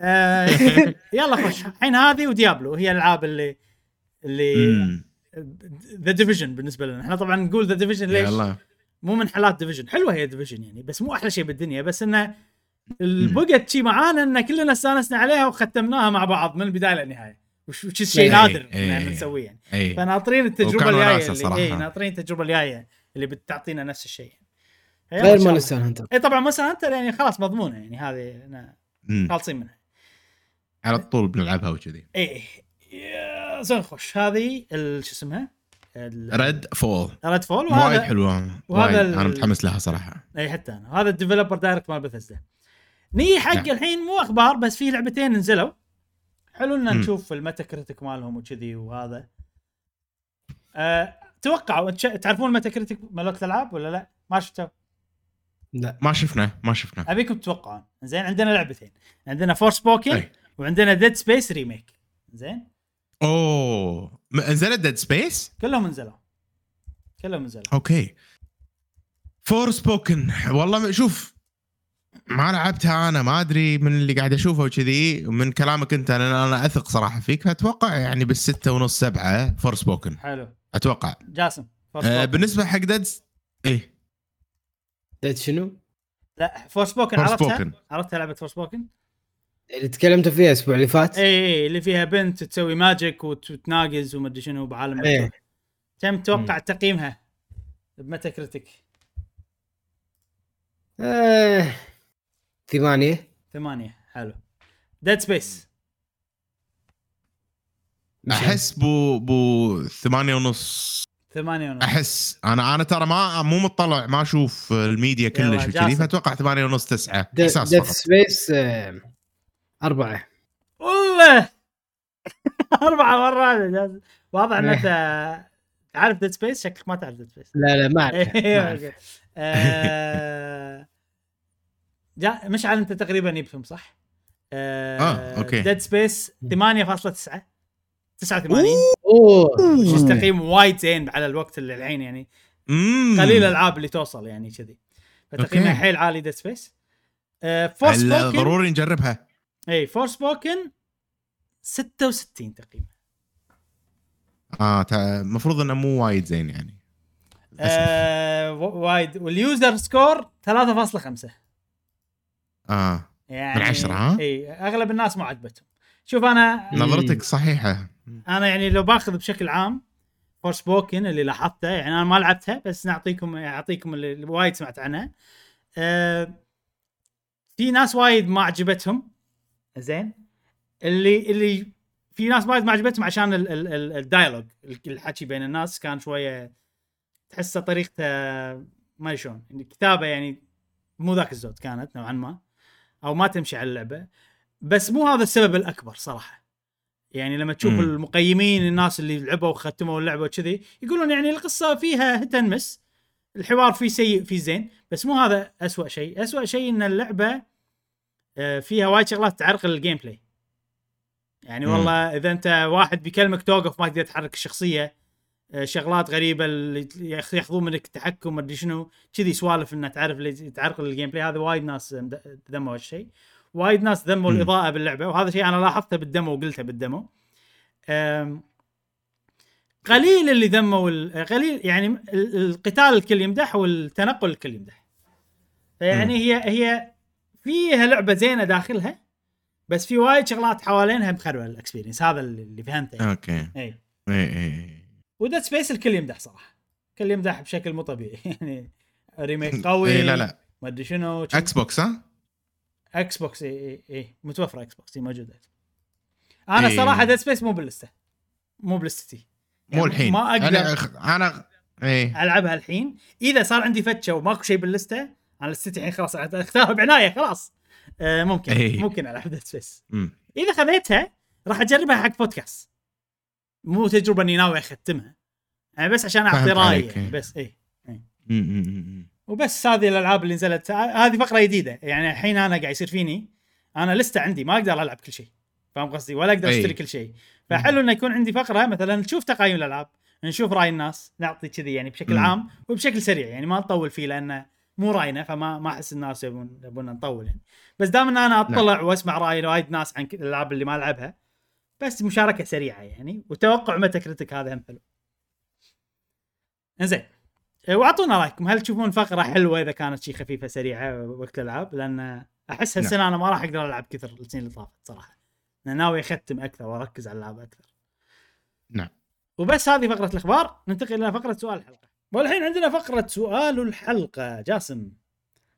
آه، يلا خوش. الحين هذه و Diablo. هي الألعاب اللي اللي. The Division بالنسبة لنا. إحنا طبعا نقول The Division ليش؟ يلا. مو من حلات Division حلوة هي Division يعني بس مو أحلى شيء بالدنيا. بس إنه بقت شي معانا إن كلنا استأنسنا عليها وختمناها مع بعض من البداية للنهاية. وش وش شيء إيه، نادر إيه. ان نسويه يعني. اي فناطرين التجربة الجاية اللي. اي ناطرين التجربة الجاية اللي بتعطينا نفس الشيء. إن غير. Monster Hunter. اي طبعا مثلا انت يعني خلاص مضمونة يعني هذه. خالصين منها. على طول بنلعبها وكذي. اي يا زين خوش. هذه ال- شو اسمها؟ ريد فول ريد فول وايد حلوة. وهذا ال- أنا متحمس لها صراحة. اي حتى أنا. هذا ال Developer Direct مال بثزدا ني حق نعم. الحين مو أخبار بس في لعبتين نزلوا. حلو ان. نشوف ال Metacritic مالهم وكذي وهذا. أه توقعوا تعرفون ال Metacritic مالت الألعاب ولا لا؟ ما شفتوا؟ لا ما شفنا ما شفنا. أبيكم تتوقعون. زين عندنا لعبتين. عندنا Forspoken. وعندنا Dead Space remake زين؟ أوه. نزلت Dead Space كلهم نزلوا. كلهم نزلوا. okay. Forspoken والله شوف ما لعبتها أنا ما أدري من اللي قاعد أشوفه وكذي. ومن كلامك أنت أنا أنا أثق صراحة فيك. فأتوقع يعني بالستة ونص سبعة Forspoken حلو. أتوقع. جاسم For آه بالنسبة حق Dead إيه. Dead شنو؟ لا Forspoken For عرفتها؟ spoken عرفتها لعبة Forspoken اللي تكلمت فيها الأسبوع اللي فات؟ اي اي اللي فيها بنت تسوي magic وت- وتناقز ومدري شنو بعالم إيه. مفتوح كم تتوقع تقييمها؟ ب Metacritic آه... ثمانية. ثمانية حلو. Dead Space أحس بو بو ثمانية ونص. ثمانية ونص. أحس أنا أنا ترى ما مو مطلع ما أشوف الميديا كلش وكذي. فأتوقع ثمانية ونص تسعة. Dead Space Dead Space آه... أربعة. والله! أربعة مرات جاسم. واضح إن إيه. أنت تعرف Dead Space شكلك ما تعرف Dead Space لا لا ما أعرف ما إيه، أعرف. okay. آه، جا مشعل انت تقريبا جبتهم صح؟ آه، okay. Dead Space 8.9 89 أوه مش تقييم وايد زين على الوقت اللي الحين يعني. قليل الألعاب اللي توصل يعني كذي فتقييمها. حيل عالي Dead Space Forspoken ضروري نجربها اي Forspoken 66 تقييم آه المفروض إنه مو وايد زين يعني. آه وايد وال user score 3.5 آه. يعني من عشرة، ها؟ إي أغلب الناس ما عجبتهم. شوف أنا نظرتك صحيحة. أنا يعني لو باخذ بشكل عام Forspoken اللي لاحظته يعني أنا ما لعبتها بس نعطيكم أعطيكم اللي وايد سمعت عنها. آه في ناس وايد ما عجبتهم. زين. اللي اللي في ناس وايد ما عجبتهم عشان ال- ال- ال- الدايلوج. الحكي بين الناس كان شوية تحسه طريقته ما شلون. الكتابه يعني مو ذاك الزود كانت نوعا ما. أو ما تمشي على اللعبة. بس مو هذا السبب الأكبر صراحة. يعني لما تشوف مم. المقيمين الناس اللي لعبوا وختموا اللعبة وكذي يقولون يعني القصة فيها هت مس الحوار فيه سيء فيه زين. بس مو هذا أسوأ شيء. أسوأ شيء إن اللعبة آه، فيها وايد شغلات تعرقل ال gameplay يعني مم. والله إذا أنت واحد بيكلمك توقف ما تقدر تحرك الشخصية شغلات غريبة اللي ياخ- ياخذون منك التحكم مدري شنو. كذي سوالف إنه تعرف اللي تعرقل ال gameplay هذا وايد ناس ذموا هالشيء. وايد ناس ذموا. الإضاءة باللعبة وهذا شيء أنا لاحظته بال demo وقلته بال demo. قليل اللي ذموا قليل يعني ال- القتال الكل يمدح والتنقل الكل يمدح. فيعني هي هي فيها لعبة زينة داخلها بس في وايد شغلات حوالينها مخربة ال experience هذا اللي اللي فهمته. يعني. okay إي إي إي. و Dead Space الكل يمدح صراحة. الكل يمدح بشكل مو طبيعي. يعني remake قوي اي لا لا. ما أدري شنو Xbox ها؟ Xbox إي إي إي. متوفرة Xbox إي موجودة أنا إي. صراحة Dead Space مو باللسته مو بلستي مو يعني الحين. ما أقدر أنا أخ- أنا إي. ألعبها الحين. إذا صار عندي فتشة وماكو شيء باللسته أنا لستي الحين خلاص أختارها بعناية خلاص. آه ممكن إي. ممكن ألعب Dead Space. إذا خذيتها راح أجربها حق بودكاست. مو تجربة إني ناوي أختمها. يعني بس عشان أعطي فهمت راي عليك، يعني. بس اي مم. وبس هذه الألعاب اللي نزلت. ه- هذه فقرة جديدة. يعني الحين أنا قاعد يصير فيني أنا لسته عندي ما أقدر ألعب كل شيء. فاهم قصدي؟ ولا أقدر أي. أشتري كل شيء. فحلو إنه يكون عندي فقرة مثلا نشوف تقايم الألعاب نشوف رأي الناس نعطي كذي يعني بشكل. عام وبشكل سريع. يعني ما نطول فيه لأنه مو رأينا فما ما أحس الناس يبون يبون نطول يعني. بس دام إن أنا أطلع وأسمع رأي وايد ناس عن الألعاب اللي ما ألعبها بس مشاركة سريعة يعني وتوقع متى كريتك هذا هم حلو. إنزين إيه، وأعطونا رأيكم هل تشوفون فقرة حلوة إذا كانت شي خفيفة سريعة وقت الألعاب؟ لأن أحس هالسنة أنا ما راح أقدر ألعب كثر السنين اللي طافت صراحة. أنا ناوي أختم أكثر وأركز على الالعاب أكثر. نعم. وبس هذه فقرة الأخبار ننتقل إلى فقرة سؤال الحلقة. والحين عندنا فقرة سؤال الحلقة جاسم.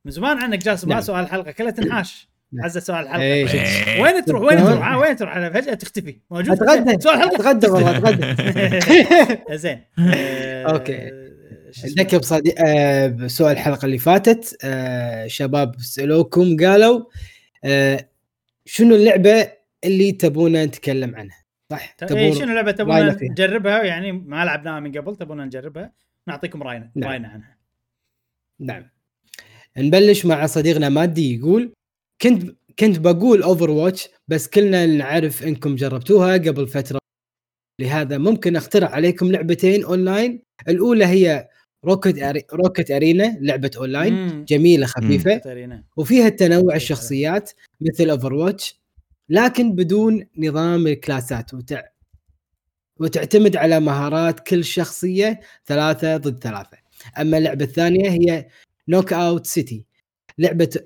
من زمان عنك جاسم ما نعم. سؤال الحلقة كلها تنحاش. نعم. عزة سؤال الحلقة. إيه. وين تروح؟ وين تروح؟ ها وين تروح؟ أنا فجأة تختفي. موجود؟ أتغدى. سؤال الحلقة. أتغدى والله أتغدى. زين. شو اسمه؟ ذكر بصديق آه بسؤال الحلقة اللي فاتت. آه شباب سألوكم قالوا آه شنو اللعبة اللي تبونا نتكلم عنها؟ صح؟ إيه شنو لعبه تبون راينا فيها. نجربها؟ يعني ما لعبناها من قبل تبون نجربها؟ نعطيكم راينا نعم. رأينا عنها. نعم. نبلش مع صديقنا مادي يقول كنت كنت بقول Overwatch بس كلنا نعرف إنكم جربتوها قبل فترة. لهذا ممكن أقترح عليكم لعبتين اونلاين الأولى هي Rocket Are... Rocket Arena لعبة اونلاين مم. جميلة خفيفة. وفيها تنوع الشخصيات مثل Overwatch لكن بدون نظام الكلاسات. وتع... وتعتمد على مهارات كل شخصية ثلاثة ضد ثلاثة. أما اللعبة الثانية هي Knockout City لعبة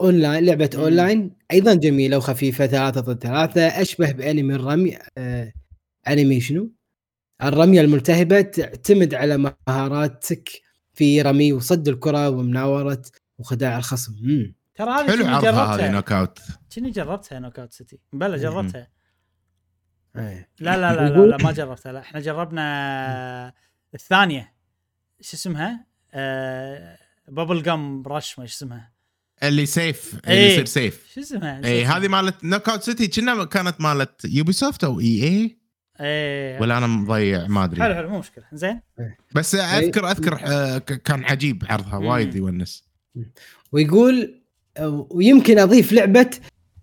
أونلاين لعبة مم. أونلاين أيضا جميلة وخفيفة ثلاثة ضد ثلاثة أشبه بأنمي الرمي آه... أنمي شنو؟ الرمية الملتهبة تعتمد على مهاراتك في رمي وصد الكرة ومناورة وخداع الخصم مم. ترى هذه حلو عرضها هذه جربتها نوك اوت كني جربتها نوك اوت سيتي بلا جربتها إيه. لا لا لا لا, لا ما جربتها لا إحنا جربنا الثانية شو اسمها؟ آه بابل جام رش ما شو اسمها؟ اللي سيف اللي إيه. يصير سيف شو اسمها؟ اي هذه مالت نوك اوت سيتي كنا كانت مالت يوبي سوفت أو اي اي إيه. ولا أنا مضيع؟ ما حلو أدري. حلو مو مشكلة. زين. بس اذكر أذكر آه، كان عجيب عرضها. وايد يونس. ويقول آه، ويمكن أضيف لعبة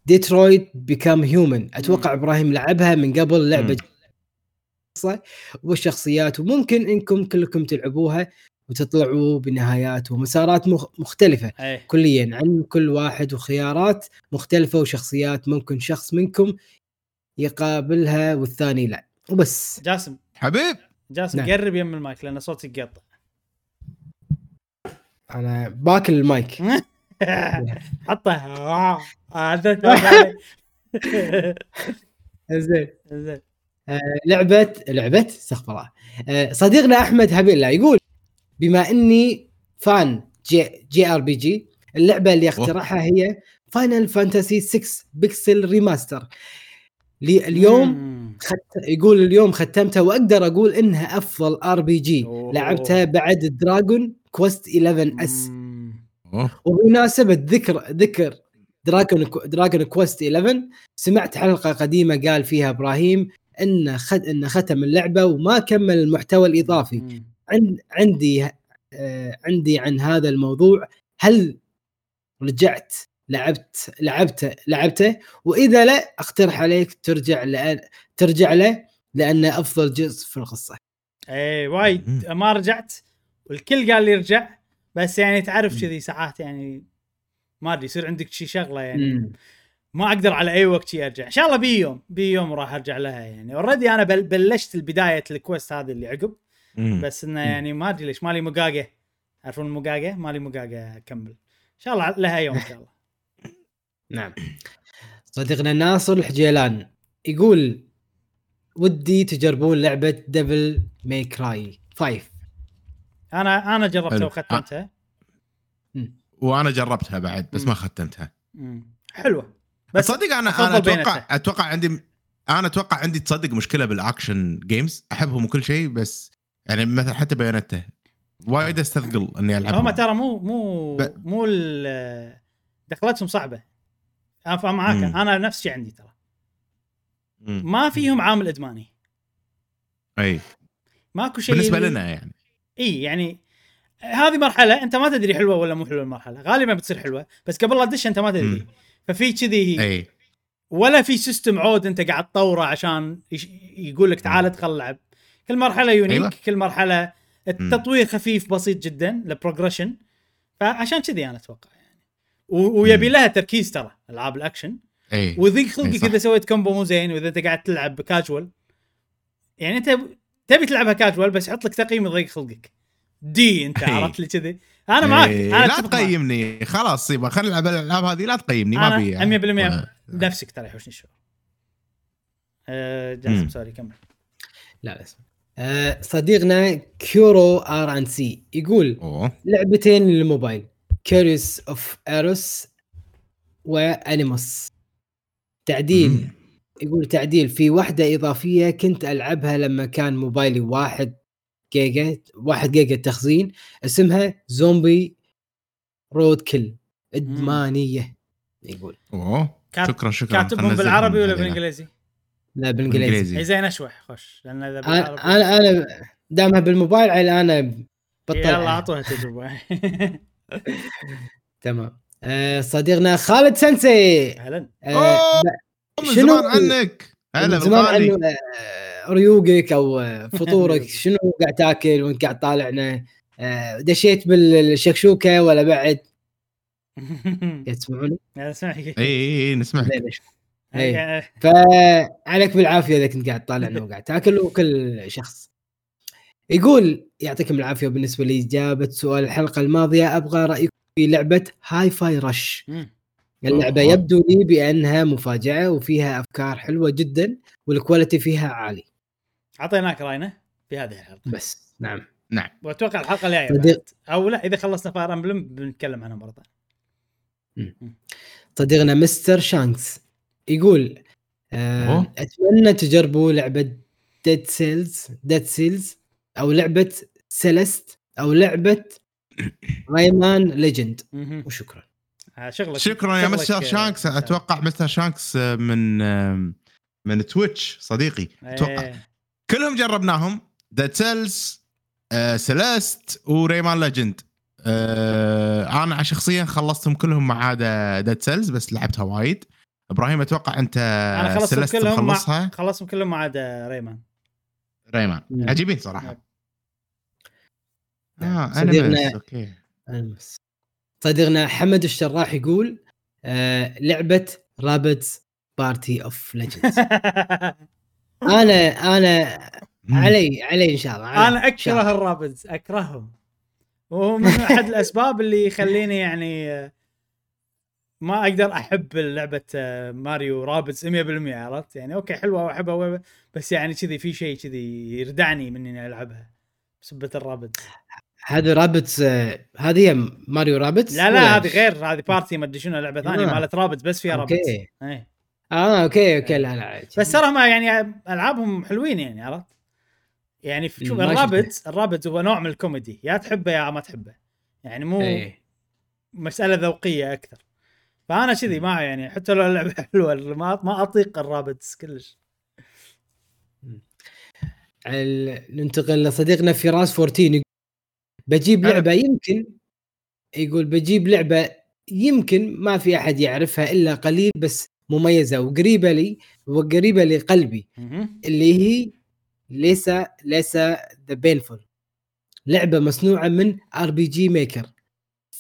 ديترويت بيكام هيومن أتوقع إبراهيم لعبها من قبل لعبة والشخصيات. وممكن إنكم كلكم تلعبوها. وتطلعوا بنهايات ومسارات مخ- مختلفة. إيه. كليا عن كل واحد وخيارات مختلفة وشخصيات ممكن شخص منكم يقابلها والثاني لا. وبس. جاسم. حبيب. جاسم نعم. قرب يم المايك لأن صوتك يقطع. أنا باكل المايك. حطه. آه، زين. زين لعبة لعبة؟ استغفر الله. آه، صديقنا أحمد حبيب الله يقول بما إني fan J JRPG اللعبة اللي اقترحها هي Final Fantasy 6 Pixel Remaster لي اليوم. خت... يقول اليوم ختمتها وأقدر أقول إنها أفضل RPG. لعبتها بعد Dragon Quest 11 S. وبمناسبة ذكر ذكر Dragon Dragon Quest 11 سمعت حلقة قديمة قال فيها إبراهيم إن خد إن ختم اللعبة وما كمل المحتوى الإضافي. عندي آه عندي عن هذا الموضوع. هل رجعت لعبت لعبته لعبته؟ وإذا لا أقترح عليك ترجع ترجع له لأنه أفضل جزء في القصة. إيه وايد. ما رجعت. والكل قال لي ارجع بس يعني تعرف كذي ساعات يعني ما أدري يصير عندك شي شغلة يعني. مم. ما أقدر على أي وقت شي أرجع. إن شاء الله بي يوم بي يوم راح أرجع لها يعني. already أنا بل بلشت البداية ال quest هذه اللي عقب. بس إنه يعني ما أدري ليش. مالي مقاقة. تعرفون المقاقه مالي مقاقة اكمل إن شاء الله لها يوم إن شاء الله. نعم. صديقنا ناصر الحجيلان يقول ودي تجربون لعبة Devil May Cry 5 أنا أنا جربتها. وختمتها. وأنا جربتها بعد بس ما ختمتها. حلوة. بس تصدق أنا أنا أتوقع. أتوقع عندي أنا أتوقع عندي تصدق مشكلة بال action games أحبهم وكل شيء بس يعني مثلا حتى Bayonetta وايد استثقل إني ألعبهم. هم ترى مو مو ب- مو ال- دخلتهم صعبة. أنا فاهم معاك. مم. أنا نفس الشيء عندي ترى. مم. ما فيهم عامل إدماني. أي. ماكو شيء بالنسبة لنا يعني. إي يعني هذه مرحلة أنت ما تدري حلوة ولا مو حلوة المرحلة. غالبا بتصير حلوة. بس قبل لا تدش أنت ما تدري. مم. ففي كذي أي. ولا في system عود أنت قاعد تطوره عشان يقول لك تعال ادخل لعب كل مرحلة unique أيوة. كل مرحلة التطوير خفيف بسيط جدا ال progression فعشان كذي أنا أتوقع يعني. و- ويبي. لها تركيز ترى ألعاب الأكشن. إي. ويضيق إي خلقك. اذا سويت combo مو زين وإذا أنت قاعد تلعب كاجوال يعني انت تبي تلعبها كاجوال بس يحط لك تقييم يضيق خلقك. دي أنت. عرفت لي كذي؟ أنا معاك إي، أنا لا. تقيمني. خلاص يبا خلينا نلعب الألعاب هذه. لا تقيمني ما أنا ابي 100% نفسك ترى يحوشني الشعور. آه جاسم. سوري كمل. لا بس. آه صديقنا كيورو ار ان سي يقول أوه. لعبتين للموبايل كيريوس اوف ايروس وانيموس تعديل مم. يقول تعديل في واحدة إضافية كنت ألعبها لما كان موبايلي واحد جيجا واحد جيجا تخزين اسمها زومبي رود كل إدمانية يقول. أوه. كات- شكرا شكرا. كاتبهم بالعربي ولا علينا. لا بالإنجليزي. زين أشوح خش. لأن إذا أنا أنا دامها بالموبايل عيل أنا بطل يلا. أعطوها تجربه تمام. آه، صديقنا خالد سنسي. أهلا. آه، شنو- عنك. هلا زمان بالغالي عنه آه، ريوقك أو فطورك شنو قاعد تاكل وانت قاعد طالعنا؟ دشيت بالشكشوكة ولا بعد؟ تسمعوني؟ يا سمعك إي إي إي نسمعك. زين إي. يعني- فعليك بالعافية إذا كنت قاعد طالعنا وقاعد تأكل وكل شخص. يقول يعطيكم العافية بالنسبة لاجابه سؤال الحلقة الماضية أبغى رايكم في لعبة Hi-Fi Rush. اللعبة. يبدو لي بأنها مفاجأة وفيها أفكار حلوة جدا وال quality فيها عالي. أعطيناك رأينا في هذه الحلقة. بس نعم. نعم. وأتوقع الحلقة الجاية صديق. أو لا إذا خلصنا Fire Emblem بنتكلم عنها مرة ثانية. صديقنا Mr. Shanks. يقول آه. أتمنى تجربوا لعبة Dead Cells Dead Cells أو لعبة Celeste أو لعبة Rayman Legends. وشكرا. آه، شغلك شكرا يا Mr. آه، Shanks. أتوقع Mr. Shanks من من Twitch صديقي. أتوقع. إيه. كلهم جربناهم. Dead Cells Celeste و Rayman Legends آه أنا شخصيا خلصتهم كلهم ما عدا Dead Cells بس لعبتها وايد. إبراهيم أتوقع أنت أنا خلصتهم كلهم مع... مخلصها خلصتهم كلهم ما عدا Rayman Rayman مم. عجيبين صراحة آه صديقنا- انمس أوكي. صديقنا حمد الشراح يقول آه لعبة Rabbids Party of Legends أنا أنا مم. علي علي إن شاء الله علي. أنا إن شاء الله. اكره ال Rabbids أكرههم وهو من أحد الأسباب اللي يخليني يعني آه، ما أقدر أحب لعبة آه، Mario Rabbids 100% عرفت؟ يعني okay حلوة وأحبها بس يعني كذي في شيء كذي يردعني من إني ألعبها بسبة ال Rabbids هذا Rabbids آه هذه هي Mario Rabbids؟ لا لا هذه غير هذه Party ما أدري شنو لعبة ثانية آه. مالت Rabbids بس فيها Rabbids okay إيه. آه okay okay لا لا بس ترى ما يعني ألعابهم حلوين يعني عرفت؟ يعني شوف. ال Rabbids ال Rabbids هو نوع من الكوميدي يا تحبه يا ما تحبه. يعني مو إيه. مسألة ذوقية أكثر. فأنا كذي ما يعني حتى لو اللعبة حلوة ما ما أطيق ال Rabbids كلش ال- ننتقل لصديقنا فراس 14 يقول بجيب. لعبة يمكن يقول بجيب لعبة يمكن ما في أحد يعرفها إلا قليل بس مميزة وقريبة لي وقريبة لقلبي. اللي هي Lisa Lisa The Painful لعبة مصنوعة من RPG Maker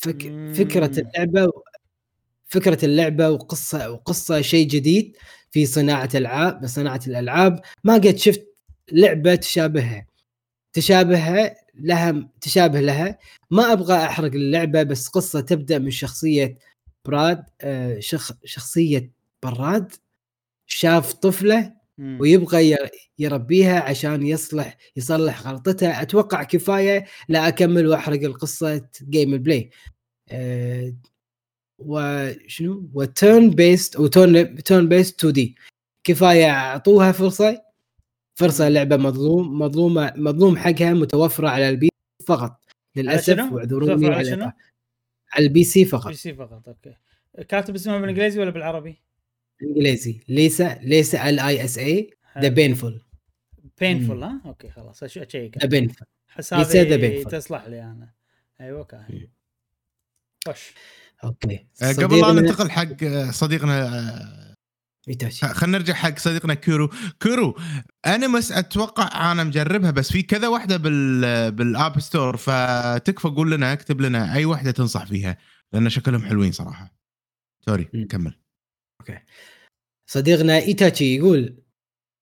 مم. فكرة اللعبة فكرة اللعبة وقصة وقصة شيء جديد في صناعة ألعاب صناعة الألعاب. ما قد شفت لعبة تشابهها. تشابهها لها تشابه لها. ما أبغى أحرق اللعبة بس قصة تبدأ من شخصية براد آه، شخ شخصية براد. شاف طفلة. ويبغى يربيها عشان يصلح يصلح غلطته أتوقع كفاية لا أكمل وأحرق القصة gameplay وشنو؟ و turn-based و turn turn-based 2D كفاية أعطوها فرصة. فرصة لعبة مظلوم مظلومة مظلوم حقها متوفرة على البي فقط. للأسف؟ واعذروني على شنو؟ على ال PC فقط. C فقط okay. كاتب اسمها بالإنجليزي ولا بالعربي؟ إنجليزي. Lisa Lisa L I S A. The Painful Painful ها؟ okay خلاص اشيك The Painful painful. تصلح لي أنا. أيوه okay. خش. okay. آه، قبل لا ننتقل حق آه، صديقنا آه، Itachi. خلينا نرجع حق صديقنا كيرو. كيرو انمس أتوقع أنا مجربها بس في كذا واحدة بال بال App Store فتكفى قول لنا اكتب لنا أي واحدة تنصح فيها لأن شكلهم حلوين صراحة. sorry. كمل. صديقنا Itachi يقول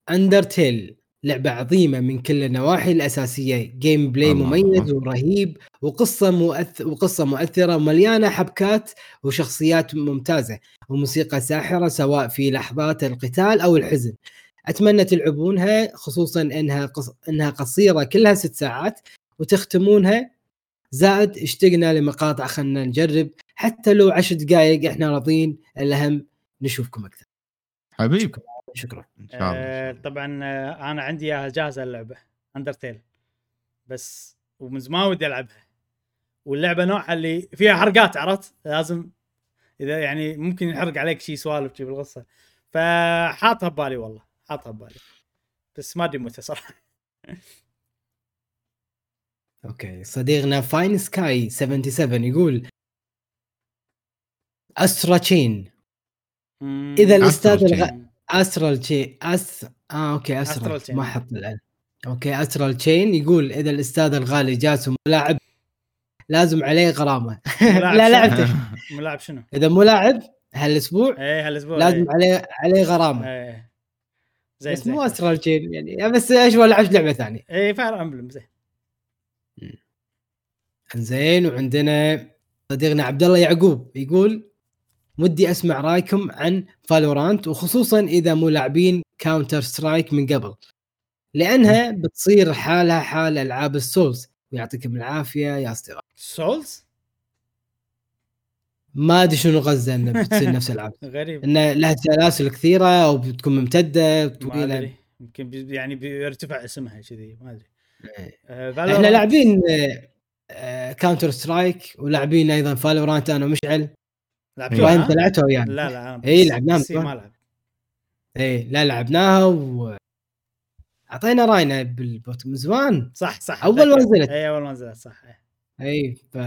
Undertale لعبة عظيمة من كل النواحي الأساسية. gameplay الله. مميز ورهيب وقصة مؤث... وقصة مؤثرة ومليانة حبكات وشخصيات ممتازة وموسيقى ساحرة سواء في لحظات القتال أو الحزن. أتمنى تلعبونها خصوصا إنها قص... إنها قصيرة كلها ست ساعات وتختمونها. زائد اشتقنا لمقاطع خلنا نجرب. حتى لو عشر دقائق إحنا راضيين. الأهم نشوفكم أكثر. حبيب شكرا. إن شاء الله آه طبعا آه أنا عندي إياها جاهزة اللعبة اندرتيل بس ومن زمان ودي ألعبها. واللعبة نوعها اللي فيها حرقات عرفت؟ لازم إذا يعني ممكن يحرق عليك شيء سوالف شي بالقصة. فحاطها ببالي والله حاطها ببالي. بس ما أدري متى صراحة. okay صديقنا Fine Sky 77 يقول Astral Chain. إذا الأستاذ الغ... Astral Chain أس... آه okay Astral. ما حط okay Astral Chain يقول إذا الأستاذ الغالي جالس ملاعب لازم عليه غرامة. لا لعبته ملاعب شنو؟ إذا مو لاعب هالأسبوع إيه هالأسبوع لازم عليه عليه غرامة. إيه. زين بس مو Astral Chain يعني بس إيش ولا لعبت لعبة ثانية. إيه Fire Emblem زين. زين وعندنا صديقنا عبد الله يعقوب يقول ودي أسمع رأيكم عن Valorant وخصوصا إذا مو لاعبين Counter-Strike من قبل. لأنها بتصير حالها حال ألعاب ال Souls. ويعطيكم العافية يا أصدقاء. Souls؟ ما أدري شنو غزة إنه بتصير نفس الألعاب. غريب. إنه لها سلاسل كثيرة أو بتكون ممتدة طويله يمكن يعني بيرتفع اسمها كذي ما أدري. إيه. آه، إحنا لاعبين Counter Strike ولاعبين أيضا Valorant أنا ومشعل لعبتوها؟ إبراهيم أنت لعبتها ويانا لا لا إيه، بس- لعبناها. ما لعب إيه لا لعبناها و أعطينا رأينا بالبوت من زمان صح صح أول ما. نزلت. اي أول ما نزلت صح إيه. اي ف...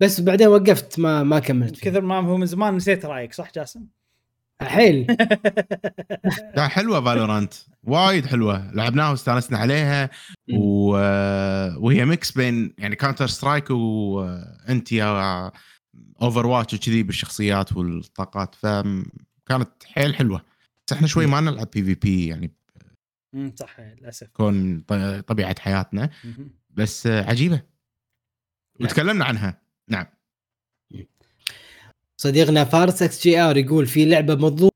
بس بعدين وقفت ما ما كملت فيه. كثر ما هو من زمان نسيت رأيك صح جاسم؟ حيل لا حلوة Valorant وايد حلوة لعبناها واستانسنا عليها و... وهي mix بين يعني Counter Strike وانت يا Overwatch وكذي بالشخصيات والطاقات فكانت حيل حلوة. بس إحنا شوي ما نلعب PvP يعني. امم صح للأسف. كون ط- طبيعة حياتنا. بس عجيبة. وتكلمنا عنها. نعم. صديقنا فارس XGR يقول في لعبة مظلوم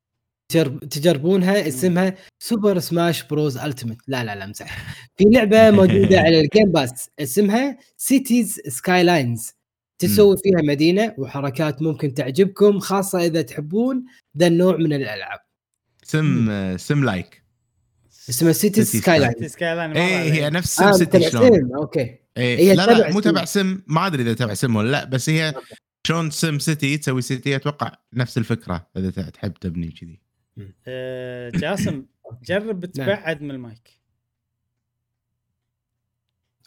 تجرب- تجربونها اسمها Super Smash Bros Ultimate لا لا لا امزح في لعبة موجودة على ال Game Pass اسمها Cities Skylines تسوي فيها مدينة وحركات ممكن تعجبكم خاصة إذا تحبون ذا النوع من الألعاب. Sim Sim like. اسمها Cities Skylines Skyline إيه. هي نفس Sim آه City شلون؟ Sim okay. إيه هي لا لا مو. تبع سم ما أدري إذا تبع سم ولا لا بس هي شلون Sim City تسوي city أتوقع نفس الفكرة إذا تحب تبني كذي. آه، جاسم جرب تبعد من ال mic.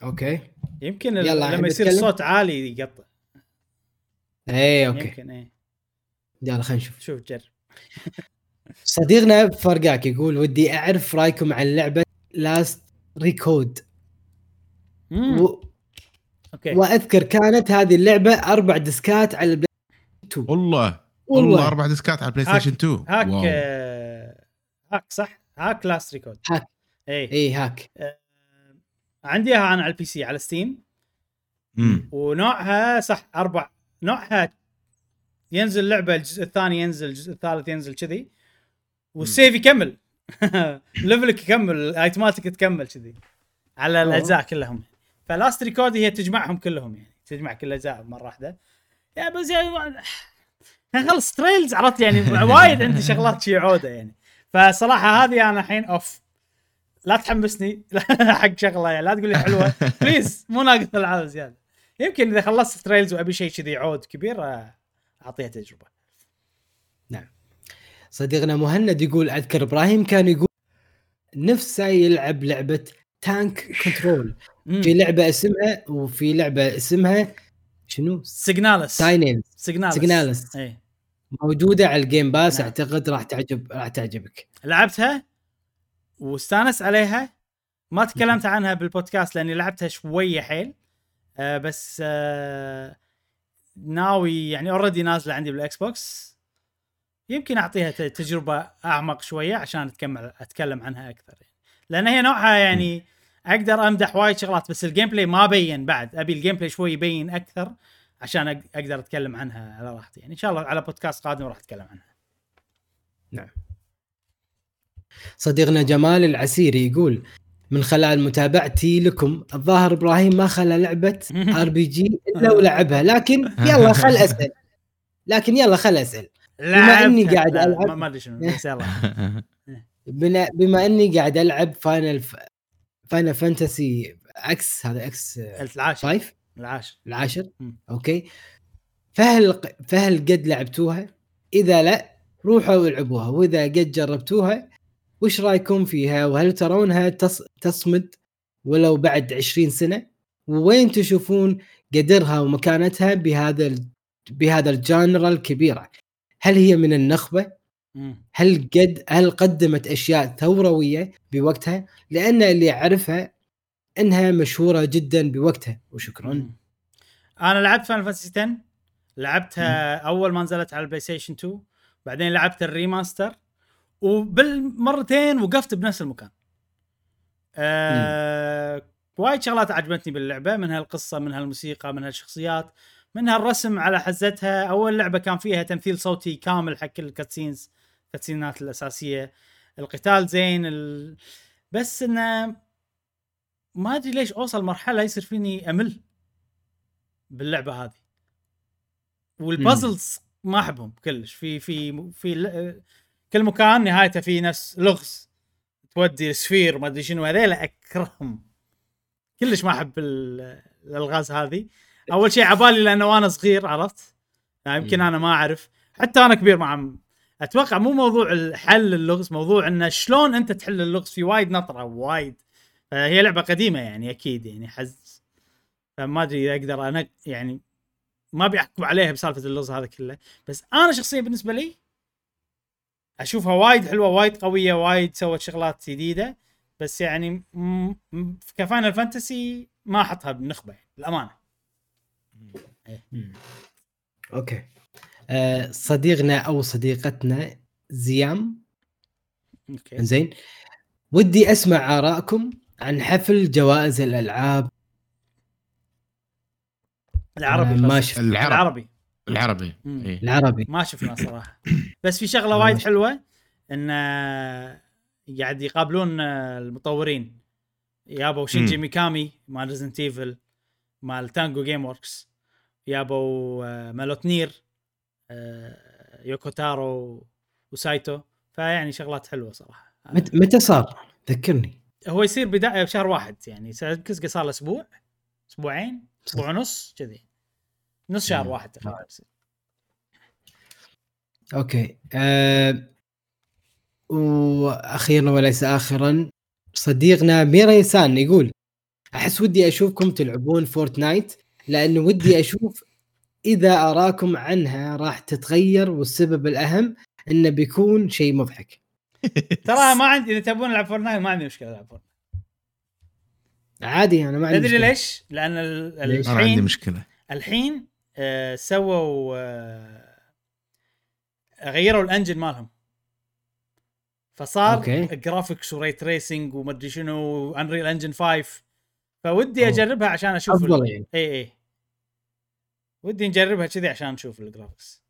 okay. يمكن يلا، لما يصير؟ الصوت عالي يقطع. اي okay. يمكن إيه. يلا خلينا نشوف. شوف جرب صديقنا فرقاك يقول ودي أعرف رأيكم عن لعبة Last Recode. و... okay. وأذكر كانت هذه اللعبة أربع ديسكات على البلاي 2 والله. والله. أربع ديسكات على ال PlayStation 2 hack wow. آه، hack صح؟ hack Last Recode hack. اي اي hack. عندي إياها أنا على ال PC على Steam مم. ونوعها صح أربع نوعها ينزل لعبة الجزء الثاني ينزل الجزء الثالث ينزل كذي وال save يكمل. level ك يكمل ايتماتك تكمل كذي على. الأجزاء كلهم. ف Last Recode هي تجمعهم كلهم يعني تجمع كل الاجزاء مرة واحدة. يا بس يعني ما- خلص Trails عرفت يعني وايد عندي شغلات شي عودة يعني. فصراحة هذه أنا الحين أوف لا تحمسني حق شغلة يعني لا تقول لي حلوة. please مو ناقص العاب زيادة. يمكن إذا خلصت Trails وأبي شيء كذي عود كبير آه، أعطيها تجربة. صديقنا مهند يقول أذكر إبراهيم كان يقول نفسه يلعب لعبة tank control في لعبة اسمها وفي لعبة اسمها شنو؟ Signalis ساينين Signalis Signalis. اي موجودة على ال Game Pass نعم. أعتقد راح تعجب راح تعجبك. لعبتها واستانس عليها؟ ما تكلمت عنها بالبودكاست لأني لعبتها شوية حيل. آه بس آه ناوي يعني already نازلة عندي بال Xbox يمكن أعطيها تجربة أعمق شوية عشان أتكمل أتكلم عنها أكثر يعني. لأن هي نوعها يعني أقدر أمدح وايد شغلات بس ال gameplay ما بين بعد. أبي ال gameplay شوي يبين أكثر عشان أقدر أتكلم عنها على راحتي. يعني إن شاء الله على بودكاست قادم راح أتكلم عنها. صديقنا جمال العسيري يقول من خلال متابعتي لكم الظاهر إبراهيم ما خلى لعبة RPG إلا ولعبها لكن يلا خل أسأل لكن يلا خل أسأل بما لعبتها. قاعد لا، ألعب. ما- أدري شنو بس يلا بما, إني قاعد ألعب Final. Final Fantasy X هذا X العاشر 5 العاشر العاشر. okay فهل فهل قد لعبتوها؟ إذا لا روحوا العبوها وإذا قد جربتوها وش رأيكم فيها وهل ترونها تص... تصمد ولو بعد 20 سنة؟ ووين تشوفون قدرها ومكانتها بهذا ال... بهذا الجانرا الكبيره؟ هل هي من النخبة؟ مم. هل قد هل قدمت أشياء ثوروية بوقتها؟ لأن اللي اعرفها إنها مشهورة جدا بوقتها وشكرا. مم. أنا لعبت Final Fantasy 10 لعبتها أول ما نزلت على ال PlayStation 2 بعدين لعبت ال remaster وبالمرتين وقفت بنفس المكان. آه وايد شغلات عجبتني باللعبة منها القصة منها الموسيقى منها الشخصيات منها الرسم على حزتها. أول لعبة كان فيها تمثيل صوتي كامل حق كل ال cutscenes الكاتسينات الأساسية. القتال زين ال... بس إنه ما أدري ليش أوصل مرحلة يصير فيني أمل باللعبة هذه. والبازلز ما أحبهم كلش. في في في كل مكان نهايته في نفس لغز. تودي سفير ما أدري شنو هذيل اكرههم كلش ما أحب ال- الألغاز هذه. أول شيء عبالي لأنه وأنا صغير عرفت؟ يمكن. أنا ما أعرف. حتى أنا كبير ما عم أتوقع مو موضوع حل اللغز موضوع انه شلون أنت تحل اللغز في وايد نطرة وايد. فهي لعبة قديمة يعني أكيد يعني حز. فما أدري إذا أقدر أنا يعني ما ابي احكم عليها بسالفة اللغز هذا كله. بس أنا شخصيا بالنسبة لي أشوفها وايد حلوة وايد قوية وايد سوت شغلات جديدة بس يعني م- ك Final Fantasy ما أحطها بالنخبه يعني للأمانة. okay. آه صديقنا أو صديقتنا زيام. okay. زين ودي أسمع آرائكم عن حفل جوائز الألعاب. العربي ما. شفت. العربي. العربي. إيه. العربي. ما شفنا صراحة. بس في شغلة وايد. حلوة إن آه، قاعد يقابلون آه، المطورين. يابوا شينجي. ميكامي مال Resident Evil مال Tango Gameworks يابوا آه، مالوتنير يوكوتارو وسايتو. فيعني شغلات حلوة صراحة. مت- متى صار؟ ذكرني. هو يصير بداية بشهر واحد يعني كذي صار له أسبوع. أسبوعين؟ أسبوع ونص كذي. نص شهر. واحد تقريبا okay آه وأخيرا وليس اخرا صديقنا ميريسان يقول أحس ودي أشوفكم تلعبون Fortnite لأنه ودي أشوف إذا آراءكم عنها راح تتغير والسبب الأهم إنه بيكون شيء مضحك ترى ما عندي إذا تبون نلعب Fortnite ما عندي مشكلة العب Fortnite عادي أنا ما عندي تدري. ليش؟ لأن ال- ليش؟ أنا عندي الحين مشكلة الحين آه سووا آه غيروا ال engine مالهم. فصار okay. graphics و ray tracing ومدري شنو Unreal Engine 5 فودي أوه. أجربها عشان أشوف أفضل يعني. اي اي ودي نجربها كذي عشان نشوف ال graphics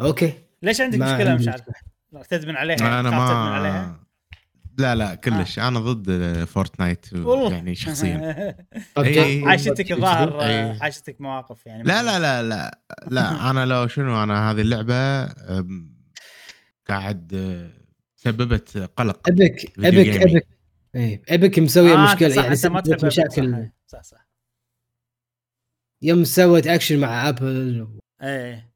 okay. ليش عندك ما مشكلة عندي مش عارف مشكلة. لا، تدمن عليها أنا تدمن عليها. ما لا لا كلش. أنا ضد فورتنايت والله. يعني شخصيا. okay إي. حاشتك الظاهر إي. آه، حاشتك مواقف يعني. لا لا لا لا لا. أنا لو شنو أنا هذه اللعبة قاعد أه، سببت قلق Epic Epic. Epic إيه. Epic مسويه آه، مشكلة صح يعني أنت ما تحب مشاكل. صح صح يوم سوت أكشن مع Apple. إيه.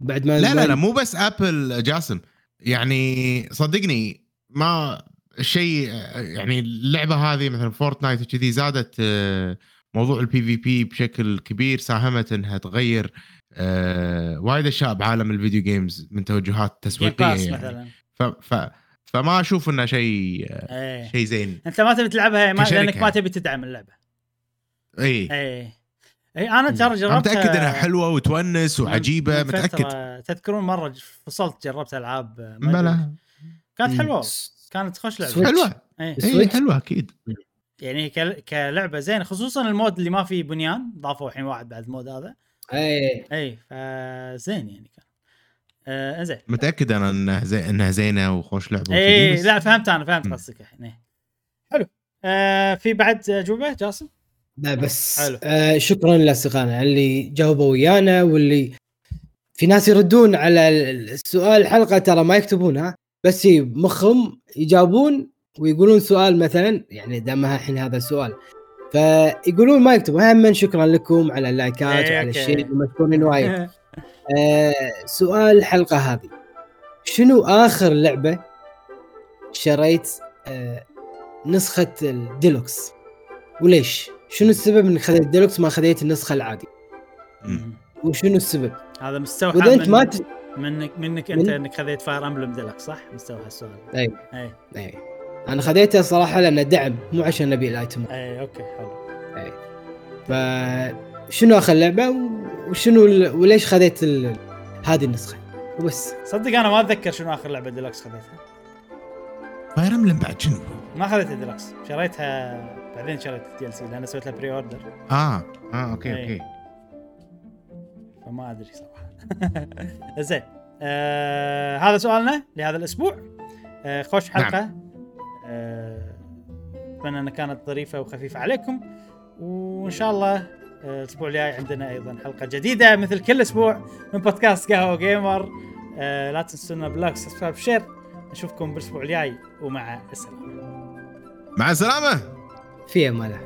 بعد ما لا لا لا مو بس Apple جاسم. يعني صدقني ما شيء يعني اللعبة هذه مثلا Fortnite وكذي زادت أه، موضوع ال PvP بشكل كبير ساهمت إنها تغير أه، وايد أشياء بعالم ال video games من توجهات تسويقية يعني. مثلا. ف ف فما أشوف إنه شيء إيه. شيء زين. أنت ما تبي تلعبها ما لأنك ما يعني. تبي تدعم اللعبة. اي اي أنا ترى جربتها متأكد إنها حلوة وتونس وعجيبة؟ متأكد؟ تذكرون مرة فصلت جربت ألعاب آه،. بلا كانت حلوة. كانت خوش لعبة Switch. حلوة اي Switch. حلوة أكيد يعني كل- كلعبة زينة خصوصا ال mode اللي ما فيه بنيان ضافوا الحين واحد بعد ال mode هذا إيه اي فزين يعني كان آه زين متأكد أنا إنها زي إنها زينة وخوش لعبة اي بس- لا فهمت أنا فهمت. قصدك الحين إيه. حلو آه في بعد اجوبه جاسم؟ لا بس حلو. آه شكرا لأصدقائنا اللي جاوبوا ويانا واللي في ناس يردون على السؤال الحلقة ترى ما يكتبونها بس ي- مخهم يجاوبون ويقولون سؤال مثلا يعني دامها الحين هذا السؤال فيقولون ما يكتبوا هم شكرا لكم على اللايكات إيه، وعلى okay. الشيء مشكورين وايد آه سؤال الحلقة هذه شنو آخر لعبة شريت آه نسخة الديلوكس وليش؟ شنو السبب إنك خذيت الديلوكس ما خذيت النسخة العادي؟ وشنو السبب؟ هذا مستوحى وإذا أنت ما ت... منك منك أنت من- إنك خذيت Fire Emblem deluxe صح؟ مستوحى السؤال أي. أي. أي. أنا خذيته صراحة لأنه دعم مو عشان نبي ال item. أي okay حلو. فشنو آخر لعبة؟ وشنو ال... وليش خذيت ال... هذه النسخة؟ وبس. صدق أنا ما أتذكر شنو آخر لعبة ديلكس خذيتها. Fire Emblem بعد شنو؟ ما خذيت الديلكس شريتها بعدين شريت ال DLC لأن سويت لها pre-order آه. آه okay إيه. okay. فما أدري صراحة. زين. آه هذا سؤالنا لهذا الأسبوع. آه خوش حلقة. آه، أتمنى أنها كانت ظريفة وخفيفة عليكم. وإن شاء الله آه، الأسبوع الجاي عندنا أيضا حلقة جديدة مثل كل أسبوع من بودكاست قهوة gamer. آه، لا تنسونا ب like subscribe share. نشوفكم بالأسبوع الجاي ومع السلامة. مع السلامة. في امانه